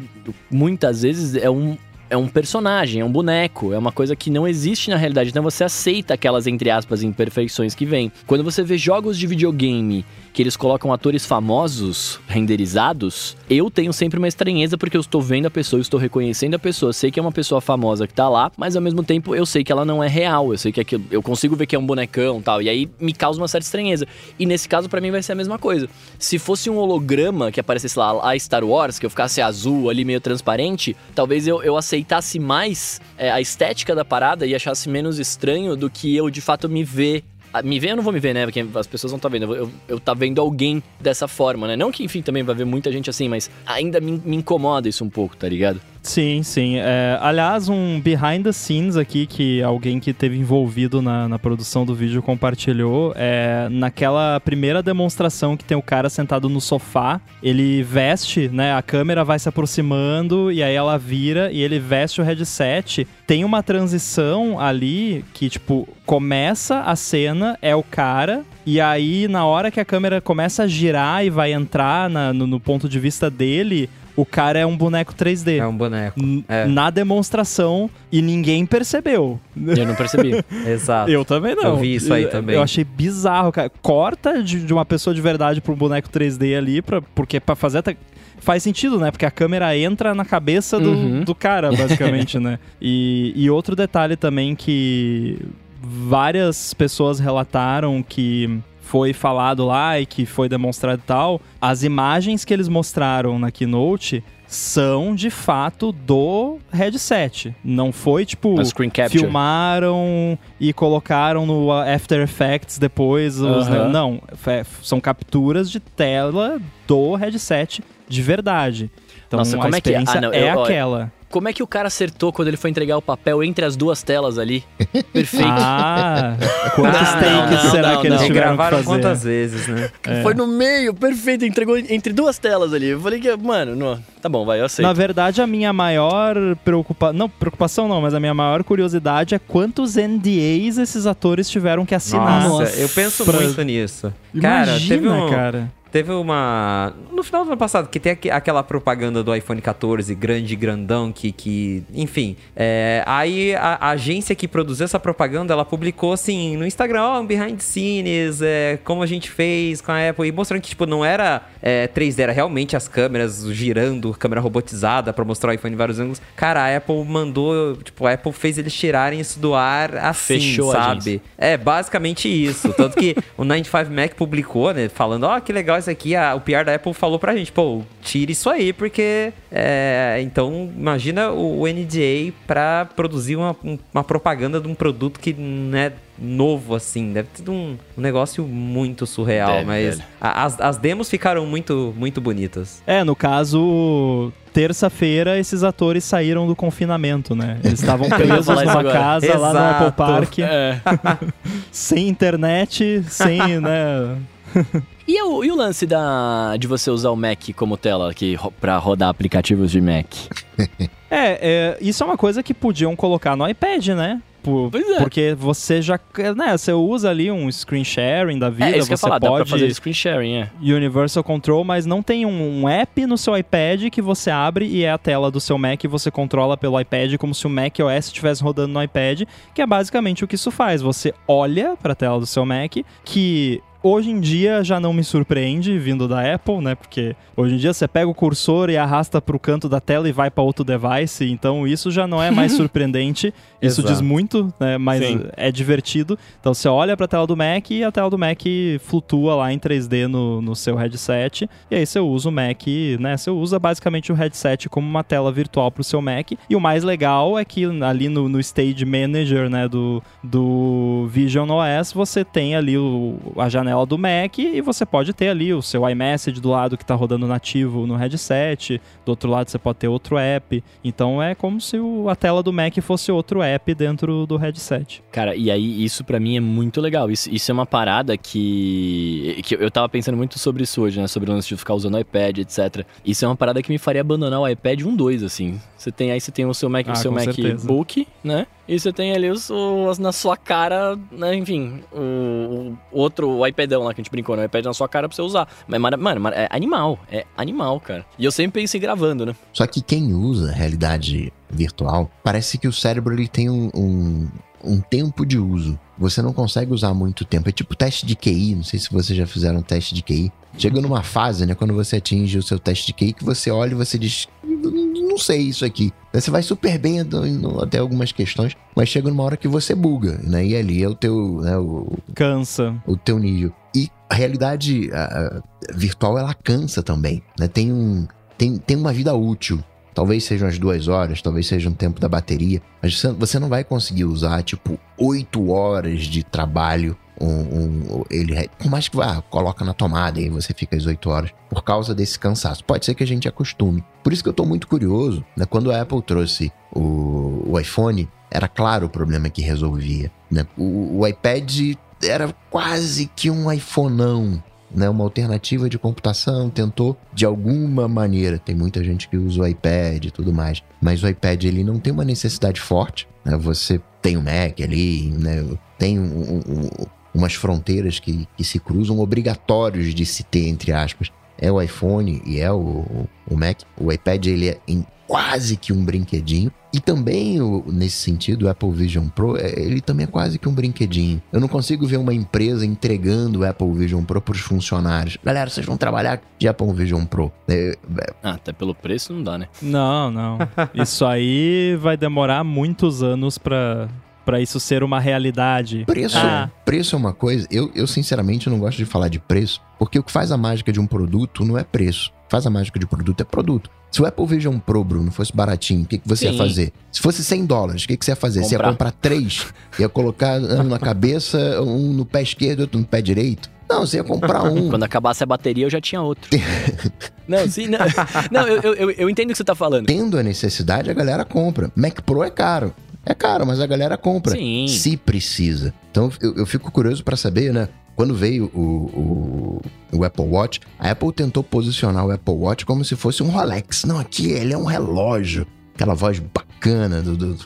muitas vezes é um, é um personagem, é um boneco, é uma coisa que não existe na realidade. Então você aceita aquelas, entre aspas, imperfeições que vêm. Quando você vê jogos de videogame que eles colocam atores famosos renderizados, eu tenho sempre uma estranheza porque eu estou vendo a pessoa, eu estou reconhecendo a pessoa, sei que é uma pessoa famosa que tá lá, mas ao mesmo tempo eu sei que ela não é real, eu sei que aquilo, eu consigo ver que é um bonecão tal, e aí me causa uma certa estranheza. E nesse caso, pra mim, vai ser a mesma coisa. Se fosse um holograma que aparecesse lá, a Star Wars, que eu ficasse azul ali, meio transparente, talvez eu, eu aceitasse mais é, a estética da parada e achasse menos estranho do que eu de fato me ver. Me ver eu não vou me ver, né? Porque as pessoas não estão vendo. Eu, eu, eu tá vendo alguém dessa forma, né? Não que, enfim, também vai ver muita gente assim, mas ainda me, me incomoda isso um pouco, tá ligado? Sim, sim. É, aliás, um behind the scenes aqui que alguém que teve envolvido na, na produção do vídeo compartilhou. É, naquela primeira demonstração que tem o cara sentado no sofá, ele veste, né? A câmera vai se aproximando e aí ela vira e ele veste o headset. Tem uma transição ali que, tipo, começa a cena, é o cara, e aí, na hora que a câmera começa a girar e vai entrar na- no, no ponto de vista dele, o cara é um boneco 3D. É um boneco. É. Na demonstração e ninguém percebeu. Eu não percebi. Exato. Eu também não. Eu vi isso aí também. Eu achei bizarro, cara. Corta de, de uma pessoa de verdade pra um boneco 3D ali, pra, porque pra fazer até. Faz sentido, né? Porque a câmera entra na cabeça do, Uhum. do cara, basicamente, né? E, e outro detalhe também que várias pessoas relataram que foi falado lá e que foi demonstrado e tal, as imagens que eles mostraram na Keynote são de fato do headset. Não foi tipo filmaram e colocaram no After Effects depois. os-. Não, são capturas de tela do headset de verdade. Então Nossa, a como é que é? experiência Ah, não, é eu- aquela. Como é que o cara acertou quando ele foi entregar o papel entre as duas telas ali? Perfeito. Ah, quantos Não, takes não, será não, que eles tiveram que fazer? quantas vezes, né? é. Foi no meio, perfeito, entregou entre duas telas ali. Eu falei que, mano, não, tá bom, vai, eu aceito. Na verdade, a minha maior preocupação. Não, preocupação não, mas a minha maior curiosidade é quantos NDAs esses atores tiveram que assinar. Nossa, eu penso Pra- muito nisso. Cara, Imagina, teve um, cara. Teve uma. No final do ano passado, que tem aqu- aquela propaganda do iPhone 14, grande, grandão, que. que enfim. é, aí a, a agência que produziu essa propaganda, ela publicou assim no Instagram, ó, um behind the scenes, é, como a gente fez com a Apple, e mostrando que, tipo, não era é, 3D, era realmente as câmeras girando, câmera robotizada pra mostrar o iPhone em vários ângulos. Cara, a Apple mandou. Tipo, a Apple fez eles tirarem isso do ar assim, Fechou sabe? É, basicamente isso. Tanto que o 95 Mac publicou, né, falando, ó, que legal negócio aqui, a, o PR da Apple falou pra gente, pô, tire isso aí, porque. É, então, imagina o, o NDA pra produzir uma, uma propaganda de um produto que não é novo, assim. Deve ter um, um negócio muito surreal, Deve, mas a- as, as demos ficaram muito, muito bonitas. É, no caso, terça-feira esses atores saíram do confinamento, né? Eles estavam presos numa casa lá no Exato. Apple Park, É. sem internet, sem, né? E o, e o lance da, de você usar o Mac como tela aqui pra rodar aplicativos de Mac? É, é, isso é uma coisa que podiam colocar no iPad, né? Por- Pois é. Porque você já, né, você usa ali um screen sharing da vida, é, você falar, pode fazer screen sharing, é. Universal Control, mas não tem um, um app no seu iPad que você abre e é a tela do seu Mac e você controla pelo iPad como se o Mac OS estivesse rodando no iPad, que é basicamente o que isso faz. Você olha para a tela do seu Mac, que hoje em dia já não me surpreende vindo da Apple, né? Porque hoje em dia você pega o cursor e arrasta para o canto da tela e vai para outro device, então isso já não é mais surpreendente. Isso Exato. diz muito, né? Mas Sim. é divertido. Então você olha para a tela do Mac e a tela do Mac flutua lá em 3D no, no seu headset. E aí você usa o Mac, né? Você usa basicamente o headset como uma tela virtual para o seu Mac. E o mais legal é que ali no, no Stage Manager, né, do, do Vision OS, você tem ali o, a janela do Mac e você pode ter ali o seu iMessage do lado que está rodando nativo no headset. Do outro lado você pode ter outro app. Então é como se o- a tela do Mac fosse outro app dentro do headset. Cara, e aí isso pra mim é muito legal. Isso, isso é uma parada que, que eu tava pensando muito sobre isso hoje, né? Sobre o lance de ficar usando o iPad, etc. Isso é uma parada que me faria abandonar o iPad 1.2, assim. Você tem aí, você tem o seu Mac, Ah, o seu. MacBook, né? E você tem ali os, os- na sua cara, né? Enfim, o, o outro o iPadão lá que a gente brincou, né? O iPad na sua cara pra você usar. Mas, mano, é animal. É animal, cara. E eu sempre penso em gravando, né? Só que quem usa realidade virtual, parece que o cérebro ele tem um, um, um tempo de uso. Você não consegue usar muito tempo. É tipo teste de QI. Não sei se vocês já fizeram um teste de QI. Chega numa fase, né? Quando você atinge o seu teste de QI, que você olha e você diz. Não sei isso aqui. Você vai super bem até algumas questões, mas chega numa hora que você buga, né? E ali é o teu, né, o, Cansa. o teu nível. E a realidade ah, ah, virtual, ela cansa também, né? Tem, um, tem, tem uma vida útil. Talvez sejam as duas horas, talvez seja um tempo da bateria, mas você, não vai conseguir usar, tipo, oito horas de trabalho. Um, um- ele, por mais que vá, coloca na tomada e você fica as oito horas, por causa desse cansaço. Pode ser que a gente acostume. Por isso que eu tô muito curioso, né? Quando a Apple trouxe o, o iPhone, era claro o problema que resolvia, né? O, o iPad era quase que um iPhoneão, né? Uma alternativa de computação, tentou de alguma maneira. Tem muita gente que usa o iPad e tudo mais, mas o iPad ele não tem uma necessidade forte, né? Você tem o Mac ali, né? Tem um- um- um- umas fronteiras que, que se cruzam obrigatórios de se ter entre aspas. É o iPhone e é o, o Mac. O iPad ele é quase que um brinquedinho. E também, nesse sentido, o Apple Vision Pro, é- ele também é quase que um brinquedinho. Eu não consigo ver uma empresa entregando o Apple Vision Pro para os funcionários. Galera, vocês vão trabalhar de Apple Vision Pro. É, é, Ah, até pelo preço não dá, né? Não, não. Isso aí vai demorar muitos anos pra, pra isso ser uma realidade. preço, Ah. preço é uma coisa. Eu, eu, sinceramente, não gosto de falar de preço, porque o que faz a mágica de um produto não é preço. Faz a mágica de produto é produto. Se o Apple Vision Pro, Bruno, fosse baratinho, o que, que você ia Sim. fazer? Se fosse 100 dólares, o que, que você ia fazer? Você ia Comprar. comprar três? Ia colocar um na cabeça, um no pé esquerdo outro no pé direito? Não, você ia comprar um. Quando acabasse a bateria, eu já tinha outro. não, sim, não. Não, eu, eu, eu- entendo o que você tá falando. Tendo a necessidade, a galera compra. Mac Pro é caro. É caro, mas a galera compra. Sim. Se precisa. Então eu, eu fico curioso pra saber, né? Quando veio o, o, o Apple Watch, a Apple tentou posicionar o Apple Watch como se fosse um Rolex. Não, aqui ele é um relógio. Aquela voz bacana do, do,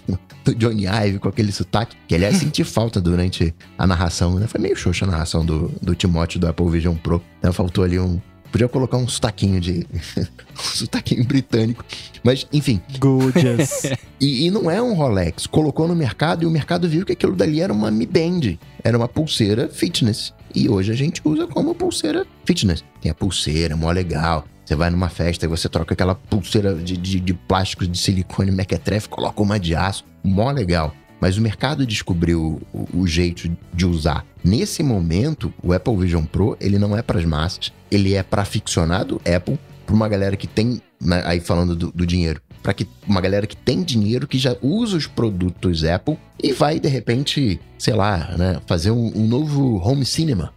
do Johnny Ive com aquele sotaque. Que aliás senti falta durante a narração, né? Foi meio xoxa a narração do, do Timóteo do Apple Vision Pro. Né? Faltou ali um. Podia colocar um sotaquinho de. um sotaquinho britânico. Mas, enfim, Gorgeous. e, e não é um Rolex. Colocou no mercado e o mercado viu que aquilo dali era uma Mi Band. Era uma pulseira fitness. E hoje a gente usa como pulseira fitness. Tem a pulseira, mó legal. Você vai numa festa e você troca aquela pulseira de, de, de plástico de silicone mequetrefe, coloca uma de aço. Mó legal. mas o mercado descobriu o, o jeito de usar. Nesse momento, o Apple Vision Pro, ele não é para as massas, ele é para aficionado Apple, para uma galera que tem, né, aí falando do, do dinheiro, para que uma galera que tem dinheiro, que já usa os produtos Apple e vai de repente, sei lá, né, fazer um, um novo home cinema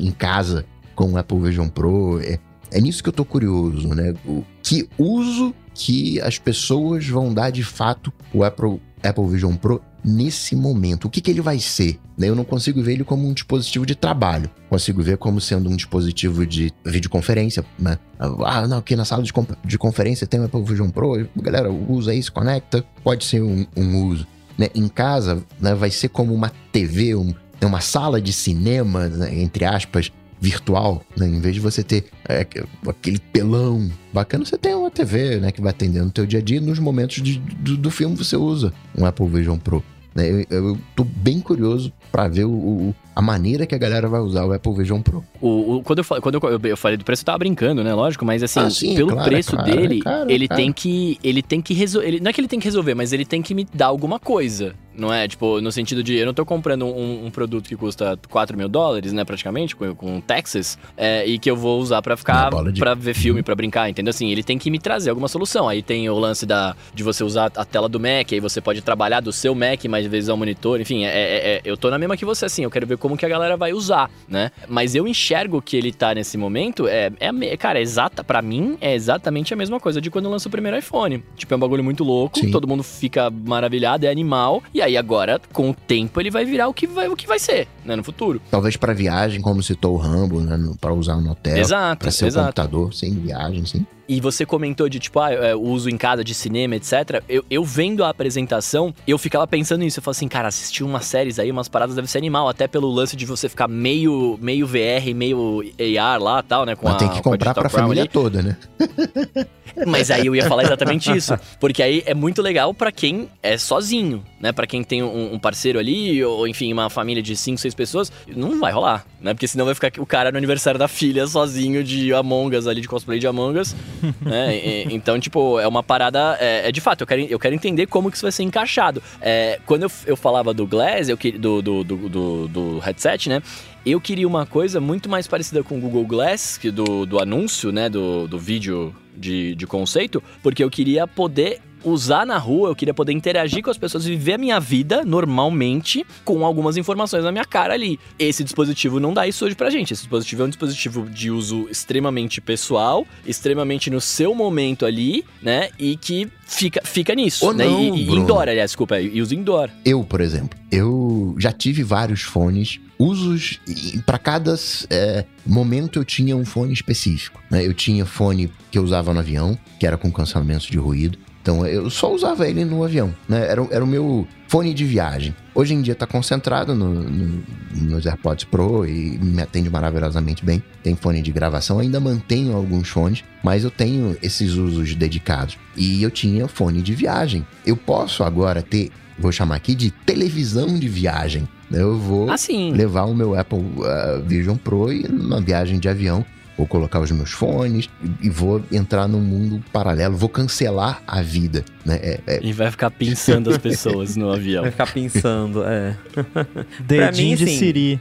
em casa com o Apple Vision Pro. É, é nisso que eu tô curioso, né? O, que uso que as pessoas vão dar de fato o Apple, Apple Vision Pro nesse momento. O que, que ele vai ser? Eu não consigo ver ele como um dispositivo de trabalho. Consigo ver como sendo um dispositivo de videoconferência. Né? Ah, não, aqui na sala de, de conferência tem o Apple Vision Pro, galera usa aí, se conecta. Pode ser um, um uso. Né? Em casa, né, vai ser como uma TV, um, uma sala de cinema, né, entre aspas, virtual, né? Em vez de você ter é, aquele telão bacana, você tem uma TV, né? Que vai atendendo o teu dia a dia. Nos momentos de, do, do filme você usa um Apple Vision Pro. Né? Eu, eu tô bem curioso para ver o, o, a maneira que a galera vai usar o Apple Vision Pro. O, o quando eu, quando eu, eu, falei do preço, eu tava brincando, né? Lógico, mas assim, ah, sim, pelo claro, preço claro, dele, claro, ele tem que. Ele tem que resolver. Não é que ele tem que resolver, mas ele tem que me dar alguma coisa. Não é? Tipo, no sentido de eu não tô comprando um, um produto que custa 4 mil dólares, né, praticamente, com, com Texas, é, e que eu vou usar para ficar. De... para ver filme, uhum. para brincar, entendeu? Assim, ele tem que me trazer alguma solução. Aí tem o lance da, de você usar a tela do Mac, aí você pode trabalhar do seu Mac, mais vezes ao monitor, enfim, é, é, é, eu tô na mesma que você, assim, eu quero ver como que a galera vai usar, né? Mas eu enxergo que ele tá nesse momento, é, é cara, é exata, para mim, é exatamente a mesma coisa de quando lança o primeiro iPhone. Tipo, é um bagulho muito louco, Sim. todo mundo fica maravilhado, é animal, e aí agora, com o tempo, ele vai virar o que vai, o que vai ser, né, no futuro. Talvez para viagem, como citou o Rambo, né, para usar no hotel. Exato, pra ser exato. computador, sem viagem, sim. E você comentou de, tipo, ah, é, uso em casa de cinema, etc. Eu, eu vendo a apresentação, eu ficava pensando nisso. Eu falei assim, cara, assistir umas séries aí, umas paradas deve ser animal. Até pelo lance de você ficar meio, meio VR, meio AR lá tal, né? Com Mas a, tem que comprar pra família ali. toda, né? Mas aí eu ia falar exatamente isso. Porque aí é muito legal para quem é sozinho, né? Para quem tem um, um, parceiro ali, ou enfim, uma família de 5, 6 pessoas. Não vai rolar, né? Porque senão vai ficar o cara no aniversário da filha sozinho de Among Us ali, de cosplay de Among Us né? E, então, tipo, é uma parada. É, é, de fato, eu quero, eu quero entender como que isso vai ser encaixado. É, quando eu, eu falava do Glass, eu, do, do, do, do, do headset, né? Eu queria uma coisa muito mais parecida com o Google Glass, que do, do anúncio, né? Do, do vídeo de, de conceito, porque eu queria poder usar na rua, eu queria poder interagir com as pessoas, viver a minha vida normalmente com algumas informações na minha cara ali. Esse dispositivo não dá isso hoje pra gente. Esse dispositivo é um dispositivo de uso extremamente pessoal, extremamente no seu momento ali, né? E que fica, fica nisso, Ou né? Não, e, e indoor, aliás, desculpa, e usa indoor. Eu, por exemplo, eu já tive vários fones usos para cada é, momento eu tinha um fone específico. Né? Eu tinha fone que eu usava no avião, que era com cancelamento de ruído. Então eu só usava ele no avião, né? Era, era o meu fone de viagem. Hoje em dia está concentrado no, no, nos AirPods Pro e me atende maravilhosamente bem. Tem fone de gravação, ainda mantenho alguns fones, mas eu tenho esses usos dedicados. E eu tinha fone de viagem. Eu posso agora ter, vou chamar aqui de televisão de viagem. Eu vou ah, levar o meu Apple uh, Vision Pro e numa viagem de avião vou colocar os meus fones e vou entrar num mundo paralelo, vou cancelar a vida, né? É, é... E vai ficar pensando as pessoas no avião. Vai ficar pensando, é. Dedinho mim, de Siri.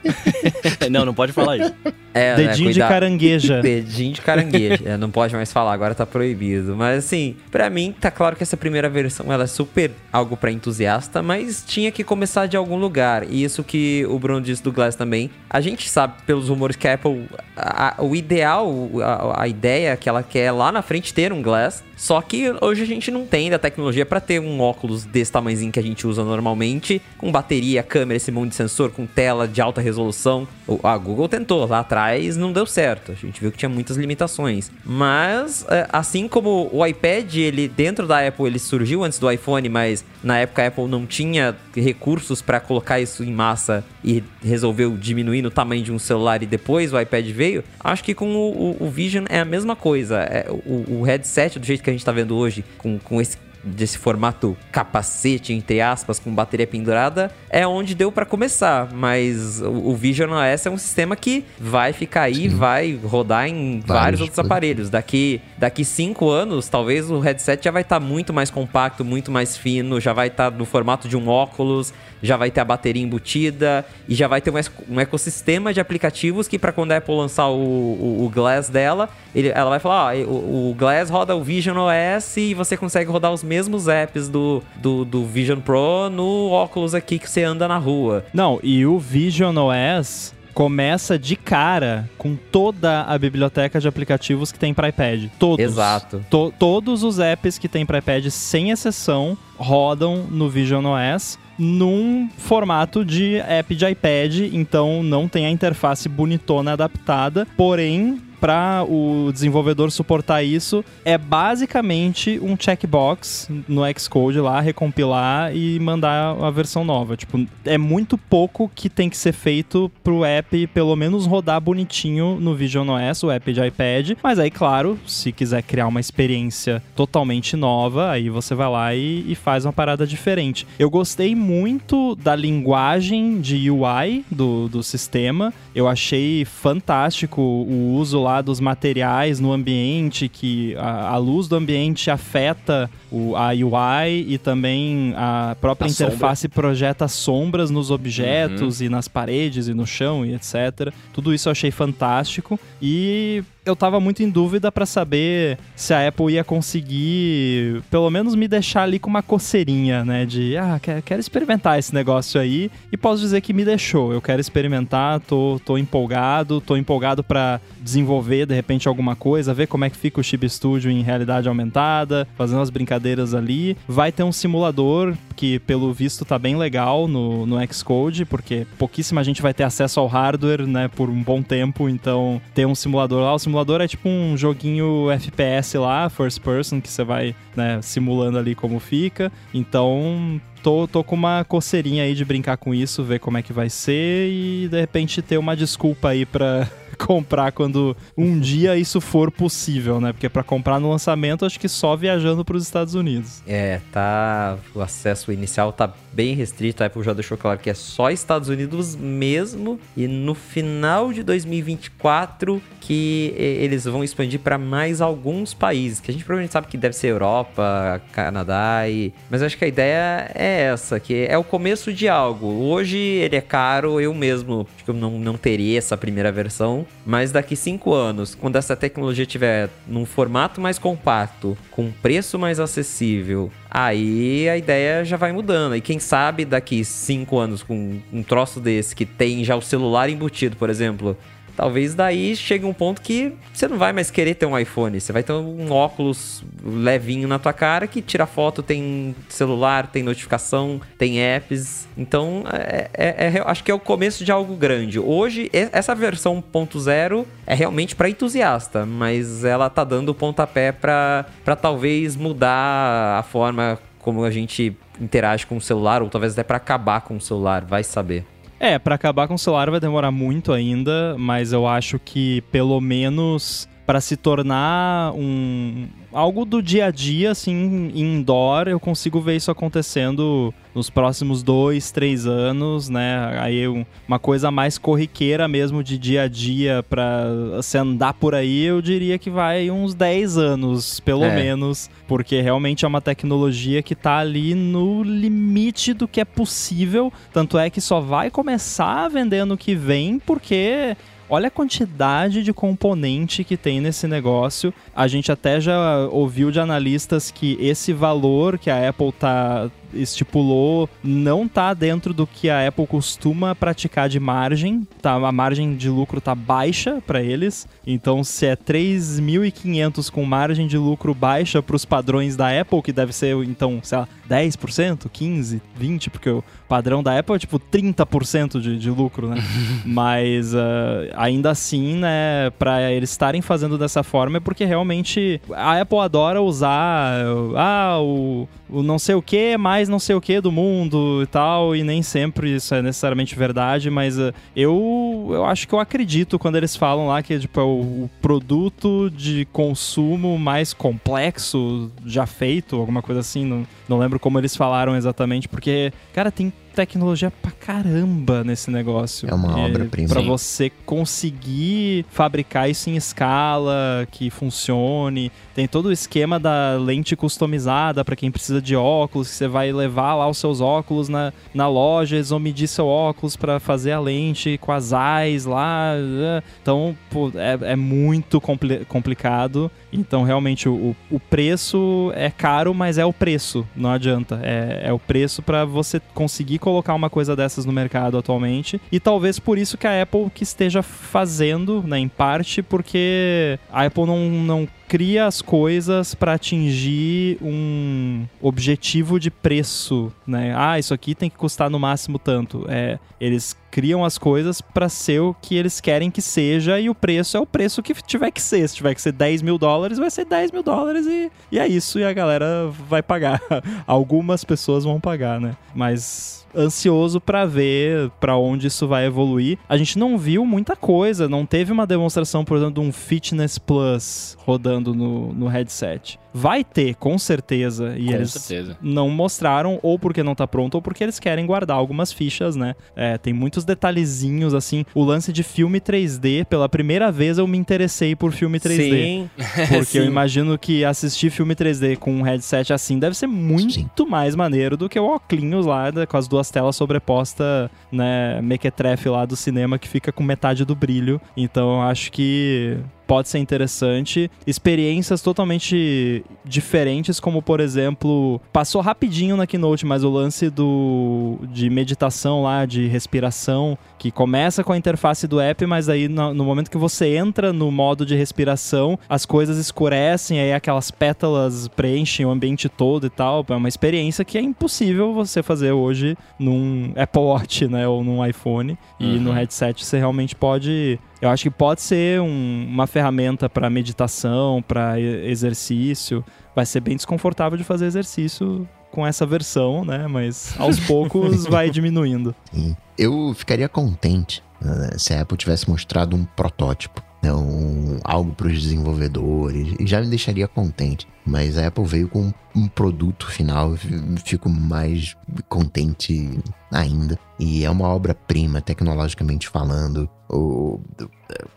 não, não pode falar isso. É, Dedinho né, de carangueja. Dedinho de carangueja. é, não pode mais falar, agora tá proibido. Mas assim, para mim, tá claro que essa primeira versão ela é super algo para entusiasta, mas tinha que começar de algum lugar. E isso que o Bruno disse do Glass também. A gente sabe pelos rumores que a Apple a, o ideal, a, a, ideia que ela quer lá na frente ter um Glass. Só que hoje a gente não tem da tecnologia para ter um óculos desse tamanhozinho que a gente usa normalmente, com bateria, câmera, esse monte de sensor, com tela de alta resolução. A Google tentou lá atrás, não deu certo. A gente viu que tinha muitas limitações. Mas, é, assim como o iPad, ele dentro da Apple, ele surgiu antes do iPhone, mas na época a Apple não tinha recursos para colocar isso em massa e resolveu diminuir no tamanho de um celular e depois o iPad veio. Acho que com o, o, o Vision é a mesma coisa. É, o, o headset, do jeito que a gente tá vendo hoje, com, com esse desse formato capacete, entre aspas, com bateria pendurada, é onde deu para começar. Mas o, o Vision OS é um sistema que vai ficar aí, Sim. vai rodar em vários, vários outros aparelhos. Daqui, daqui cinco anos, talvez o headset já vai estar tá muito mais compacto, muito mais fino, já vai estar tá no formato de um óculos, já vai ter a bateria embutida e já vai ter um, ecossistema de aplicativos que para quando a Apple lançar o, o, o Glass dela, ele, ela vai falar, o, o, Glass roda o Vision OS e você consegue rodar os mesmos apps do, do, do Vision Pro no óculos aqui que você anda na rua. Não, e o Vision OS começa de cara com toda a biblioteca de aplicativos que tem para iPad. Todos. Exato. To todos os apps que tem para iPad, sem exceção, rodam no Vision OS num formato de app de iPad, então não tem a interface bonitona adaptada, porém para o desenvolvedor suportar isso é basicamente um checkbox no Xcode lá, recompilar e mandar a versão nova. Tipo, é muito pouco que tem que ser feito pro app pelo menos rodar bonitinho no Vision OS, o app de iPad. Mas aí, claro, se quiser criar uma experiência totalmente nova, aí você vai lá e, e faz uma parada diferente. Eu gostei muito da linguagem de UI do, do sistema. Eu achei fantástico o uso lá dos materiais no ambiente, que a, a luz do ambiente afeta o, a UI e também a própria a interface sombra. projeta sombras nos objetos uhum. e nas paredes e no chão e etc. Tudo isso eu achei fantástico. E eu tava muito em dúvida para saber se a Apple ia conseguir, pelo menos, me deixar ali com uma coceirinha, né? De, ah, quero experimentar esse negócio aí. E posso dizer que me deixou. Eu quero experimentar, tô, tô empolgado, tô empolgado para desenvolver, de repente, alguma coisa, ver como é que fica o Chip Studio em realidade aumentada, fazendo as brincadeiras ali. Vai ter um simulador que, pelo visto, tá bem legal no, no Xcode, porque pouquíssima gente vai ter acesso ao hardware, né, por um bom tempo. Então, ter um simulador lá, o simulador simulador é tipo um joguinho FPS lá, first person, que você vai né, simulando ali como fica. Então, tô, tô com uma coceirinha aí de brincar com isso, ver como é que vai ser e de repente ter uma desculpa aí pra comprar quando um dia isso for possível, né? Porque para comprar no lançamento, acho que só viajando para os Estados Unidos. É, tá. O acesso inicial tá bem restrito. A Apple já deixou claro que é só Estados Unidos mesmo. E no final de 2024 que eles vão expandir para mais alguns países, que a gente provavelmente sabe que deve ser Europa, Canadá e, mas eu acho que a ideia é essa, que é o começo de algo. Hoje ele é caro, eu mesmo acho que eu não, não teria essa primeira versão, mas daqui cinco anos, quando essa tecnologia tiver num formato mais compacto, com preço mais acessível, aí a ideia já vai mudando. E quem sabe daqui cinco anos com um troço desse que tem já o celular embutido, por exemplo, talvez daí chegue um ponto que você não vai mais querer ter um iPhone. Você vai ter um óculos levinho na tua cara que tira foto, tem celular, tem notificação, tem apps. Então, é, é, é, acho que é o começo de algo grande. Hoje, essa versão 1.0 é realmente para entusiasta, mas ela tá dando o pontapé para talvez mudar a forma como a gente interage com o celular, ou talvez até para acabar com o celular, vai saber. É, para acabar com o celular vai demorar muito ainda, mas eu acho que pelo menos para se tornar um algo do dia a dia, assim, indoor, eu consigo ver isso acontecendo nos próximos dois, três anos, né? Aí uma coisa mais corriqueira mesmo de dia a dia para se andar por aí, eu diria que vai uns 10 anos, pelo é. menos, porque realmente é uma tecnologia que tá ali no limite do que é possível, tanto é que só vai começar a vender no que vem, porque Olha a quantidade de componente que tem nesse negócio. A gente até já ouviu de analistas que esse valor que a Apple tá estipulou não tá dentro do que a Apple costuma praticar de margem, tá? A margem de lucro tá baixa para eles. Então, se é 3.500 com margem de lucro baixa para os padrões da Apple, que deve ser então, sei lá, 10%, 15, 20, porque o padrão da Apple é tipo 30% de, de lucro, né? Mas uh, ainda assim, né, para eles estarem fazendo dessa forma é porque realmente a Apple adora usar ah, o, o não sei o que mais não sei o que do mundo e tal, e nem sempre isso é necessariamente verdade, mas uh, eu, eu acho que eu acredito quando eles falam lá que tipo, é o, o produto de consumo mais complexo já feito, alguma coisa assim, não, não lembro como eles falaram exatamente, porque, cara, tem tecnologia pra caramba nesse negócio. É uma obra-prima. Pra você conseguir fabricar isso em escala, que funcione. Tem todo o esquema da lente customizada pra quem precisa de óculos, que você vai levar lá os seus óculos na, na loja, eles vão medir seu óculos pra fazer a lente com as eyes lá. né? Então, pô, é, é muito compli- complicado. Então, realmente, o, o preço é caro, mas é o preço, não adianta. É, é o preço pra você conseguir colocar uma coisa dessas no mercado atualmente. E talvez por isso que a Apple que esteja fazendo, né, em parte, porque a Apple não, não cria as coisas para atingir um objetivo de preço, né? Ah, isso aqui tem que custar no máximo tanto. É, eles criam as coisas para ser o que eles querem que seja e o preço é o preço que tiver que ser. Se tiver que ser 10 mil dólares, vai ser 10 mil dólares e, e é isso. E a galera vai pagar. Algumas pessoas vão pagar, né? Mas ansioso para ver para onde isso vai evoluir. A gente não viu muita coisa, não teve uma demonstração, por exemplo, de um Fitness Plus rodando no, no headset. Vai ter, com certeza. E Com eles certeza. não mostraram, ou porque não tá pronto, ou porque eles querem guardar algumas fichas, né? É, tem muitos detalhezinhos, assim. O lance de filme 3D, pela primeira vez eu me interessei por filme 3D. Sim. Porque eu Sim. imagino que assistir filme 3D com um headset assim deve ser muito mais maneiro do que o óculos lá, né, com as duas telas sobrepostas, né, mequetrefe lá do cinema que fica com metade do brilho. Então eu acho que pode ser interessante. Experiências totalmente diferentes, como por exemplo, passou rapidinho na Keynote, mas o lance do de meditação lá, de respiração, que começa com a interface do app, mas aí no, no momento que você entra no modo de respiração, as coisas escurecem, aí aquelas pétalas preenchem o ambiente todo e tal. É uma experiência que é impossível você fazer hoje num Apple Watch, né, ou num iPhone. E Uhum. no headset você realmente pode eu acho que pode ser um- uma ferramenta para meditação, para exercício. Vai ser bem desconfortável de fazer exercício com essa versão, né? Mas aos poucos vai diminuindo. Eu ficaria contente né, se a Apple tivesse mostrado um protótipo, um- algo para os desenvolvedores, e já me deixaria contente. Mas a Apple veio com um produto final, fico mais contente ainda. E é uma obra-prima, tecnologicamente falando. O-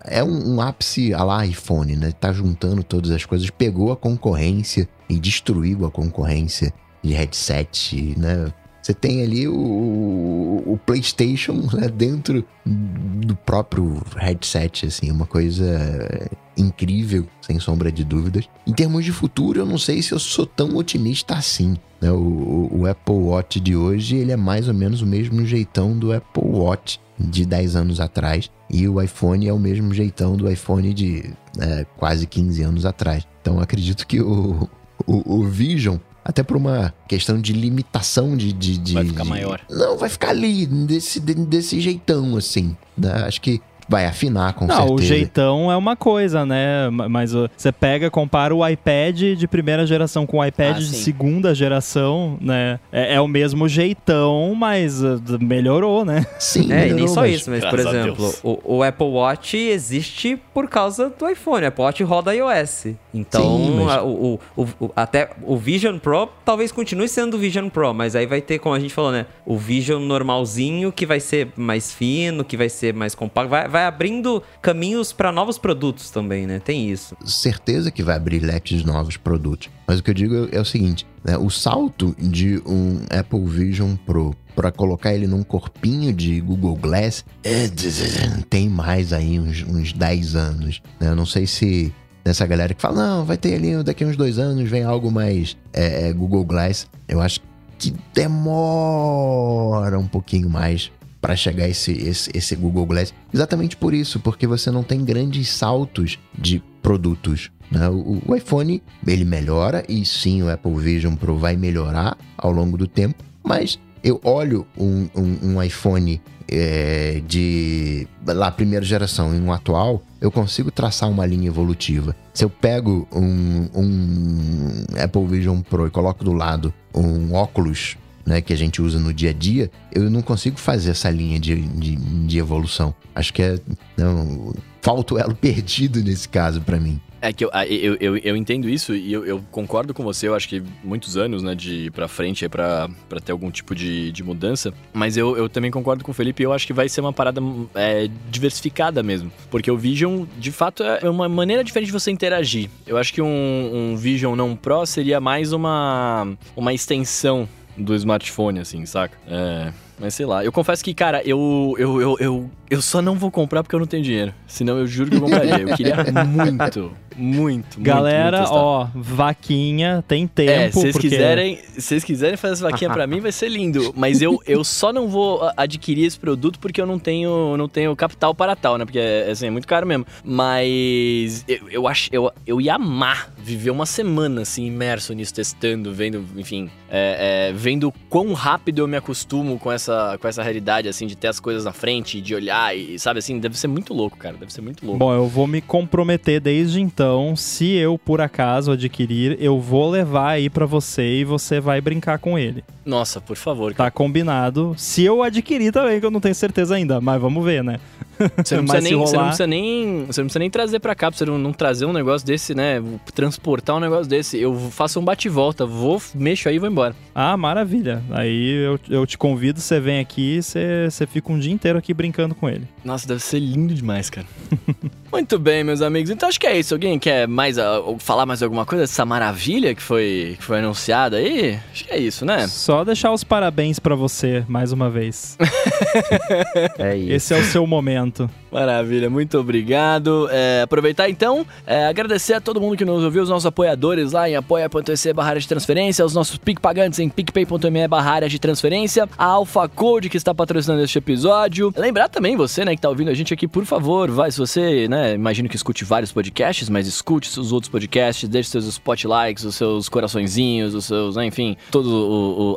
é um, um ápice a lá iPhone, né? Tá juntando todas as coisas, pegou a concorrência e destruiu a concorrência de headset, né? Você tem ali o, o PlayStation né, dentro do próprio headset, assim, uma coisa incrível, sem sombra de dúvidas. Em termos de futuro, eu não sei se eu sou tão otimista assim. né? O, o- Apple Watch de hoje, ele é mais ou menos o mesmo jeitão do Apple Watch de 10 anos atrás. E o iPhone é o mesmo jeitão do iPhone de é, quase 15 anos atrás. Então, acredito que o, o, o Vision até por uma questão de limitação de. de, de Vai ficar de- maior. Não, vai ficar ali, desse, de- desse jeitão, assim. né? Acho que vai afinar, com Não, certeza. o jeitão é uma coisa, né? Ma- Mas uh, você pega, compara o iPad de primeira geração com o iPad Ah, de sim. segunda geração, né? É, é o mesmo jeitão, mas uh, melhorou, né? Sim, É, e nem só mas- isso, mas por Graças a exemplo, o, o Apple Watch existe por causa do iPhone. O Apple Watch roda iOS. Então, Sim, mas- a- o, o- o- até o Vision Pro talvez continue sendo o Vision Pro, mas aí vai ter, como a gente falou, né? O Vision normalzinho, que vai ser mais fino, que vai ser mais compacto. Vai, vai abrindo caminhos para novos produtos também, né? Tem isso. certeza que vai abrir leques de novos produtos. Mas o que eu digo é o seguinte: né, o salto de um Apple Vision Pro para colocar ele num corpinho de Google Glass é, tem mais aí uns, uns 10 anos. né? Eu não sei se nessa galera que fala, não, vai ter ali daqui uns dois anos, vem algo mais é, é, Google Glass. Eu acho que demora um pouquinho mais para chegar esse, esse, esse Google Glass. Exatamente por isso, porque você não tem grandes saltos de produtos. né? O, o iPhone ele melhora e sim o Apple Vision Pro vai melhorar ao longo do tempo, mas eu olho um, um- um iPhone é, de lá primeira geração e um atual, eu consigo traçar uma linha evolutiva. Se eu pego um, um Apple Vision Pro e coloco do lado um óculos né, que a gente usa no dia a dia, eu não consigo fazer essa linha de, de, de evolução. Acho que é. Não, falta o elo perdido nesse caso para mim. É que eu, eu, eu, eu, entendo isso e eu, eu, concordo com você. Eu acho que muitos anos, né, de ir pra frente aí pra, pra ter algum tipo de, de mudança. Mas eu, eu também concordo com o Felipe. Eu acho que vai ser uma parada é, diversificada mesmo. Porque o Vision, de fato, é uma maneira diferente de você interagir. Eu acho que um, um Vision não Pro seria mais uma, uma extensão do smartphone, assim, saca? É. Mas sei lá. Eu confesso que, cara, eu, eu, eu, eu, eu só não vou comprar porque eu não tenho dinheiro. Senão eu juro que eu compraria. Eu queria muito, muito, Galera, muito, muito ó, vaquinha, tem tempo. É, se vocês porque... quiserem, se vocês quiserem fazer essa vaquinha pra mim, vai ser lindo. Mas eu, eu só não vou adquirir esse produto porque eu não tenho, não tenho capital para tal, né? Porque assim, é muito caro mesmo. Mas eu, eu acho, eu, eu ia amar viver uma semana assim, imerso nisso, testando, vendo, enfim, é, é, vendo quão rápido eu me acostumo com essa, com essa realidade, assim, de ter as coisas na frente, de olhar e, sabe, assim, deve ser muito louco, cara, deve ser muito louco. Bom, eu vou me comprometer desde então, se eu, por acaso, adquirir, eu vou levar aí para você e você vai brincar com ele. Nossa, por favor. Cara. Tá combinado. Se eu adquirir também, que eu não tenho certeza ainda, mas vamos ver, né? Você não, precisa nem, rolar... você não precisa nem. Você não precisa nem trazer pra cá, pra você não, não trazer um negócio desse, né? Transportar um negócio desse. Eu faço um bate-volta, vou, mexo aí e vou embora. Ah, maravilha. Aí eu, eu te convido, você vem aqui e você, você fica um dia inteiro aqui brincando com ele. Nossa, deve ser lindo demais, cara. Muito bem, meus amigos. Então acho que é isso. Alguém quer mais uh, falar mais alguma coisa dessa maravilha que foi, que foi anunciada aí? Acho que é isso, né? Só deixar os parabéns para você mais uma vez. é isso. Esse é o seu momento. Maravilha, muito obrigado. É, aproveitar então, é, agradecer a todo mundo que nos ouviu, os nossos apoiadores lá em apoia.se barra de transferência, os nossos pagantes em picpay.me barra de transferência, a Alpha Code que está patrocinando este episódio. Lembrar também você, né, que está ouvindo a gente aqui, por favor, vai, se você, né, imagino que escute vários podcasts, mas escute os outros podcasts, deixe seus spot likes, os seus coraçõezinhos, os seus, né, enfim, todas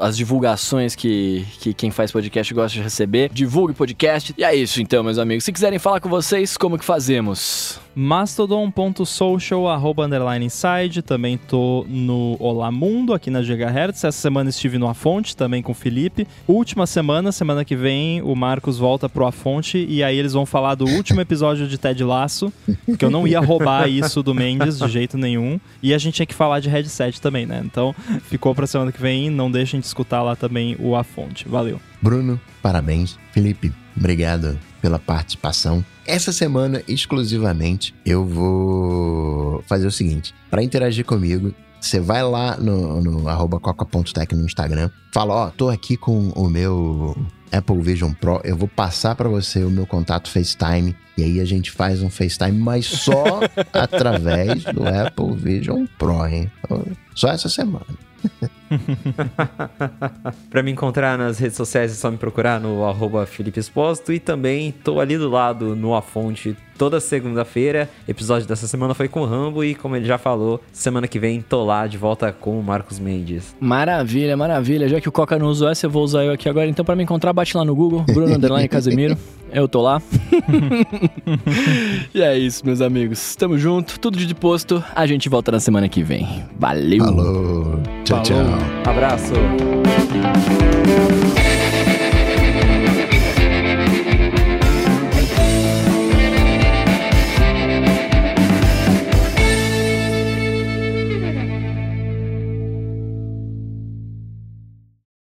as divulgações que, que quem faz podcast gosta de receber. Divulgue podcast. E é isso então, meus amigos. Se quiserem falar com vocês, como que fazemos? Mastodon.social, arroba underline inside. Também tô no Olá Mundo, aqui na Gigahertz. Essa semana estive no A Fonte, também com o Felipe. Última semana, semana que vem, o Marcos volta pro A Fonte e aí eles vão falar do último episódio de Ted Laço, que eu não ia roubar isso do Mendes de jeito nenhum. E a gente tinha que falar de headset também, né? Então ficou pra semana que vem. Não deixem de escutar lá também o A Fonte. Valeu. Bruno, parabéns. Felipe, obrigado pela participação. Essa semana, exclusivamente, eu vou fazer o seguinte: para interagir comigo, você vai lá no, no coca.tech no Instagram, fala: Ó, oh, tô aqui com o meu Apple Vision Pro, eu vou passar para você o meu contato FaceTime e aí a gente faz um FaceTime, mas só através do Apple Vision Pro, hein? Só essa semana. para me encontrar nas redes sociais é só me procurar no arroba Felipe Espósito e também tô ali do lado no A Fonte toda segunda-feira. Episódio dessa semana foi com o Rambo e como ele já falou, semana que vem tô lá de volta com o Marcos Mendes. Maravilha, maravilha. Já que o Coca não usou essa, eu vou usar eu aqui agora. Então para me encontrar, bate lá no Google, Bruno Underline Casemiro. Eu tô lá. e é isso, meus amigos. Tamo junto, tudo de posto. A gente volta na semana que vem. Valeu. Falou. Tchau, Falou. tchau. Abraço.